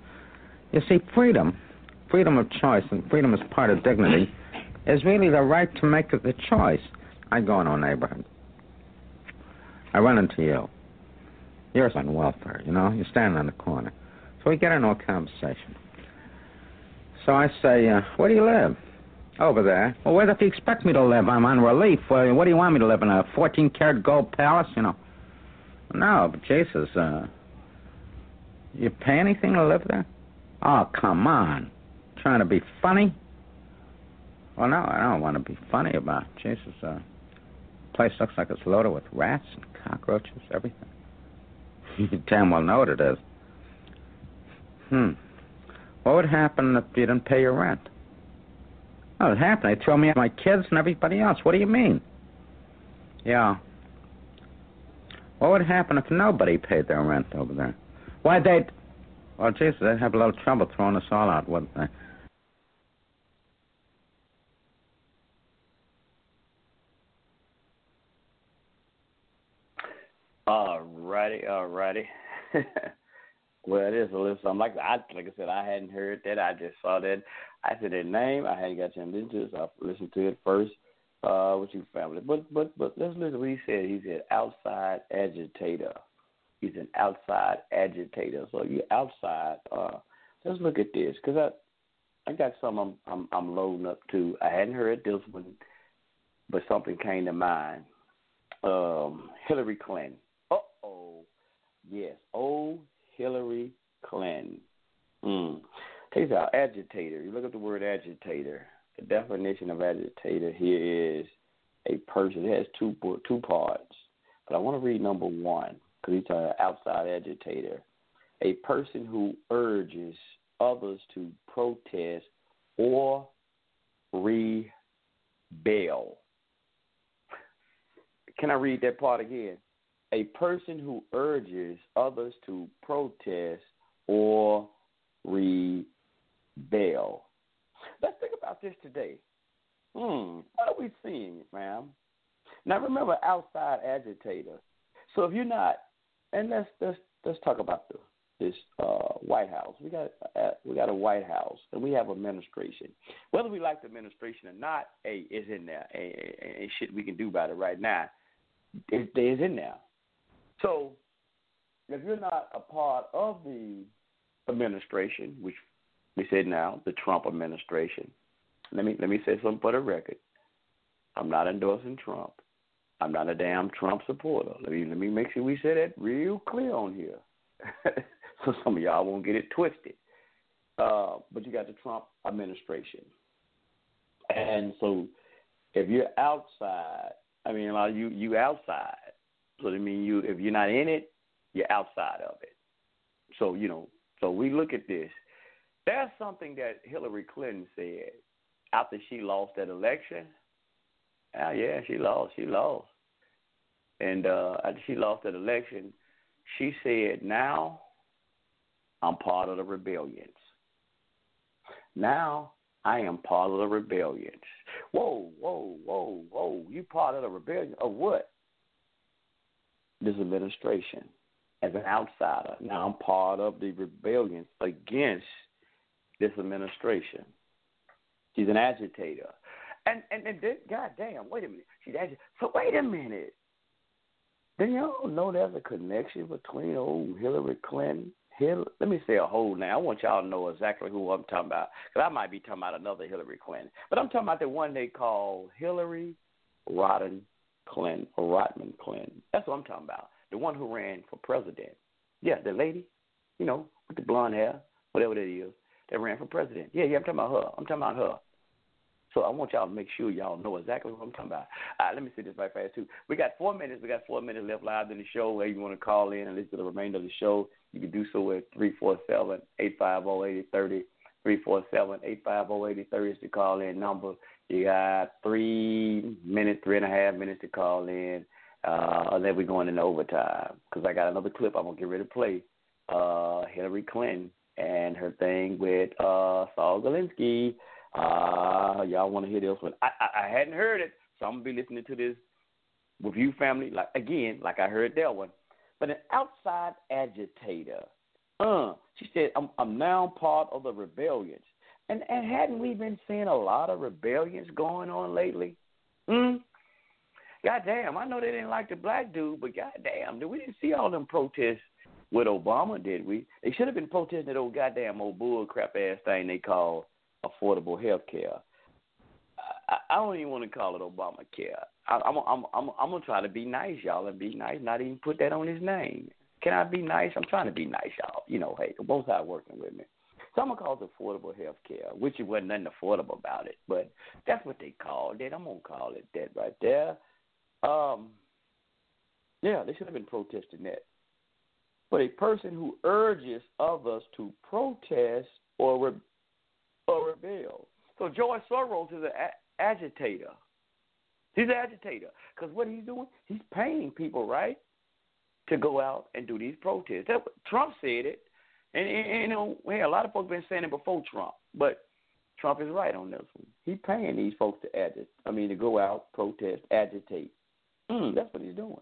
You see, freedom, freedom of choice, and freedom is part of dignity, is really the right to make the choice. I go into a neighborhood. I run into you. You're on welfare, you know. You're standing on the corner. So we get into a conversation. So I say, uh, where do you live? Over there. Well, where do you expect me to live? I'm on relief. Well, what do you want me to live in? A 14 karat gold palace, you know? No, but Jesus, uh, you pay anything to live there? Oh, come on. Trying to be funny? Well, no, I don't want to be funny about it. Jesus, uh, place looks like it's loaded with rats and cockroaches, everything. You damn well know what it is. Hmm. What would happen if you didn't pay your rent? What would happen? They'd throw me out my kids and everybody else. What do you mean? Yeah. What would happen if nobody paid their rent over there? Why, they'd... Well, Jesus, they'd have a little trouble throwing us all out, wouldn't they? Alrighty, alrighty. *laughs* well, it is a little something like I like I said, I hadn't heard that. I just saw that. I said that name. I hadn't got to listen to it, so I listened to it first. Uh, with you family, but but but let's listen to what he said. He said outside agitator. He's an outside agitator. So you're outside. Uh, let's look at this because I I got some I'm, I'm I'm loading up to. I hadn't heard this one, but something came to mind. Um, Hillary Clinton. Yes. Oh, Hillary Clinton. Mm. Takes out agitator. You look at the word agitator. The definition of agitator here is a person. It has two two parts, but I want to read number one because he's an outside agitator. A person who urges others to protest or rebel. Can I read that part again? A person who urges others to protest or rebel. Let's think about this today. Hmm, what are we seeing, ma'am? Now remember, outside agitator. So if you're not, and let's let's let's talk about the, this uh, White House. We got uh, we got a White House, and we have administration. Whether we like the administration or not, hey, is in there, and shit we can do about it right now. It is in there. So if you're not a part of the administration, which we said now, the Trump administration. Let me let me say something for the record. I'm not endorsing Trump. I'm not a damn Trump supporter. Let me let me make sure we say that real clear on here, *laughs* so some of y'all won't get it twisted. Uh, but you got the Trump administration, and so if you're outside, I mean, you you outside. So I mean, you if you're not in it, you're outside of it. So you know, so we look at this there's something that Hillary Clinton said after she lost that election. Ah, yeah, she lost. She lost. And uh, after she lost that election, she said, now I'm part of the rebellions. Now I am part of the rebellions. Whoa, whoa, whoa, whoa. You part of the rebellion of what? This administration. As an outsider. Now I'm part of the rebellion against this administration. She's an agitator. And and, and then, God damn, wait a minute. She's agitator. So wait a minute. Then y'all know there's a connection between old Hillary Clinton. Hillary, let me say a whole now. I want y'all to know exactly who I'm talking about. Because I might be talking about another Hillary Clinton. But I'm talking about the one they call Hillary Rodden Clinton or Rodman Clinton. That's what I'm talking about. The one who ran for president. Yeah, the lady, you know, with the blonde hair, whatever that is, that ran for president. Yeah, yeah, I'm talking about her. I'm talking about her. So I want y'all to make sure y'all know exactly what I'm talking about. All right, let me see this right fast too. We got four minutes. We got four minutes left live in the show. Where you want to call in and listen to the remainder of the show, you can do so at three four seven eight five oh zero eighty thirty. Three four seven eight five oh zero eighty thirty is the call in number. You got three minutes, three and a half minutes to call in. Uh, then we're going into overtime because I got another clip I'm gonna get ready to play. Uh, Hillary Clinton and her thing with uh, Saul Galinsky. Uh, y'all want to hear this one? I, I I hadn't heard it, so I'm gonna be listening to this with you, family. Like again, like I heard that one. But an outside agitator. Uh, she said, I'm I'm now part of the rebellions. And and hadn't we been seeing a lot of rebellions going on lately? Hmm. Goddamn, I know they didn't like the black dude, but goddamn, we didn't see all them protests with Obama, did we? They should have been protesting that old goddamn old bull crap ass thing they call affordable health care. I, I don't even want to call it Obamacare. I, I'm, I'm, I'm, I'm gonna try to be nice, y'all, and be nice. Not even put that on his name. Can I be nice? I'm trying to be nice, y'all. You know, hey, both sides working with me. So I'm gonna call it affordable health care, which it wasn't nothing affordable about it, but that's what they called it. I'm gonna call it that right there. Um, yeah, they should have been protesting that. But a person who urges others to protest or re- or rebel. So George Soros is an a- agitator. He's an agitator because what he's doing, he's paying people right to go out and do these protests. That, Trump said it, and, and, and you know, hey, a lot of folks been saying it before Trump, but Trump is right on this one. He's paying these folks to agitate. I mean, to go out, protest, agitate. Mm, that's what he's doing.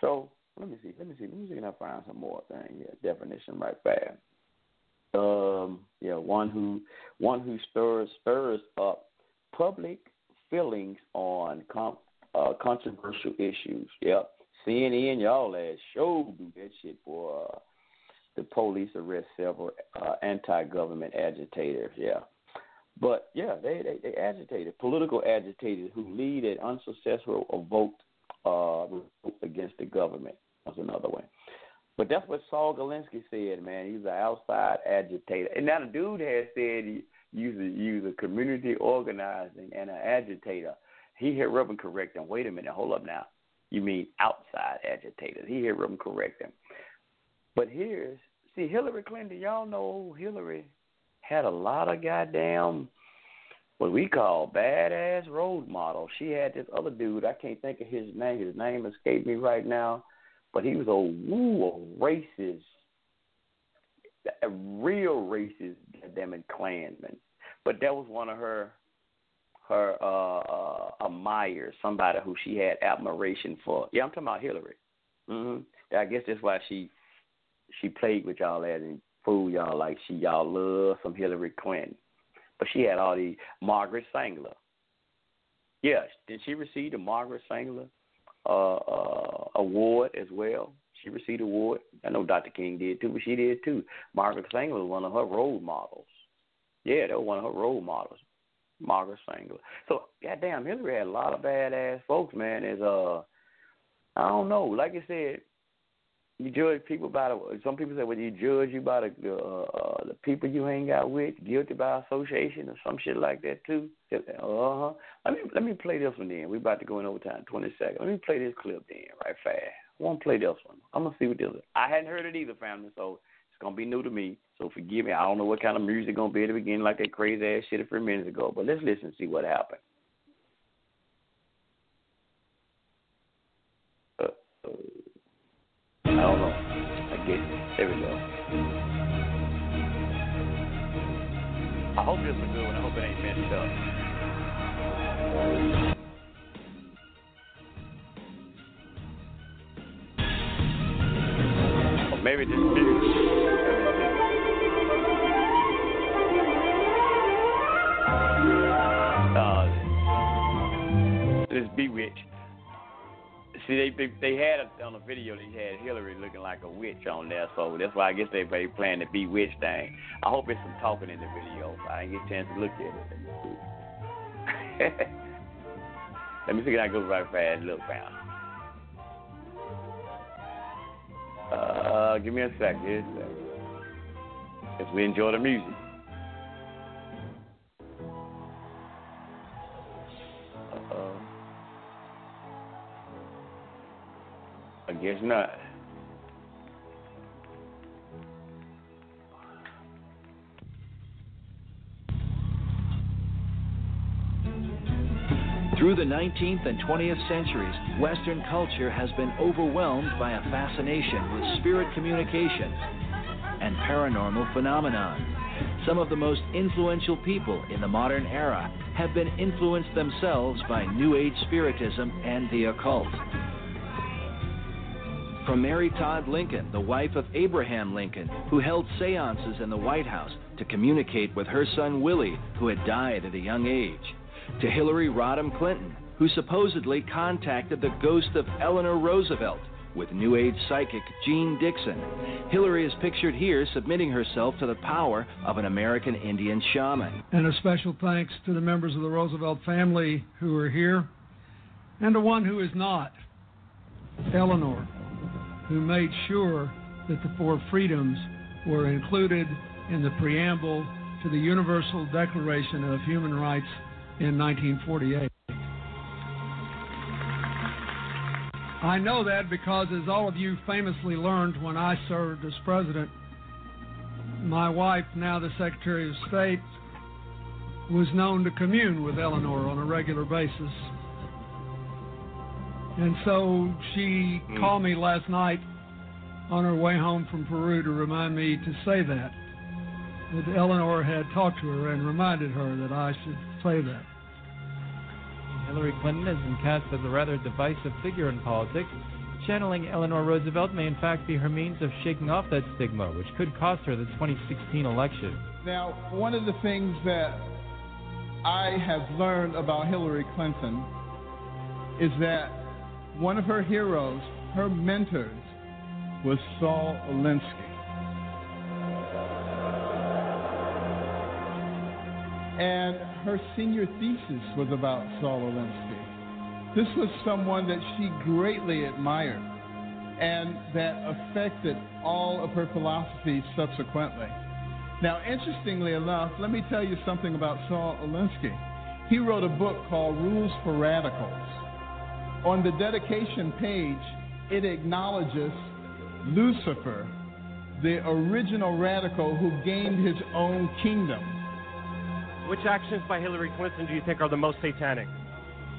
So let me see. Let me see. Let me see if I find some more thing here. Definition right fast. Um, yeah, one who one who stirs stirs up public feelings on com, uh, controversial issues. Yep. CNN, y'all ass show do that shit for uh, the police arrest several uh, anti-government agitators. Yeah, but yeah, they they, they agitated political agitators who lead an unsuccessful vote uh, against the government. That's another way. But that's what Saul Galinsky said, man. He's an outside agitator. And now the dude has said he a, use a community organizing and an agitator. He hit Ruben correct him. Wait a minute, hold up now. You mean outside agitators. He hit Ruben correct him. But here's, see, Hillary Clinton, y'all know Hillary had a lot of goddamn what we call badass role models. She had this other dude, I can't think of his name. His name escaped me right now but he was a woo a racist, a real racist, damn it. But that was one of her her uh, uh somebody who she had admiration for. Yeah, I'm talking about Hillary. Mhm. I guess that's why she she played with y'all at and fooled y'all like she y'all love some Hillary Clinton. But she had all these Margaret Sanger. Yes, did she receive the Margaret Sanger uh, uh, award as well. She received an award. I know Dr. King did too, but she did too. Margaret Sanger was one of her role models. Yeah, that was one of her role models. Margaret Sanger. So, goddamn, Hillary had a lot of badass folks, man. Is uh, I don't know. Like I said, you judge people by the. Some people say, well, you judge you by the uh, the people you hang out with, guilty by association, or some shit like that too. Uh huh. Let me let me play this one then. We about to go in overtime, twenty seconds. Let me play this clip then, right fast. I want to play this one. I'm gonna see what this is. I hadn't heard it either, family, so it's gonna be new to me. So forgive me. I don't know what kind of music gonna be at the beginning, like that crazy ass shit a few minutes ago. But let's listen and see what happened. Uh, uh, Don't know. I get it. There we go. I hope this is a good one. I hope it ain't messed up. Maybe just music. Uh, this Bewitched. See, they, they they had it on the video. They had Hillary looking like a witch on there, so that's why I guess they they playing the Bewitched thing. I hope it's some talking in the video. So I didn't get a chance to look at it. *laughs* Let me see if I go right fast, look fast. Uh, give me a sec here. As we enjoy the music. Guess not. Through the 19th and 20th centuries, Western culture has been overwhelmed by a fascination with spirit communication and paranormal phenomenon. Some of the most influential people in the modern era have been influenced themselves by New Age spiritism and the occult. From Mary Todd Lincoln, the wife of Abraham Lincoln, who held seances in the White House to communicate with her son Willie, who had died at a young age, to Hillary Rodham Clinton, who supposedly contacted the ghost of Eleanor Roosevelt with New Age psychic Jean Dixon. Hillary is pictured here submitting herself to the power of an American Indian shaman. And a special thanks to the members of the Roosevelt family who are here, and to one who is not, Eleanor, who made sure that the four freedoms were included in the preamble to the Universal Declaration of Human Rights in 1948. I know that because, as all of you famously learned when I served as president, my wife, now the Secretary of State, was known to commune with Eleanor on a regular basis. And so she Mm. called me last night on her way home from Peru to remind me to say that. That Eleanor had talked to her and reminded her that I should say that. Hillary Clinton has been cast as a rather divisive figure in politics. Channeling Eleanor Roosevelt may in fact be her means of shaking off that stigma, which could cost her the 2016 election. Now, one of the things that I have learned about Hillary Clinton is that one of her heroes, her mentors, was Saul Alinsky. And her senior thesis was about Saul Alinsky. This was someone that she greatly admired and that affected all of her philosophy subsequently. Now, interestingly enough, let me tell you something about Saul Alinsky. He wrote a book called Rules for Radicals. On the dedication page, it acknowledges Lucifer, the original radical who gained his own kingdom. Which actions by Hillary Clinton do you think are the most satanic?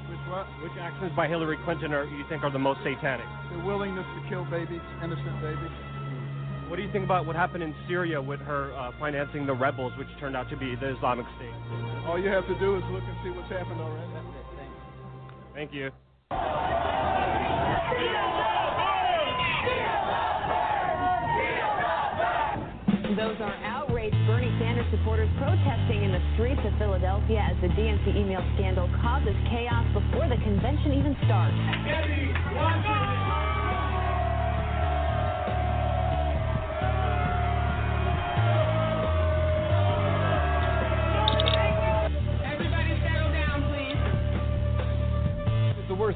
Which what? Which actions by Hillary Clinton are you think are the most satanic? The willingness to kill babies, innocent babies. What do you think about what happened in Syria with her uh, financing the rebels, which turned out to be the Islamic State? All you have to do is look and see what's happened already. Thank you. Those are outraged Bernie Sanders supporters protesting in the streets of Philadelphia as the DNC email scandal causes chaos before the convention even starts.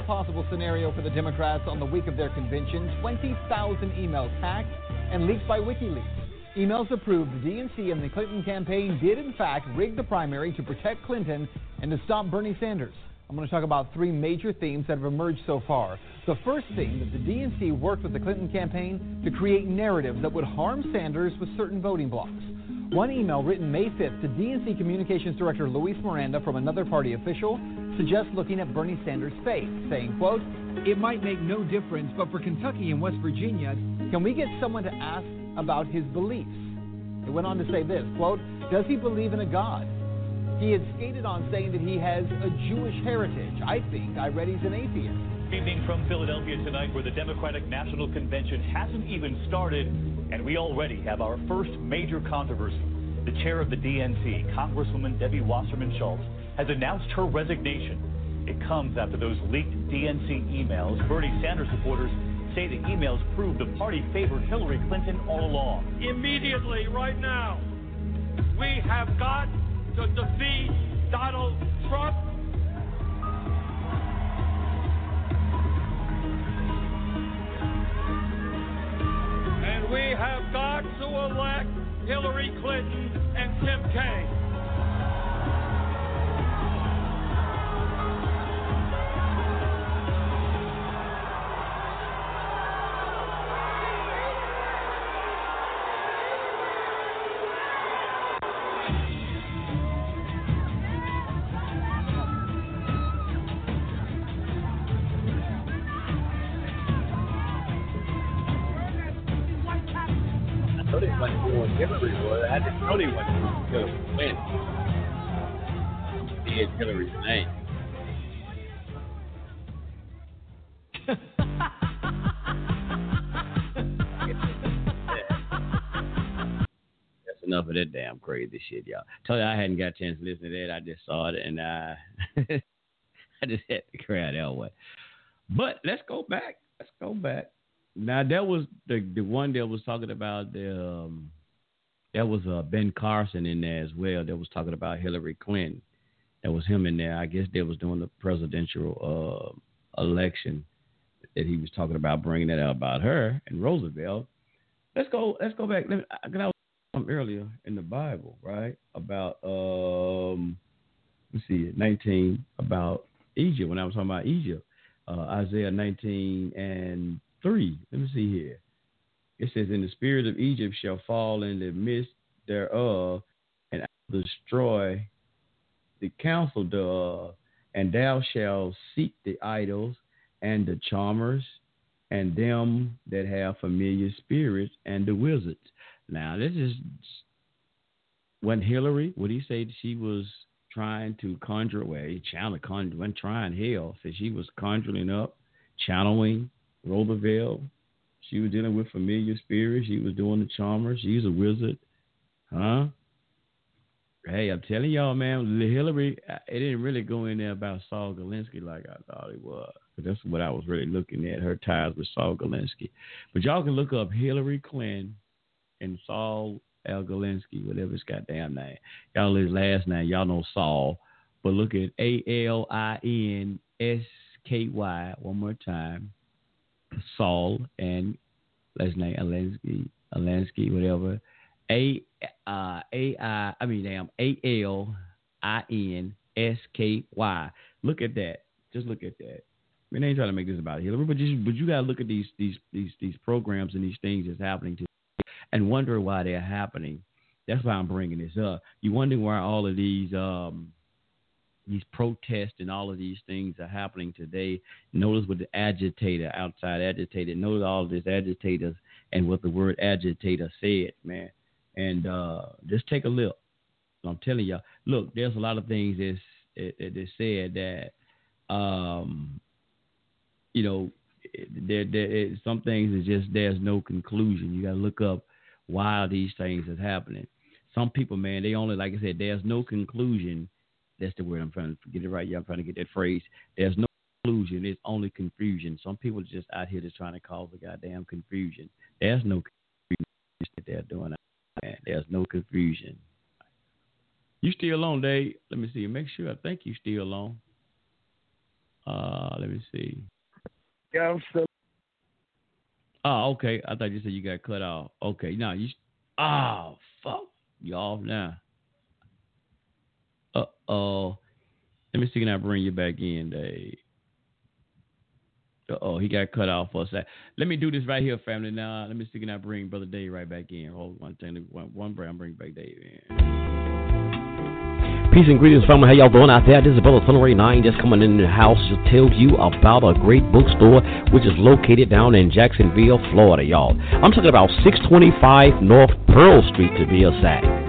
Possible scenario for the Democrats on the week of their convention 20,000 emails hacked and leaked by WikiLeaks. Emails that proved the DNC and the Clinton campaign did, in fact, rig the primary to protect Clinton and to stop Bernie Sanders. I'm going to talk about three major themes that have emerged so far. The first theme that the DNC worked with the Clinton campaign to create narratives that would harm Sanders with certain voting blocks. One email written May 5th to DNC Communications Director Luis Miranda from another party official suggests looking at Bernie Sanders' face, saying, quote, It might make no difference, but for Kentucky and West Virginia, can we get someone to ask about his beliefs? It went on to say this, quote, Does he believe in a God? He had skated on saying that he has a Jewish heritage. I think I read he's an atheist. Evening from Philadelphia tonight, where the Democratic National Convention hasn't even started, and we already have our first major controversy. The chair of the DNC, Congresswoman Debbie Wasserman Schultz, has announced her resignation. It comes after those leaked DNC emails. Bernie Sanders supporters say the emails prove the party favored Hillary Clinton all along. immediately, right now. We have got to defeat Donald Trump. We have got to elect Hillary Clinton and Tim Kaine. Hillary was. I didn't know doing Hillary Clinton. Did Hillary's name. That's enough of that damn crazy shit, y'all. Tell you I hadn't got a chance to listen to that. I just saw it and I *laughs* I just had to cry that way. But let's go back. Let's go back. Now that was the the one that was talking about the um, that was uh, Ben Carson in there as well. That was talking about Hillary Clinton. That was him in there. I guess they was doing the presidential uh, election that he was talking about bringing that out about her and Roosevelt. Let's go. Let's go back. Let me, I was talking earlier in the Bible, right? About um, let's see, nineteen about Egypt. When I was talking about Egypt, uh, Isaiah nineteen and three. Let me see here. It says, "In the spirit of Egypt shall fall in the midst thereof, and I will destroy the counsel thereof, and thou shalt seek the idols and the charmers and them that have familiar spirits and the wizards." Now, this is when Hillary, what he said she was trying to conjure, he channeled, conjure, when trying hell, said she was conjuring up, channeling Roosevelt. She was dealing with familiar spirits. She was doing the charmers. She's a wizard. Huh? Hey, I'm telling y'all, man, Hillary, it didn't really go in there about Saul Galinsky like I thought it was. That's what I was really looking at, her ties with Saul Galinsky. But y'all can look up Hillary Clinton and Saul L. Galinsky, whatever his goddamn name. Y'all his last name, y'all know Saul. But look at A L I N S K Y one more time. Saul and last name Alansky, Alansky, whatever. A uh, A I I mean damn A L I N S K Y. Look at that. Just look at that. I mean, they ain't trying to make this about Hillary, but you but you gotta look at these these these these programs and these things that's happening to and wonder why they're happening. That's why I'm bringing this up. You wonder why all of these um these protests and all of these things are happening today. Notice with the agitator, outside agitator. Notice all of these agitators and what the word agitator said, man. And uh, just take a look. I'm telling y'all, look, there's a lot of things that's that that said that, um, you know, there, there some things is just there's no conclusion. You got to look up why these things is happening. Some people, man, they only like I said, there's no conclusion that's the word I'm trying to get it right. Yeah, I'm trying to get that phrase. There's no illusion. It's only confusion. Some people are just out here just trying to cause a goddamn confusion. There's no confusion that they're doing. Man. There's no confusion. You still on, Dave? Let me see. Make sure. I think you still on. Uh, let me see. Yeah, I'm still. Oh, okay. I thought you said you got cut off. Okay, now you. Oh, fuck. You off now? Uh oh. Let me see can I bring you back in, Dave. Uh oh, he got cut off for a sec. Let me do this right here, family. Now, let me see can I bring Brother Dave right back in. Hold one thing, one, one. I'm bring back Dave in. Peace and greetings, family. How y'all doing out there? This is Brother Sunray 9 just coming in the house to tell you about a great bookstore which is located down in Jacksonville, Florida, y'all. I'm talking about 625 North Pearl Street to be exact.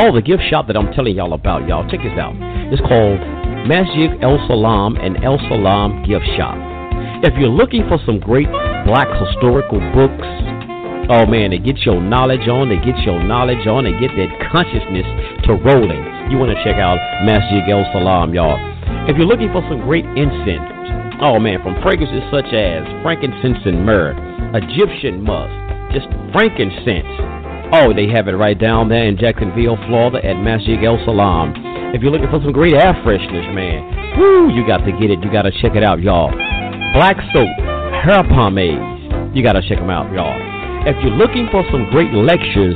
Oh, the gift shop that I'm telling y'all about, y'all. Check this out. It's called Masjid El Salam and El Salam Gift Shop. If you're looking for some great black historical books, oh man, they get your knowledge on, they get your knowledge on, they get that consciousness to rolling. You want to check out Masjid El Salam, y'all. If you're looking for some great incense, oh man, from fragrances such as frankincense and myrrh, Egyptian musk, just frankincense. Oh, they have it right down there in Jacksonville, Florida at Masjid El Salam. If you're looking for some great air freshness, man, whoo, you got to get it. You got to check it out, y'all. Black soap, hair pomades, you got to check them out, y'all. If you're looking for some great lectures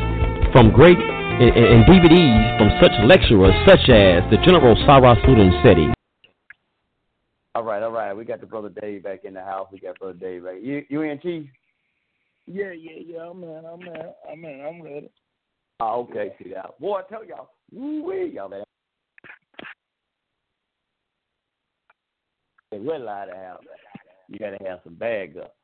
from great and, and DVDs from such lecturers such as the General Sarah Student Seti. All right, all right. We got the brother Dave back in the house. We got brother Dave back. You, you in Chief? Yeah, yeah, yeah. I'm in. I'm in. I'm in. I'm ready. Oh, okay. See that. Boy, I tell y'all, woo y'all man. We're allowed to have. You got to have some bags up.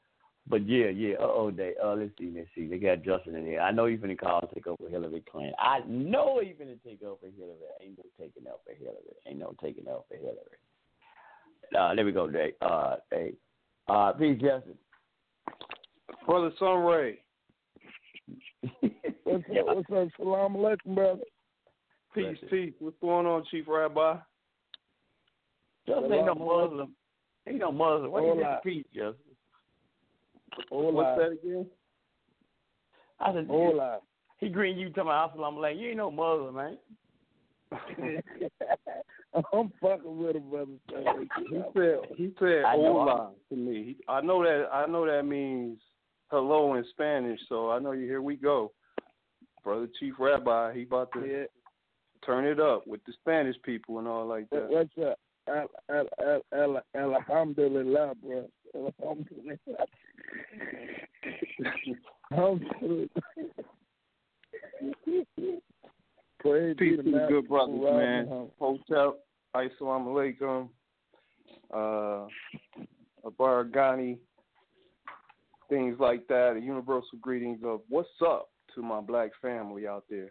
But yeah, yeah. Uh oh, they. Uh, let's see, let's see. They got Justin in here. I know he's finna call and take over Hillary Clinton. I know he's finna take over Hillary. Ain't no taking over Hillary. Ain't no taking over Hillary. Uh, there we go, Dave. Uh, hey, uh, peace, Justin. Brother Sunray. *laughs* What's up? What's up? Salam alaikum, brother. Peace, peace. What's going on, Chief Rabbi? Justin ain't no Muslim. Ain't no Muslim. What is Hola. that peace, Justin? Hola. What's that again? I said, Hola. he green you talking about Assalamu alaikum. You ain't no Muslim, man. *laughs* I'm fucking with him, brother. He said he said I know to me. He, I know that I know that means hello in Spanish, so I know you here we go. Brother Chief Rabbi, he about to turn it up with the Spanish people and all like that. What's up? Al, al, al, al, alhamdulillah, bro. Alhamdulillah. Alhamdulillah. Praise be Peace to the good brothers, man. Hotep, Assalamu alaikum, uh, Abaragani, things like that. A universal greetings of what's up to my black family out there.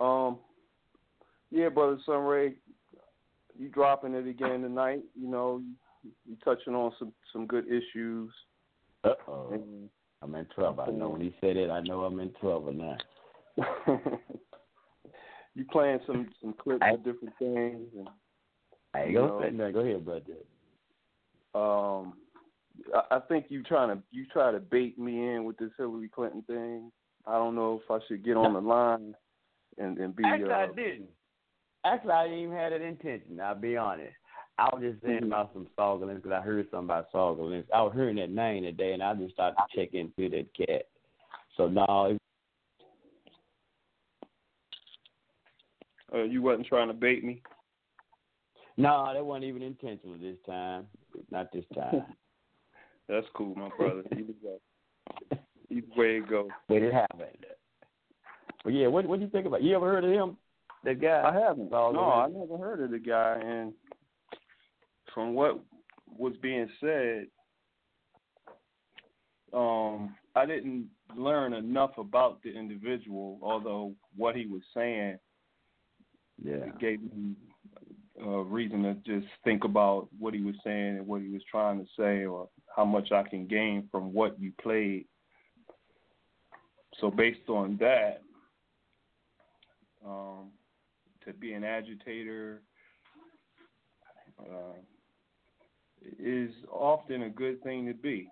Um, yeah, brother Sunray, you dropping it again tonight. You know, you touching on some some good issues. Uh oh. I'm in trouble. I know when he said it, I know I'm in trouble now. *laughs* you playing some some clips of different things and Hey, you go, know, no, go ahead, brother. um I, think you trying to you try to bait me in with this Hillary Clinton thing. I don't know if I should get on the line and and be Actually, uh, I didn't. Actually, I didn't even have that intention. I'll be honest. I was just saying Mhm. about some Saugerlands because I heard something about Saugerlands. I was hearing that name today, and I just started to check into that cat. So no, it- uh, you wasn't trying to bait me. no, that wasn't even intentional this time. Not this time. That's cool, my brother. Either way, either way it goes. but it happened. But yeah, what what do you think about? You ever heard of him? That guy? I haven't. No, I never heard of the guy, and from what was being said, um, I didn't learn enough about the individual. Although what he was saying, yeah, gave me a reason to just think about what he was saying and what he was trying to say, or how much I can gain from what you played. So based on that, um, to be an agitator uh, is often a good thing to be.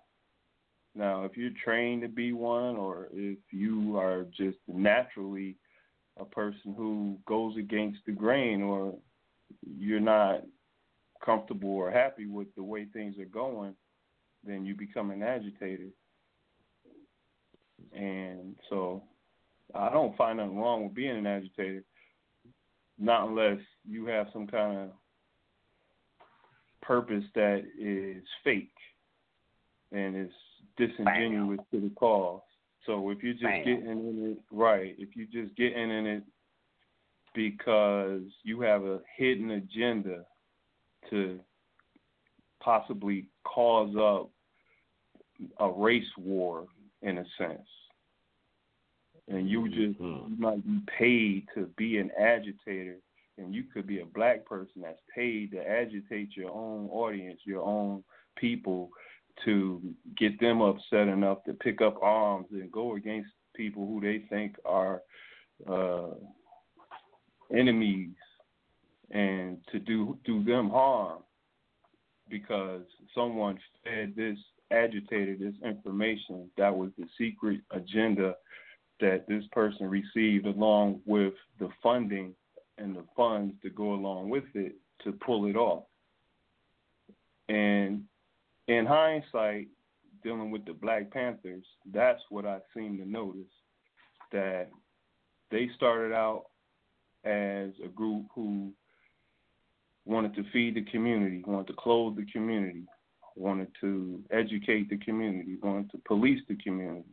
Now, if you're trained to be one, or if you are just naturally a person who goes against the grain, or you're not comfortable or happy with the way things are going, then you become an agitator. And so I don't find nothing wrong with being an agitator, not unless you have some kind of purpose that is fake and is disingenuous to the cause. So if you're just Bam. getting in it right, if you're just getting in it because you have a hidden agenda to possibly cause up a race war in a sense. And you just you might be paid to be an agitator and you could be a black person that's paid to agitate your own audience, your own people to get them upset enough to pick up arms and go against people who they think are uh enemies and to do do them harm because someone fed this agitator this information that was the secret agenda that this person received along with the funding and the funds to go along with it to pull it off. And in hindsight, dealing with the Black Panthers, that's what I seem to notice. that they started out as a group who wanted to feed the community, wanted to clothe the community, wanted to educate the community, wanted to police the community,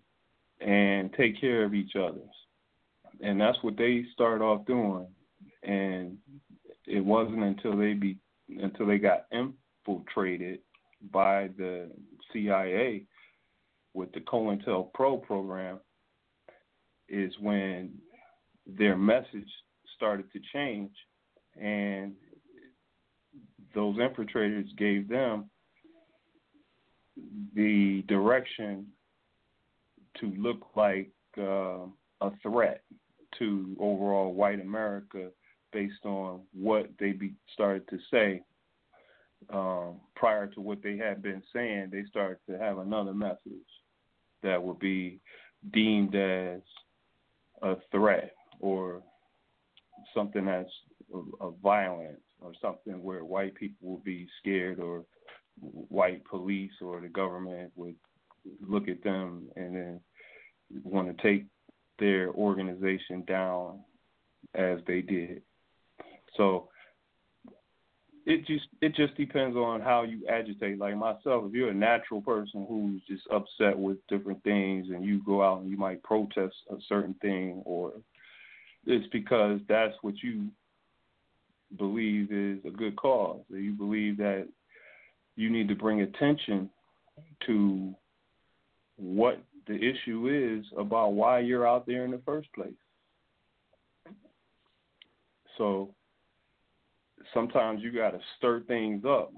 and take care of each other. And that's what they started off doing. And it wasn't until they be until they got infiltrated by the CIA with the COINTELPRO program is when their message started to change and those infiltrators gave them the direction to look like uh, a threat to overall white America based on what they be, started to say um, prior to what they had been saying. They started to have another message that would be deemed as a threat or something that's of violence or something where white people will be scared or white police or the government would look at them and then want to take their organization down as they did. So it just it just depends on how you agitate. Like myself, if you're a natural person who's just upset with different things and you go out and you might protest a certain thing or it's because that's what you believe is a good cause. You believe that you need to bring attention to what the issue is about why you're out there in the first place. So sometimes you got to stir things up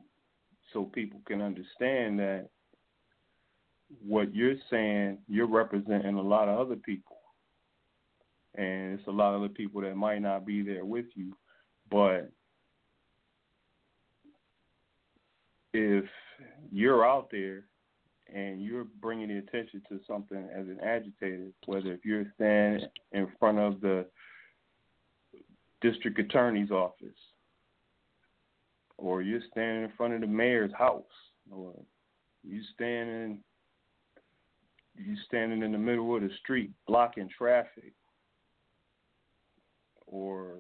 so people can understand that what you're saying, you're representing a lot of other people. And it's a lot of other people that might not be there with you. But if you're out there and you're bringing the attention to something as an agitator, whether if you're standing in front of the district attorney's office, or you're standing in front of the mayor's house, or you standing you standing in the middle of the street blocking traffic, or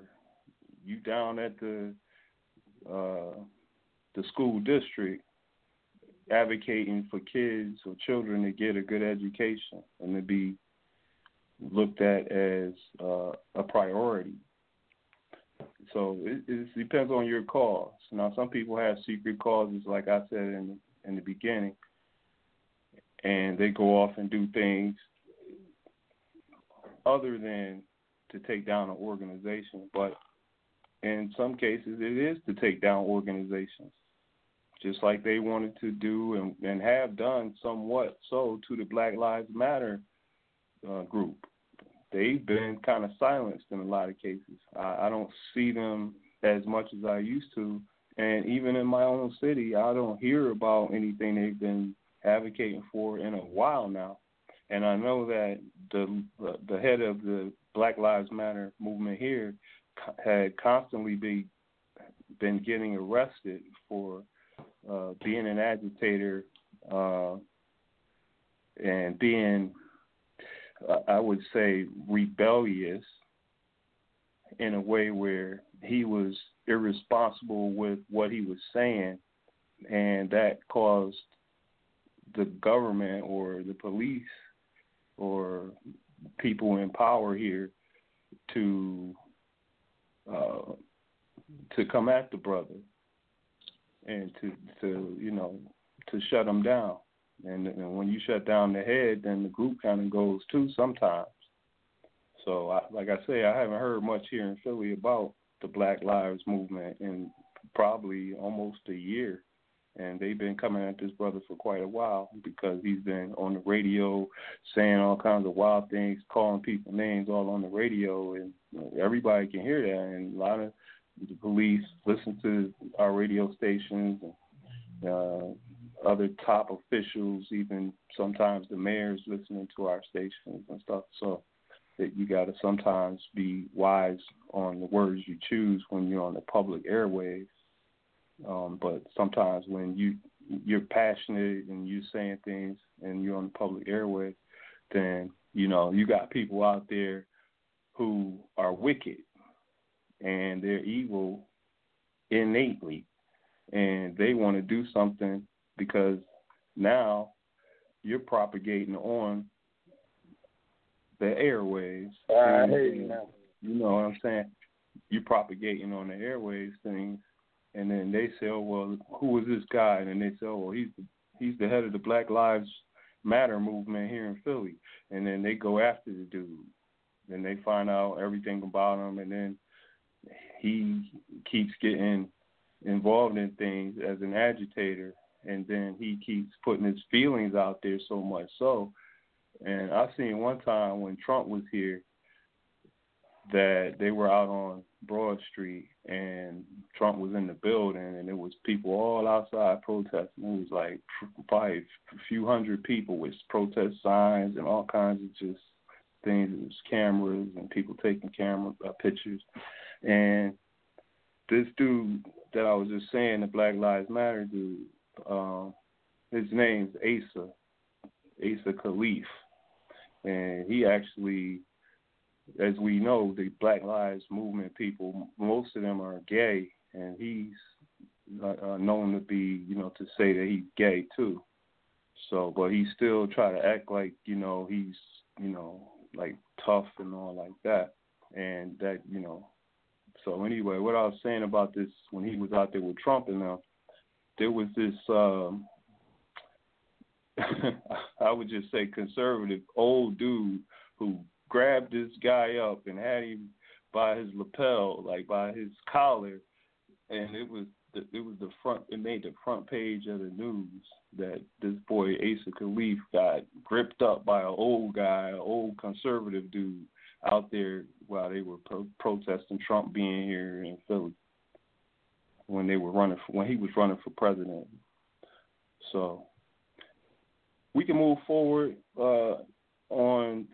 you down at the uh, the school district advocating for kids or children to get a good education and to be looked at as uh, a priority. So it, it depends on your cause. Now, some people have secret causes, like I said in in the beginning, and they go off and do things other than to take down an organization. But in some cases, it is to take down organizations just like they wanted to do and, and have done somewhat so to the Black Lives Matter uh, group. They've been kind of silenced in a lot of cases. I, I don't see them as much as I used to, and even in my own city, I don't hear about anything they've been advocating for in a while now. And I know that the the head of the Black Lives Matter movement here had constantly be been getting arrested for uh, being an agitator uh, and being, uh, I would say, rebellious in a way where he was irresponsible with what he was saying, and that caused the government or the police or people in power here to uh, to come at the brother and to to you know to shut them down. And, and when you shut down the head, then the group kind of goes too sometimes. So, I, like I say, I haven't heard much here in Philly about the Black Lives Movement in probably almost a year. And they've been coming at this brother for quite a while because he's been on the radio saying all kinds of wild things, calling people names all on the radio, and everybody can hear that. And a lot of the police listen to our radio stations and uh, other top officials, even sometimes the mayors listening to our stations and stuff. So that you got to sometimes be wise on the words you choose when you're on the public airwaves. Um, but sometimes when you you're passionate and you're saying things and you're on the public airway, then You know, you got people out there who are wicked and they're evil innately and they want to do something because now you're propagating on the airwaves. I hear you now. You know what I'm saying? You're propagating on the airwaves things, and then they say, "Oh well, who is this guy?" And then they say, "Oh well, he's the, he's the head of the Black Lives Matter movement here in Philly." And then they go after the dude, and they find out everything about him, and then he keeps getting involved in things as an agitator, and then he keeps putting his feelings out there so much so. And I seen one time when Trump was here that they were out on Broad Street and Trump was in the building and there was people all outside protesting. It was like probably a few hundred people with protest signs and all kinds of just things. It was cameras and people taking camera uh, pictures. And this dude that I was just saying, the Black Lives Matter dude, um, his name's Asa, Asa Khalif, and he actually, as we know, the Black Lives Movement people, most of them are gay, and he's uh, uh, known to be, you know, to say that he's gay too. So, but he still try to act like, you know, he's, you know, like tough and all like that, and that, you know. So anyway, what I was saying about this when he was out there with Trump and them, there was this um *laughs* I would just say conservative old dude who grabbed this guy up and had him by his lapel, like by his collar, and it was the, it was the front. It made the front page of the news that this boy Asa Khalif got gripped up by an old guy, an old conservative dude out there while they were pro- protesting Trump being here in Philly when they were running for, when he was running for president. So we can move forward uh, on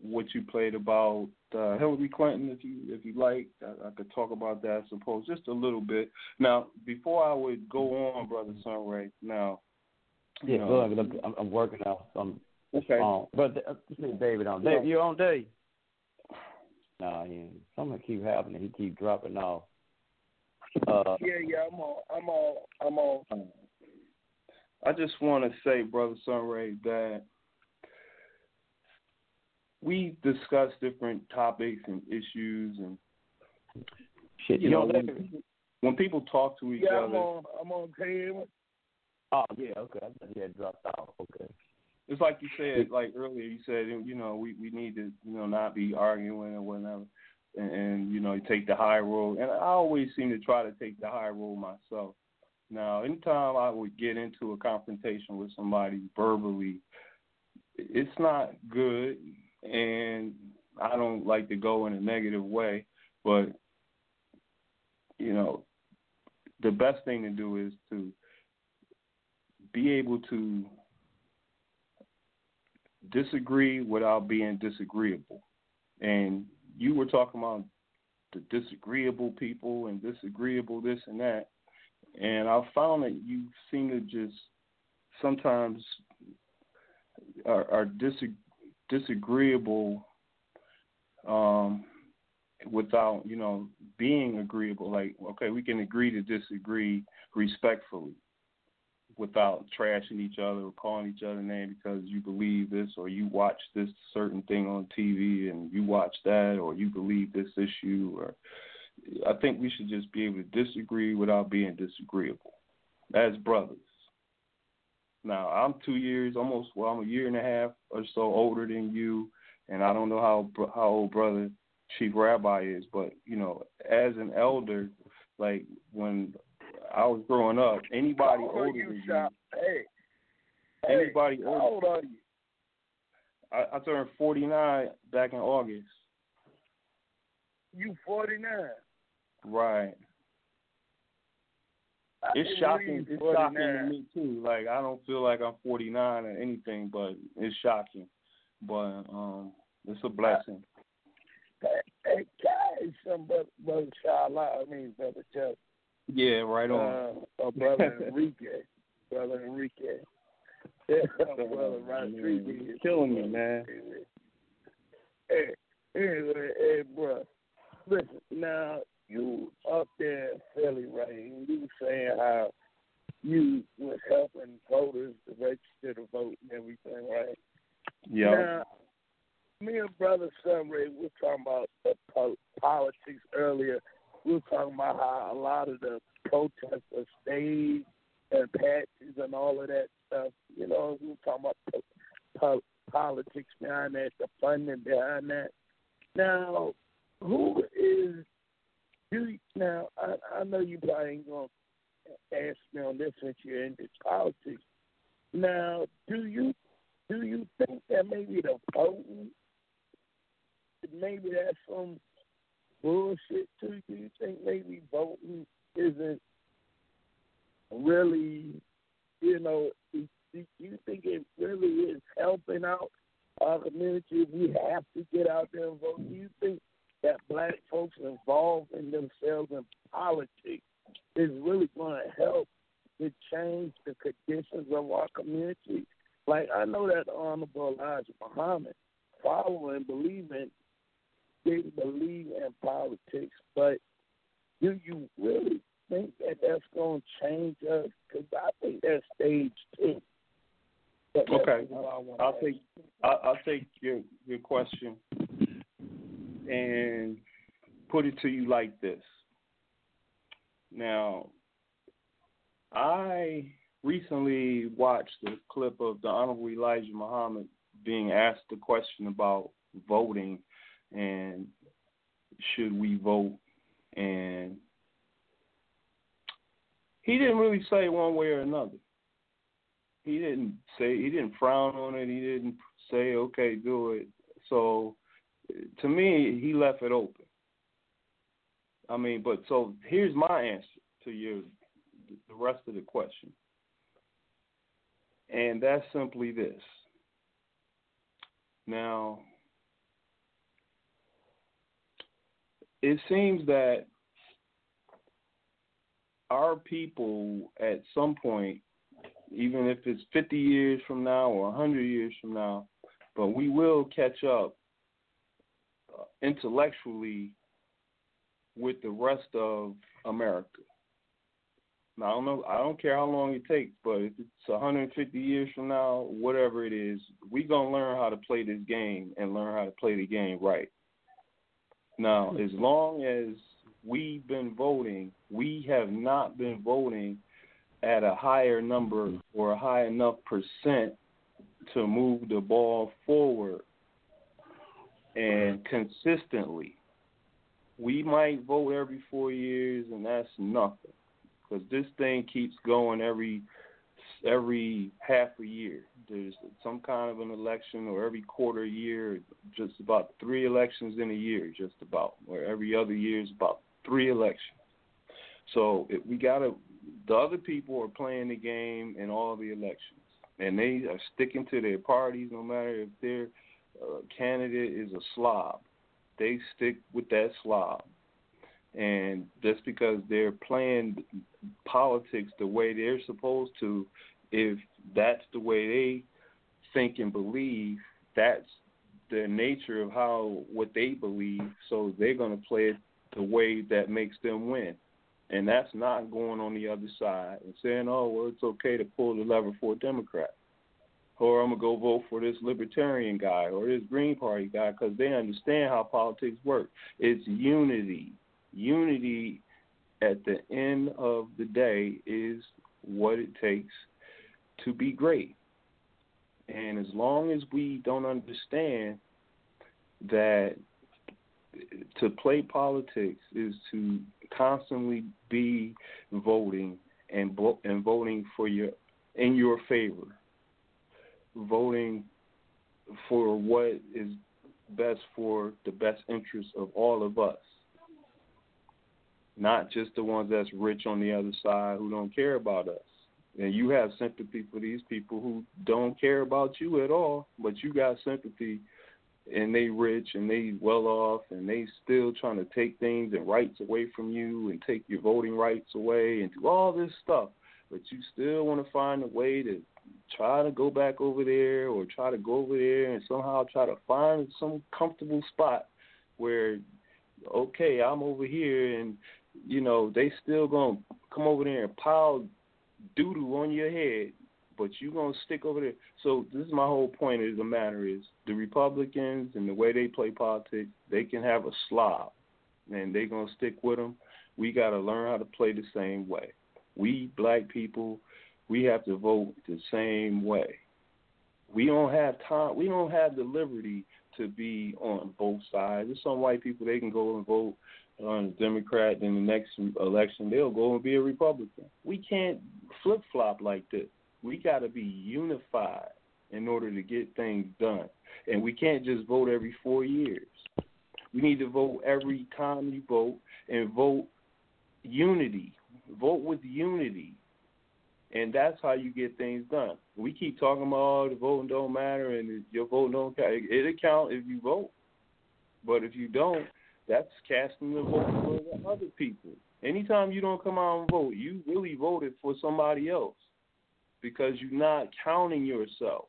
what you played about uh, Hillary Clinton, if you if you like. I, I could talk about that, I suppose, just a little bit. Now, before I would go on, brother Sunray. Now, you Yeah, know, go ahead. I'm, I'm working out. So I'm, Okay. Um, but uh, this is David on. Yeah. Dave, you on Dave? Nah, he ain't. something keep happening. He keep dropping off. Uh, yeah, yeah, I'm on. I'm on. I'm on. I just want to say, brother Sunray, that we discuss different topics and issues, and shit, you you know, on when, people- when people talk to each Yeah, I'm other, on. I'm on camera. Oh yeah, okay. I thought he had dropped off. Okay. It's like you said, like earlier, you said, you know, we we need to, you know, not be arguing or whatever, and, and you know, you take the high road. And I always seem to try to take the high road myself. Now, anytime I would get into a confrontation with somebody verbally, it's not good, and I don't like to go in a negative way. But you know, the best thing to do is to be able to disagree without being disagreeable. And you were talking about the disagreeable people and disagreeable this and that. And I found that you seem to just sometimes are, are dis- disagreeable um, without, you know, being agreeable. Like, okay, we can agree to disagree respectfully without trashing each other or calling each other names because you believe this or you watch this certain thing on TV and you watch that or you believe this issue or I think we should just be able to disagree without being disagreeable as brothers. Now, I'm 2 years almost well, I'm a year and a half or so older than you and I don't know how how old brother Chief Rabbi is, but you know, as an elder like when I was growing up, anybody How old older you, than you, Hey. anybody hey, older. How old are you? I, I turned 49 back in August. You 49. Right. I It's shocking. It's shocking to me too. Like I don't feel like I'm 49 or anything, but it's shocking. But um, it's a blessing. Hey, hey, guys, some brother, brother Shala, I mean, brother Chuck. Yeah, right on. Uh, uh, brother Enrique. *laughs* brother Enrique. Yeah, brother Rodriguez. Killing me, man. hey, anyway, hey, bro. Listen, now you up there in Philly, right? And you were saying how you was helping voters to register to vote and everything, right? Yeah. Now, me and brother Sunray, we were talking about politics earlier. We were talking about how a lot of the protests are staged and patches and all of that stuff. You know, we were talking about po- po- politics behind that, the funding behind that. Now, who is you? Now, I, I know you probably ain't gonna ask me on this since you're into politics. Now, do you do you think that maybe the voting, maybe that's some bullshit too? Do you think maybe voting isn't really, you know, do you think it really is helping out our community? We have to get out there and vote. Do you think that black folks involved in themselves in politics is really going to help to change the conditions of our community? Like I know that Honorable Elijah Muhammad, follow and believe believe in politics, but do you really think that that's going to change us? Because I think that's stage two. But Okay, I'll ask. take I'll, I'll take your your question and put it to you like this. Now, I recently watched a clip of the Honorable Elijah Muhammad being asked the question about voting and should we vote and he didn't really say one way or another. He didn't say he didn't frown on it. He didn't say okay, do it. So to me, he left it open. I mean, but so here's my answer to your the rest of the question. And that's simply this. Now, it seems that our people at some point, even if it's 50 years from now or 100 years from now, but we will catch up uh, intellectually with the rest of America. Now, I don't know. I don't care how long it takes, but if it's 150 years from now, whatever it is, we gonna learn how to play this game and learn how to play the game right. Now, hmm. as long as we've been voting, we have not been voting at a higher number hmm. or a high enough percent to move the ball forward. And hmm. consistently. We might vote every four years, and that's nothing because this thing keeps going every every half a year. There's some kind of an election, or every quarter year, just about three elections in a year, just about, or every other year is about three elections. So if we gotta, the other people are playing the game in all the elections, and they are sticking to their parties, no matter if their uh, candidate is a slob. They stick with that slob and just because they're playing politics the way they're supposed to, if that's the way they think and believe, that's the nature of how what they believe. So they're going to play it the way that makes them win, and that's not going on the other side and saying, "Oh, well, it's okay to pull the lever for a Democrat." Or I'm gonna go vote for this libertarian guy or this Green Party guy because they understand how politics work. It's unity unity at the end of the day is what it takes to be great. And as long as we don't understand that to play politics is to constantly be voting and vo- and voting for your in your favor, voting for what is best for the best interest of all of us not just the ones that's rich on the other side who don't care about us. And you have sympathy for these people who don't care about you at all, but you got sympathy and they rich and they well off and they still trying to take things and rights away from you and take your voting rights away and do all this stuff. but you still want to find a way to try to go back over there or try to go over there and somehow try to find some comfortable spot where okay, I'm over here and you know, they still gonna come over there and pile doo doo on your head, but you gonna stick over there. So this is my whole point of the matter is the Republicans and the way they play politics, they can have a slob and they gonna stick with them. We gotta learn how to play the same way. We black people, we have to vote the same way. We don't have time. We don't have the liberty to be on both sides. There's some white people they can go and vote on a Democrat, then the next election they'll go and be a Republican. We can't flip flop like this. We got to be unified in order to get things done, and we can't just vote every four years. We need to vote every time you vote and vote unity. Vote with unity. And that's how you get things done. We keep talking about oh, the voting don't matter and your vote don't count. It'll count if you vote. But if you don't, that's casting the vote for the other people. Anytime you don't come out and vote, you really voted for somebody else because you're not counting yourself.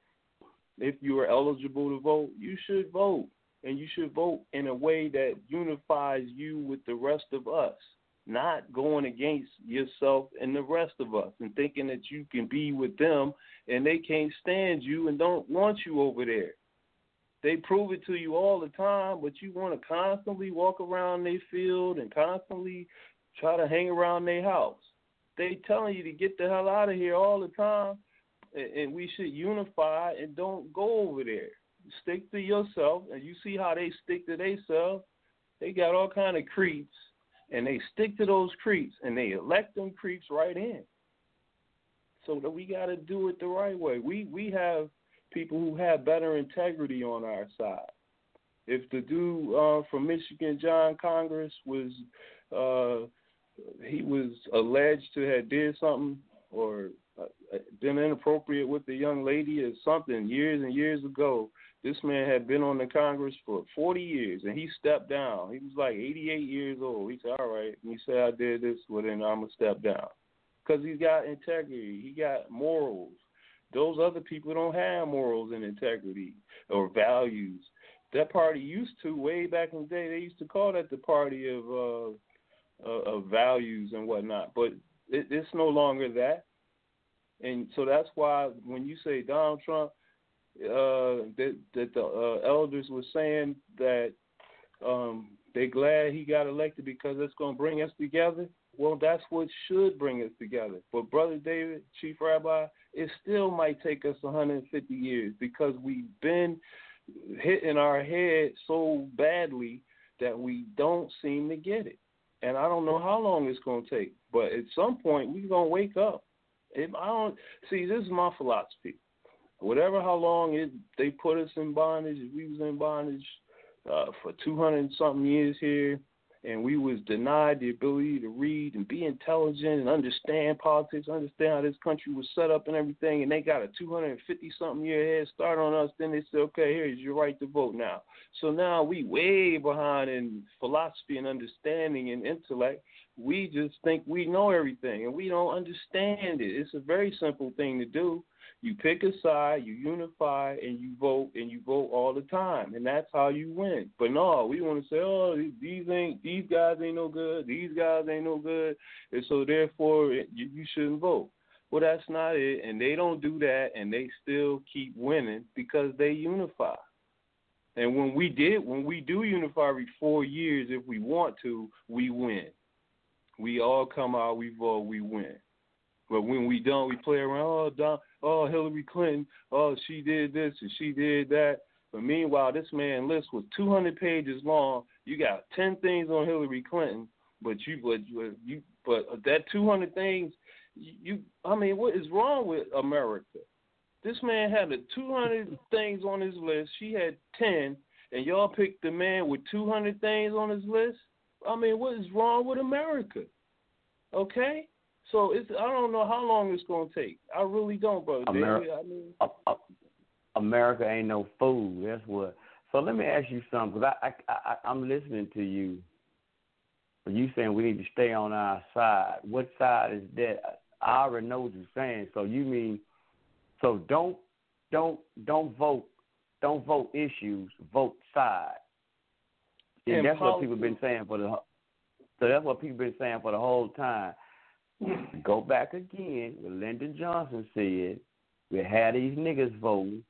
If you are eligible to vote, you should vote. And you should vote in a way that unifies you with the rest of us, not going against yourself and the rest of us and thinking that you can be with them and they can't stand you and don't want you over there. They prove it to you all the time, but you want to constantly walk around their field and constantly try to hang around their house. They telling you to get the hell out of here all the time, and we should unify and don't go over there. Stick to yourself, and you see how they stick to themselves. They got all kind of creeps, and they stick to those creeps, and they elect them creeps right in. So that we got to do it the right way. We we have people who have better integrity on our side. If the dude uh, from Michigan, John Conyers, was uh, he was alleged to have did something or uh, been inappropriate with the young lady or something years and years ago. This man had been on the Congress for 40 years, and he stepped down. He was like 88 years old. He said, "All right," and he said, "I did this, well then I'm gonna step down," because he's got integrity. He got morals. Those other people don't have morals and integrity or values. That party used to way back in the day. They used to call that the party of uh, uh, of values and whatnot, but it, it's no longer that. And so that's why when you say Donald Trump, uh, that that the uh, elders were saying that um, they're glad he got elected because it's going to bring us together. Well, that's what should bring us together. But Brother David, Chief Rabbi, it still might take us 150 years because we've been hitting our head so badly that we don't seem to get it. And I don't know how long it's going to take, but at some point we're going to wake up. If I don't see, this is my philosophy. Whatever how long it they put us in bondage, we was in bondage uh, for 200 something years here, and we was denied the ability to read and be intelligent and understand politics, understand how this country was set up and everything, and they got a 250 something year head start on us, then they said, okay, here's your right to vote now. So now we way behind in philosophy and understanding and intellect. We just think we know everything, and we don't understand it. It's a very simple thing to do. You pick a side, you unify, and you vote, and you vote all the time, and that's how you win. But no, we want to say, oh, these ain't these guys ain't no good, these guys ain't no good, and so therefore you, you shouldn't vote. Well, that's not it, and they don't do that, and they still keep winning because they unify. And when we did, when we do unify every four years, if we want to, we win. We all come out, we vote, we win. But when we don't, we play around. Oh, Don, oh, Hillary Clinton. Oh, she did this and she did that. But meanwhile, this man list was 200 pages long. You got 10 things on Hillary Clinton, but you, but you, but that 200 things, you. I mean, what is wrong with America? This man had a 200 things on his list. She had 10, and y'all picked the man with 200 things on his list. I mean, what is wrong with America? Okay. So it's I don't know how long it's gonna take. I really don't, brother. Ameri- David, I mean, uh, uh, America ain't no fool. That's what. So let me ask you something, because I, I, I, I'm listening to you. But you saying we need to stay on our side. What side is that? I already know what you're saying. So you mean, so don't don't don't vote don't vote issues, vote side. And, And that's what people been saying for the. So that's what people been saying for the whole time. Go back again. What Lyndon Johnson said. We had these niggas voting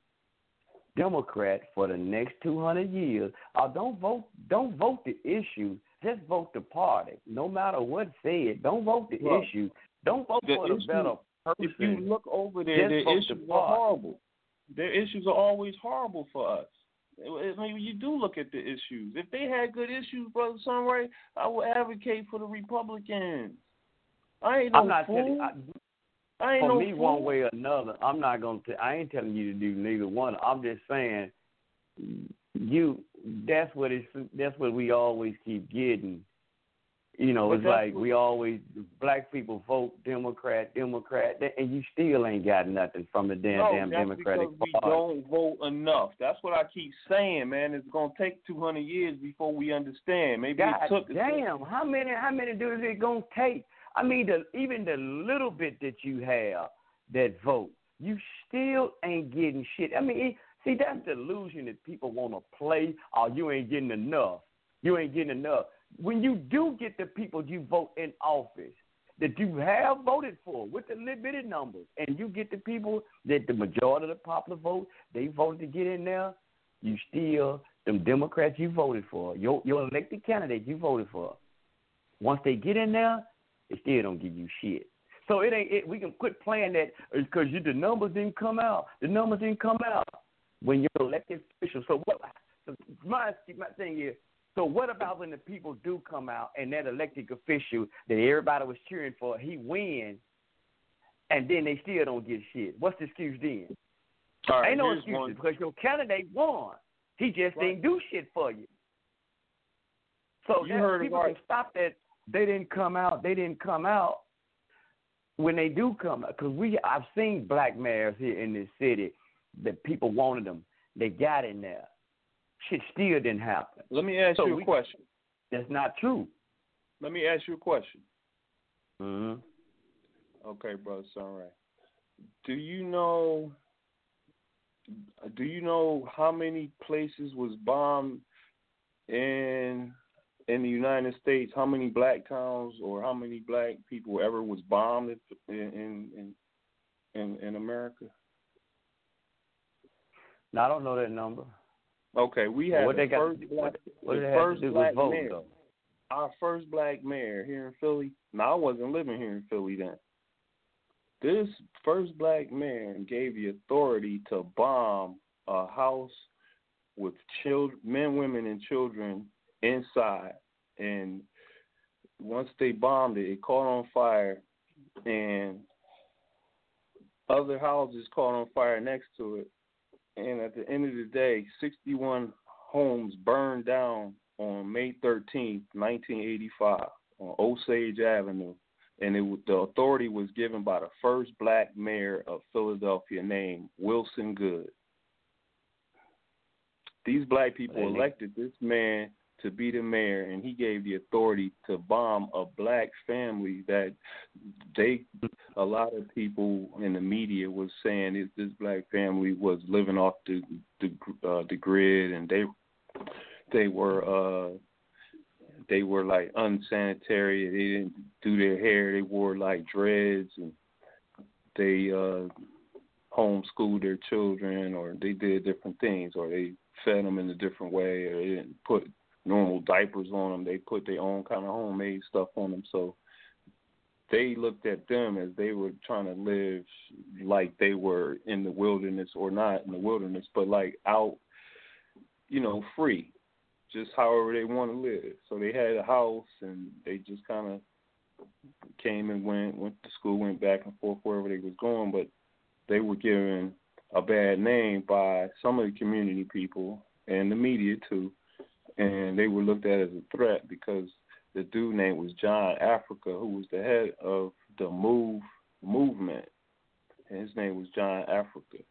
Democrat for the next two hundred years. Uh, don't vote. Don't vote the issue. Just vote the party. No matter what said. Don't vote the Look, issue. Don't vote the for the issue- better person. If you look over there, Just the issues are horrible. Their issues are always horrible for us. I mean, you do look at the issues. If they had good issues, brother Sunray, I would advocate for the Republicans. I ain't no I'm not fool. telling. I, I ain't for no me, fool. one way or another, I'm not gonna. T- I ain't telling you to do neither one. I'm just saying, you. That's what it's. That's what we always keep getting. You know, it's like we always black people vote Democrat, Democrat, and you still ain't got nothing from the damn no, damn that's Democratic because we don't vote enough. That's what I keep saying, man. It's gonna take 200 years before we understand. Maybe God it took. damn, how many how many dudes it gonna take? I mean, the, even the little bit that you have that vote, you still ain't getting shit. I mean, see, that's the illusion that people want to play. Or you ain't getting enough. You ain't getting enough. When you do get the people you vote in office that you have voted for with the little bitty numbers, and you get the people that the majority of the popular vote they voted to get in there, you still them Democrats you voted for, your your elected candidate you voted for. Once they get in there, they still don't give you shit. So it ain't. It, we can quit playing that uh, because you the numbers didn't come out. The numbers didn't come out when you're elected official. So what? So my my thing is. So what about when the people do come out and that elected official that everybody was cheering for, he wins, and then they still don't get shit? What's the excuse then? All right, Ain't no excuses one- because your candidate won. He just Right. didn't do shit for you. So You heard people right. can stop that. They didn't come out. They didn't come out when they do come out. Because we, I've seen black mayors here in this city that people wanted them. They got in there. Shit still didn't happen. Let me ask So you a we- question. That's not true. Let me ask you a question. Mm-hmm. Okay, brother Sunray. Do you know? Do you know how many places was bombed in in the United States? How many black towns or how many black people ever was bombed in in in in, America? Now, I don't know that number. Okay, we had what the they first what, black, what the did it have first black voting, mayor. though? Our first black mayor here in Philly. Now I wasn't living here in Philly then. This first black man gave the authority to bomb a house with children, men, women, and children inside. And once they bombed it, it caught on fire, and other houses caught on fire next to it. And at the end of the day, 61 homes burned down on May 13th, 1985, on Osage Avenue. And it was, the authority was given by the first black mayor of Philadelphia named Wilson Goode. These black people elected this man to be the mayor, and he gave the authority to bomb a black family that they, a lot of people in the media was saying is this black family was living off the the uh, the grid, and they they were uh they were like unsanitary. They didn't do their hair. They wore like dreads, and they uh homeschooled their children, or they did different things, or they fed them in a different way, or they didn't put normal diapers on them. They put their own kind of homemade stuff on them. So they looked at them as they were trying to live like they were in the wilderness or not in the wilderness, but like out, you know, free, just however they want to live. So they had a house and they just kind of came and went, went to school, went back and forth wherever they was going, but they were given a bad name by some of the community people and the media too, and they were looked at as a threat because the dude name was John Africa, who was the head of the Move movement, and his name was John Africa,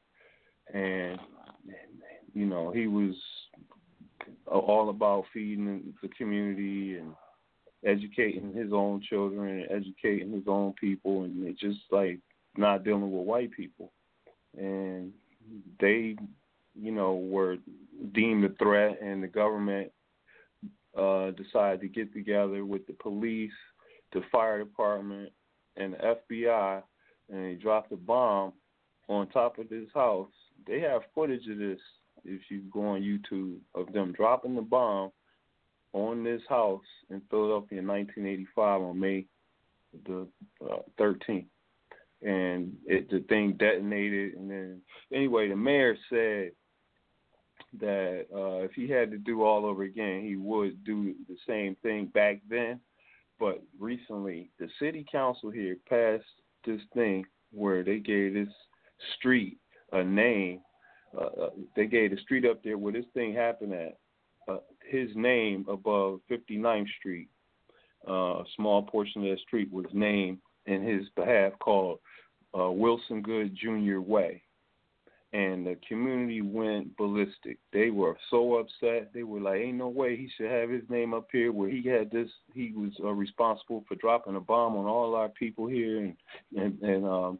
and you know he was all about feeding the community and educating his own children and educating his own people, and just like not dealing with white people. And they, you know, were deemed a threat, and the government uh, decided to get together with the police, the fire department, and the FBI, and they dropped a bomb on top of this house. They have footage of this if you go on YouTube of them dropping the bomb on this house in Philadelphia in 1985 on May the uh, 13th, and it the thing detonated. And then anyway, the mayor said that uh, if he had to do all over again, he would do the same thing back then. But recently, the city council here passed this thing where they gave this street a name. Uh, uh, they gave the street up there where this thing happened at uh, his name above 59th Street. Uh, a small portion of that street was named in his behalf called uh, Wilson Goode Jr. Way. And the community went ballistic. They were so upset. They were like, "Ain't no way he should have his name up here where he had this. He was uh, responsible for dropping a bomb on all our people here and and, and um,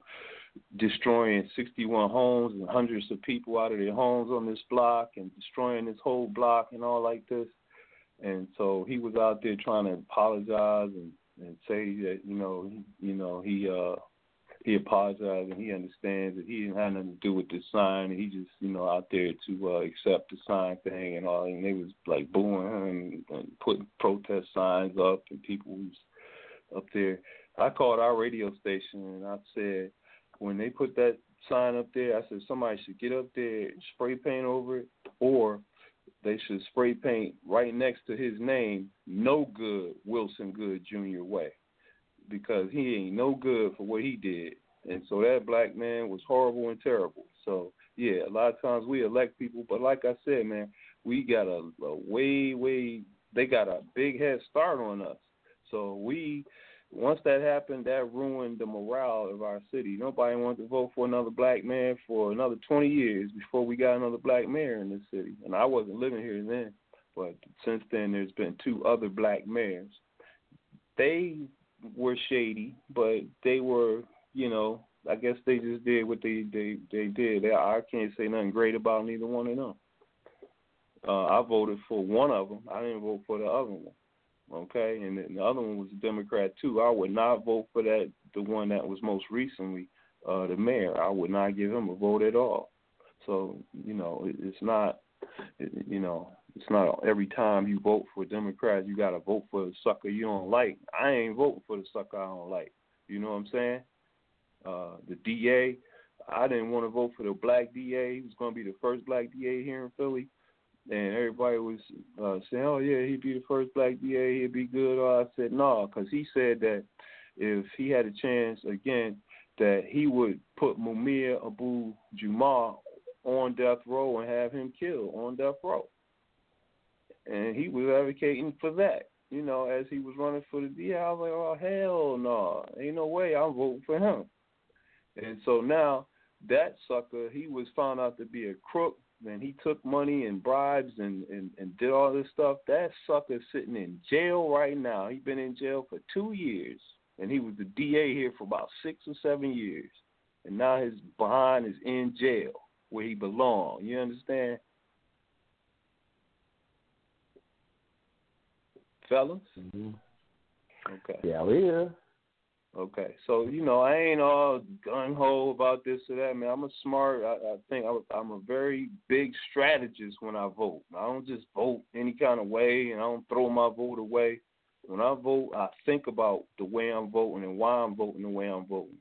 destroying 61 homes and hundreds of people out of their homes on this block and destroying this whole block and all like this. And so he was out there trying to apologize and and say that you know he, you know he uh he apologized and he understands that he didn't have nothing to do with the sign he just you know out there to uh, accept the sign thing and all and they was like booing and, and putting protest signs up and people was up there. I called our radio station and I said when they put that sign up there, I said somebody should get up there spray paint over it, or they should spray paint right next to his name, no good Wilson Goode Jr. Way, because he ain't no good for what he did. And so that black man was horrible and terrible. So yeah, a lot of times we elect people, but like I said, man, we got a, a way, way. They got a big head start on us. So we once that happened, that ruined the morale of our city. Nobody wanted to vote for another black man for another 20 years before we got another black mayor in this city. And I wasn't living here then, but since then there's been two other black mayors. They were shady, but they were, you know, I guess they just did what they they they did. I can't say nothing great about neither one of them. Uh, I voted for one of them. I didn't vote for the other one okay, and the other one was a Democrat too. I would not vote for that, the one that was most recently uh, the mayor. I would not give him a vote at all. So you know, it, it's not, it, you know, it's not every time you vote for Democrats, you got to vote for a sucker you don't like. I ain't voting for the sucker I don't like. You know what I'm saying? Uh, the DA, I didn't want to vote for the black DA. He was going to be the first black DA here in Philly and everybody was uh, saying, "Oh yeah, he'd be the first black DA. He'd be good." Or I said, "No," because he said that if he had a chance again, that he would put Mumia Abu Jamal on death row and have him killed on death row. And he was advocating for that. You know, as he was running for the DA, I was like, "Oh hell no, ain't no way I'm voting for him." And so now that sucker, he was found out to be a crook And he took money and bribes and, and, and did all this stuff. That sucker's sitting in jail right now. He's been in jail for two years, and he was the DA here for about six or seven years. And now his behind is in jail where he belongs. You understand? Fellas? Mm-hmm. Okay. Yeah, we here. Okay, so you know I ain't all gun ho about this or that, man. I'm a smart. I, I think I'm a very big strategist when I vote. I don't just vote any kind of way, and I don't throw my vote away. When I vote, I think about the way I'm voting and why I'm voting the way I'm voting.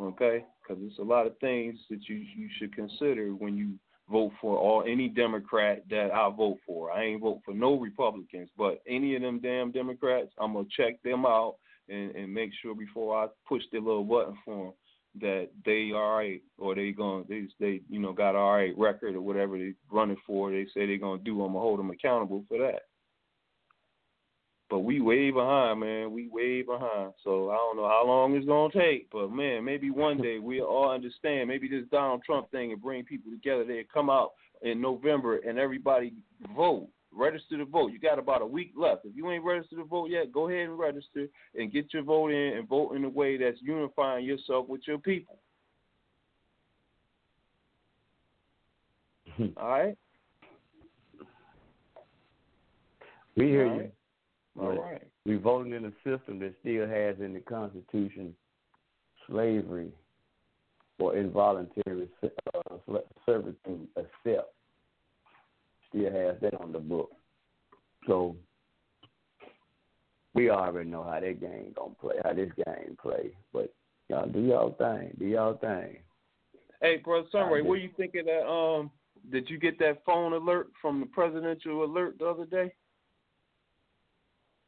Okay, because there's a lot of things that you you should consider when you vote for all any Democrat that I vote for. I ain't vote for no Republicans, but any of them damn Democrats, I'm gonna check them out and, and make sure before I push the little button for them that they all right or they going they they you know got all right record or whatever they running for. They say they're gonna do. I'm gonna hold them accountable for that. But we way behind, man. We way behind. So I don't know how long it's gonna take, but man, maybe one *laughs* day we'll all understand. Maybe this Donald Trump thing and bring people together. They come out in November and everybody vote register to vote. You got about a week left. If you ain't registered to vote yet, go ahead and register and get your vote in and vote in a way that's unifying yourself with your people. *laughs* All right. We hear All you. right. All But right. We voting in a system that still has in the Constitution slavery or involuntary uh, sl- servitude except still has that on the book. So we already know how that game gonna play, how this game play. But y'all do y'all thing, do y'all thing. Hey, brother Sunray, what do you think of that? Um, did you get that phone alert from the presidential alert the other day?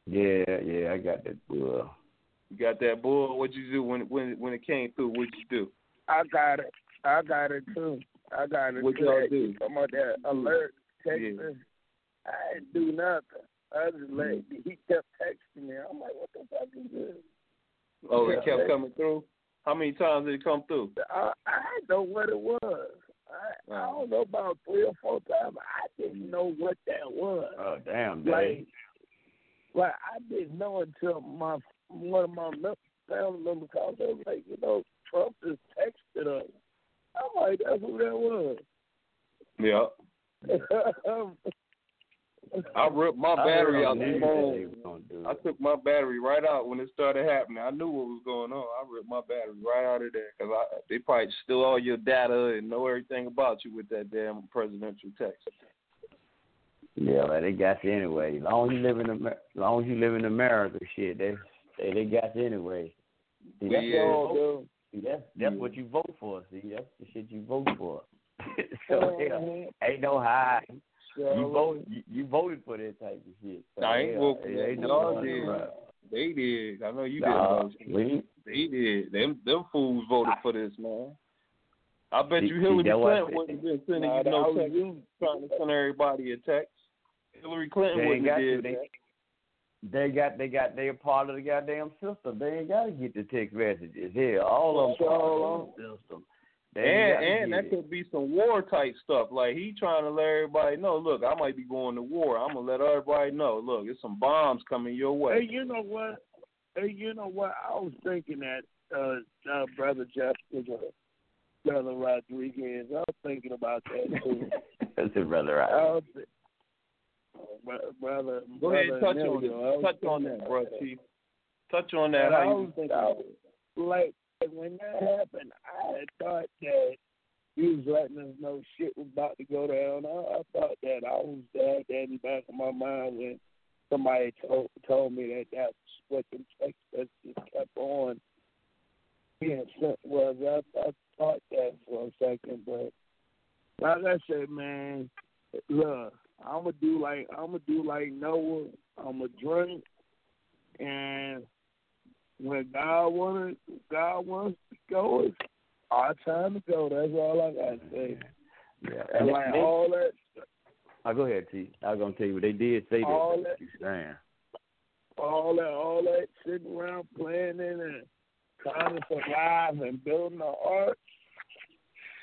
Yeah, yeah, I got that bull. You got that bull. What'd you do when when when it came through? What'd you do? I got it. I got it too. I got it. Too. What too. y'all That- do? Talking about that alert Yeah. I didn't do nothing. I just let Mm-hmm. he kept texting me. I'm like, what the fuck is this? Oh, it kept coming through. How many times did it come through? I, I didn't know what it was. I, I don't know about three or four times. I didn't know what that was. Oh damn, Like, Dave. Like I didn't know until my one of my mem- family members called. They was like, you know, Trump just texted us. I'm like, that's who that was. Yeah. *laughs* I ripped my battery out the the phone. that they was gonna do I took my battery right out when it started happening. I knew what was going on. I ripped my battery right out of there because they probably steal all your data and know everything about you with that damn presidential text. Yeah, but they got you anyway. As long as you live in Amer- as long as you live in America, shit, they they, they got you anyway. See, that's Yeah. what you vote- See, that's that's what you vote for. See, that's the shit you vote for. *laughs* so yeah, ain't no hide. You vote. You, you voted for that type of shit. So, I ain't yeah, for ain't no did. They did. I know you Nah, we- They did. Them them fools voted for this, man. I bet See- you Hillary Clinton wouldn't have been sending Nah, you no text, you. trying to send everybody a text. Hillary Clinton They ain't wouldn't got have to. did They, that. they got they got they a part of the goddamn system. They ain't got to get the text messages. Hell, all of them Sure. part of the system. They And and that it. could be some war type stuff. Like he trying to let everybody know, look, I might be going to war. I'm gonna let everybody know, look, it's some bombs coming your way. Hey, you know what? Hey, you know what? I was thinking that uh, uh brother Justice or brother Rodriguez. I was thinking about that too. That's *laughs* it, brother. I Brother, Go ahead, brother touch on it. Touch on that, bro, about Chief. Touch on that. I was. I was, like when that happened, I had thought that he was letting us know shit was about to go down. I, I thought that I was that that in the back of my mind when somebody told told me that that's what the text messages kept on being sent was. I, I thought that for a second, but like I said, man, look, I'm gonna do like I'm gonna do like Noah. I'm gonna drink, and when God wanted, God wants to go, it's our time to go. That's all I gotta say. Yeah. And And like they- all that, Oh, go ahead, T. I was gonna tell you what they did say that. All that- You saying? all that, all that sitting around planning and trying to survive and building the art,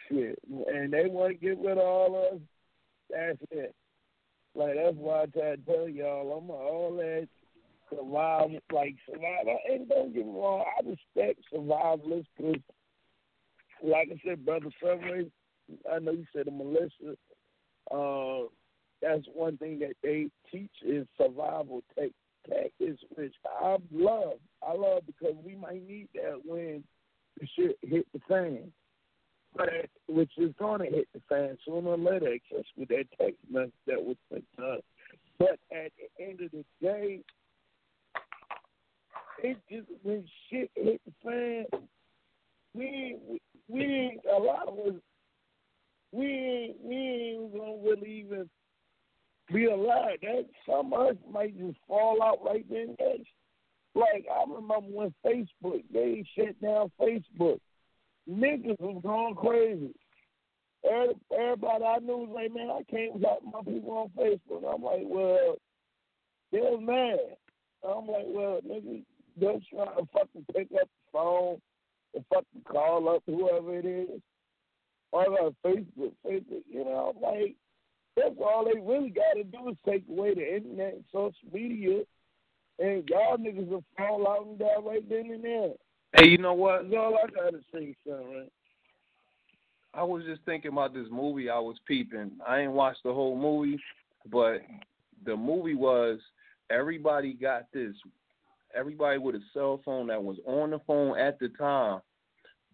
shit. And they want to get rid of all of us. That's it. Like that's why I try to tell y'all, I'm all that survival, like survival. And don't get me wrong, I respect survivalists because, like I said, brother Sunray, I know you said the militia. Uh, that's one thing that they teach is survival tech tactics, which I love. I love because we might need that when the shit hit the fan. But which is gonna hit the fan sooner or later, just with that text message that was sent to us. But at the end of the day, it just when shit hit the fan, we we a lot of us we we ain't gonna really even be alive. That some of us might just fall out right then. Like I remember when Facebook they shut down Facebook, niggas was going crazy. Everybody I knew was like, man, I can't without my people on Facebook. I'm like, well, they're mad. I'm like, well, niggas, they're trying to fucking pick up the phone and fucking call up whoever it is. Or on Facebook, Facebook, you know, I'm like That's all they really got to do is take away the internet and social media, and y'all niggas will fall out and die right then and there. Hey, you know what? That's all I got to say, son. Right? I was just thinking about this movie I was peeping. I ain't watched the whole movie, but the movie was everybody got this. Everybody with a cell phone that was on the phone at the time,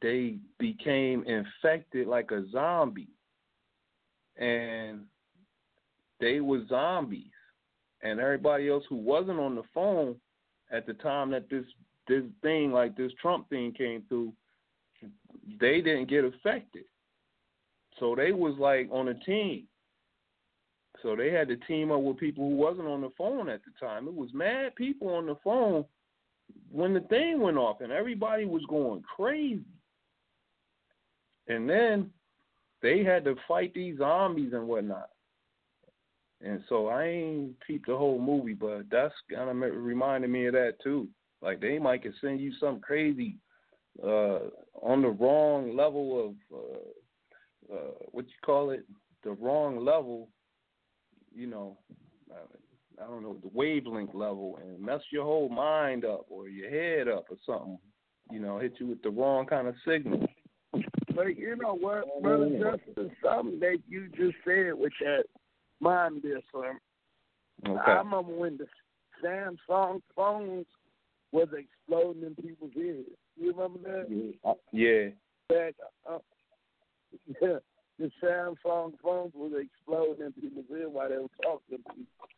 they became infected like a zombie, and they were zombies. And everybody else who wasn't on the phone at the time that this this thing like this Trump thing came through, they didn't get affected. So they was like on a team. So they had to team up with people who wasn't on the phone at the time. It was mad people on the phone when the thing went off and everybody was going crazy. And then they had to fight these zombies and whatnot. And so I ain't peeped the whole movie, but that's kind of reminded me of that too. Like they might could send you something crazy uh, on the wrong level of uh, uh, what you call it, the wrong level. You know, I don't know the wavelength level, and mess your whole mind up or your head up or something. You know, hit you with the wrong kind of signal. But you know what, brother Justin, something that you just said with that mind this, son. Okay. I remember when the Samsung phones was exploding in people's ears. You remember that? Yeah. Back, uh, yeah, *laughs* the Samsung phones was exploding in people's ears while they were talking to people.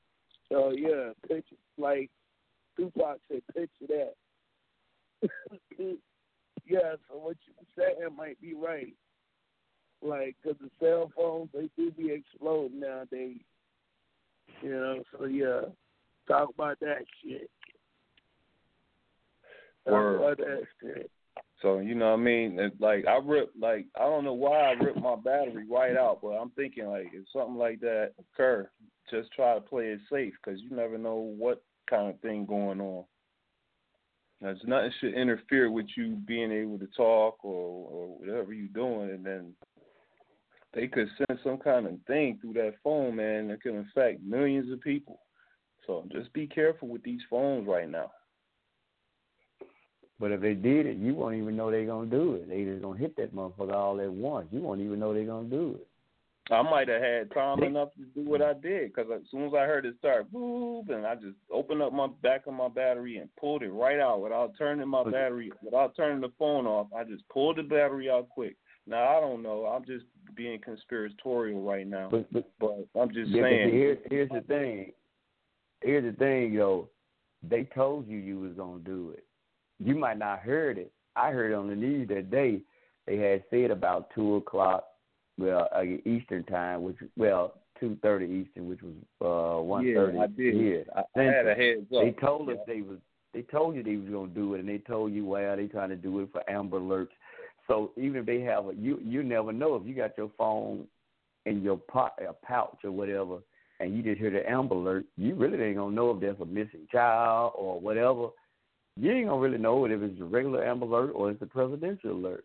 So yeah, picture like Tupac said, picture that. *laughs* yeah, so what you saying might be right. Like, cause the cell phones they do be exploding nowadays. You know, so yeah, talk about that shit. Word. about that shit. So you know what I mean? It's like I ripped like I don't know why I ripped my battery right out, but I'm thinking like if something like that occur, just try to play it safe because you never know what kind of thing going on. There's nothing should interfere with you being able to talk or or whatever you're doing, and then they could send some kind of thing through that phone, man, that can affect millions of people. So just be careful with these phones right now. But if they did it, you won't even know they're gonna do it. They just gonna hit that motherfucker all at once. You won't even know they're gonna do it. I might have had time enough to do what I did because as soon as I heard it start boop, and I just opened up my back of my battery and pulled it right out without turning my battery, without turning the phone off. I just pulled the battery out quick. Now I don't know. I'm just being conspiratorial right now, But but, but I'm just yeah, saying. here, here's the thing. Here's the thing, yo. They told you you was gonna do it. You might not heard it. I heard on the news that day they had said about two o'clock, well uh, Eastern time, which well two thirty Eastern, which was uh one thirty Yeah, I did. here. I, I had a heads up. They told us they was they told you they was gonna do it, and they told you well they trying to do it for Amber Alerts. So even if they have a you you never know if you got your phone in your pot a pouch or whatever, and you just hear the Amber Alert, you really ain't gonna know if there's a missing child or whatever. You ain't gonna really know it if it's a regular Amber Alert or it's a presidential alert.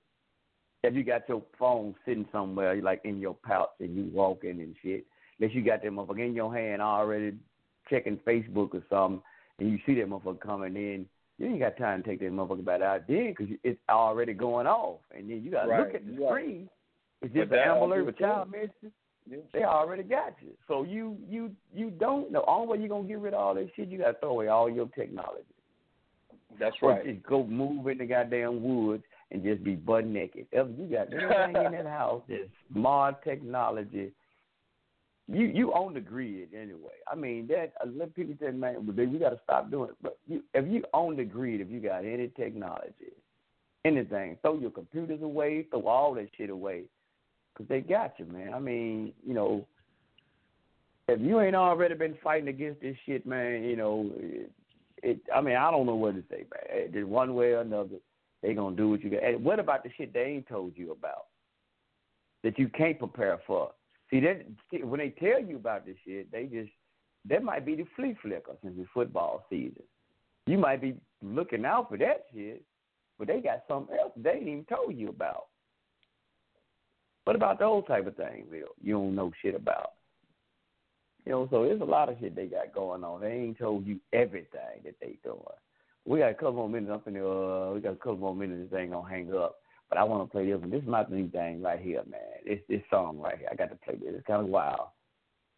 If you got your phone sitting somewhere like in your pouch and you walking and shit, unless you got that motherfucker in your hand already checking Facebook or something, and you see that motherfucker coming in, you ain't got time to take that motherfucker back out then because it's already going off, and then you got to look at the right. screen. It's just an Amber Alert with child messages. They already got you, so you you you don't know. Only way you gonna get rid of all that shit, you got to throw away all your technology. That's Or right. just go move in the goddamn woods and just be butt naked. If you got anything in that house *laughs* that's smart technology, you you own the grid anyway. I mean that. Uh, a lot of people say, man, you got to stop doing it. But you, if you own the grid, if you got any technology, anything, throw your computers away, throw all that shit away, because they got you, man. I mean, you know, if you ain't already been fighting against this shit, man, you know, it, I mean, I don't know what to say, man. One way or another, they gonna do what you got. And what about the shit they ain't told you about that you can't prepare for? See, that when they tell you about this shit, they just that might be the flea flicker since it's football season. You might be looking out for that shit, but they got something else they ain't even told you about. What about those type of things, Bill? You don't know shit about. You know, so there's a lot of shit they got going on. They ain't told you everything that they doing. We got a couple more minutes. I'm finna, uh, we got a couple more minutes. This ain't gonna hang up. But I want to play this one. This is my new thing right here, man. It's this song right here. I got to play this. It's kind of wild,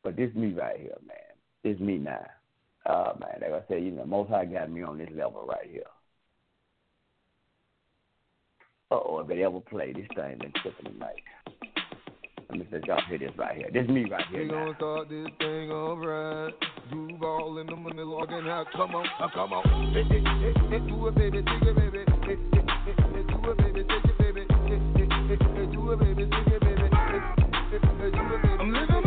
but this me right here, man. This me now. Uh, man, like I said, you know, Most High got me on this level right here. Uh oh, if it ever play this thing, then tripping tonight. Let me let y'all hear this right here. This is me right here. We now. gon' start this thing alright. Duval in the money logging out. Come on, uh, come on. Hey, hey, hey, hey, do it, baby, take it, baby. Hey, hey, hey, hey, do it, baby, take it, baby. Hey, hey, hey, hey, do it, baby, take it, baby. Hey, hey, hey, do it, baby. I'm living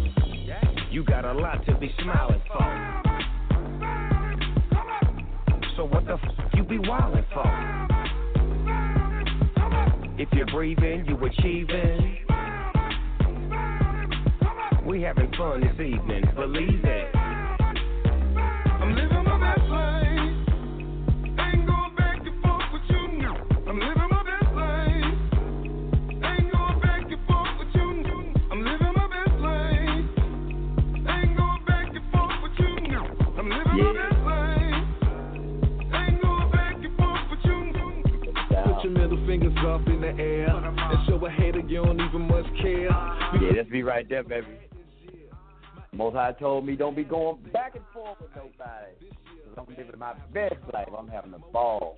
You got a lot to be smiling for. So what the f you be wildin' for? If you're breathing, you achieving. We having fun this evening, believe it. I'm living my best fingers up in the air and show a hater you don't even much care. Yeah, that's me right there, baby. Most High told me don't be going back and forth with nobody. Cause I'm living my best life. I'm having a ball.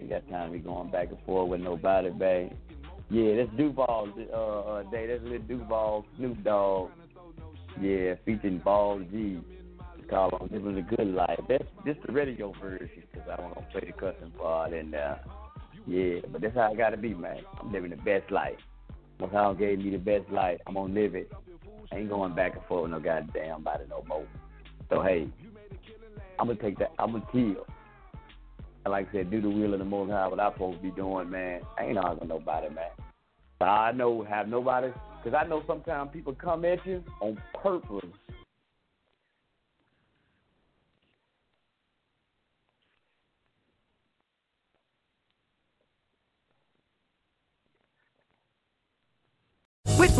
Ain't got time to be going back and forth with nobody, babe. Yeah, that's Duval uh, uh, day. That's Lil Duval Snoop Dogg. Yeah, featuring Ball G. It's called Living a Good Life. That's just the radio version because I don't want to play the cussing part. And uh, yeah, but that's how I got to be, man. I'm living the best life. Most High gave me the best life. I'm to live it. I ain't going back and forth with no goddamn body no more. So hey, I'm gonna take that. I'm gonna kill. And like I said, do the will of the Most High. What I'm supposed to be doing, man. I ain't arguing nobody, man. But I know have nobody, because I know sometimes people come at you on purpose.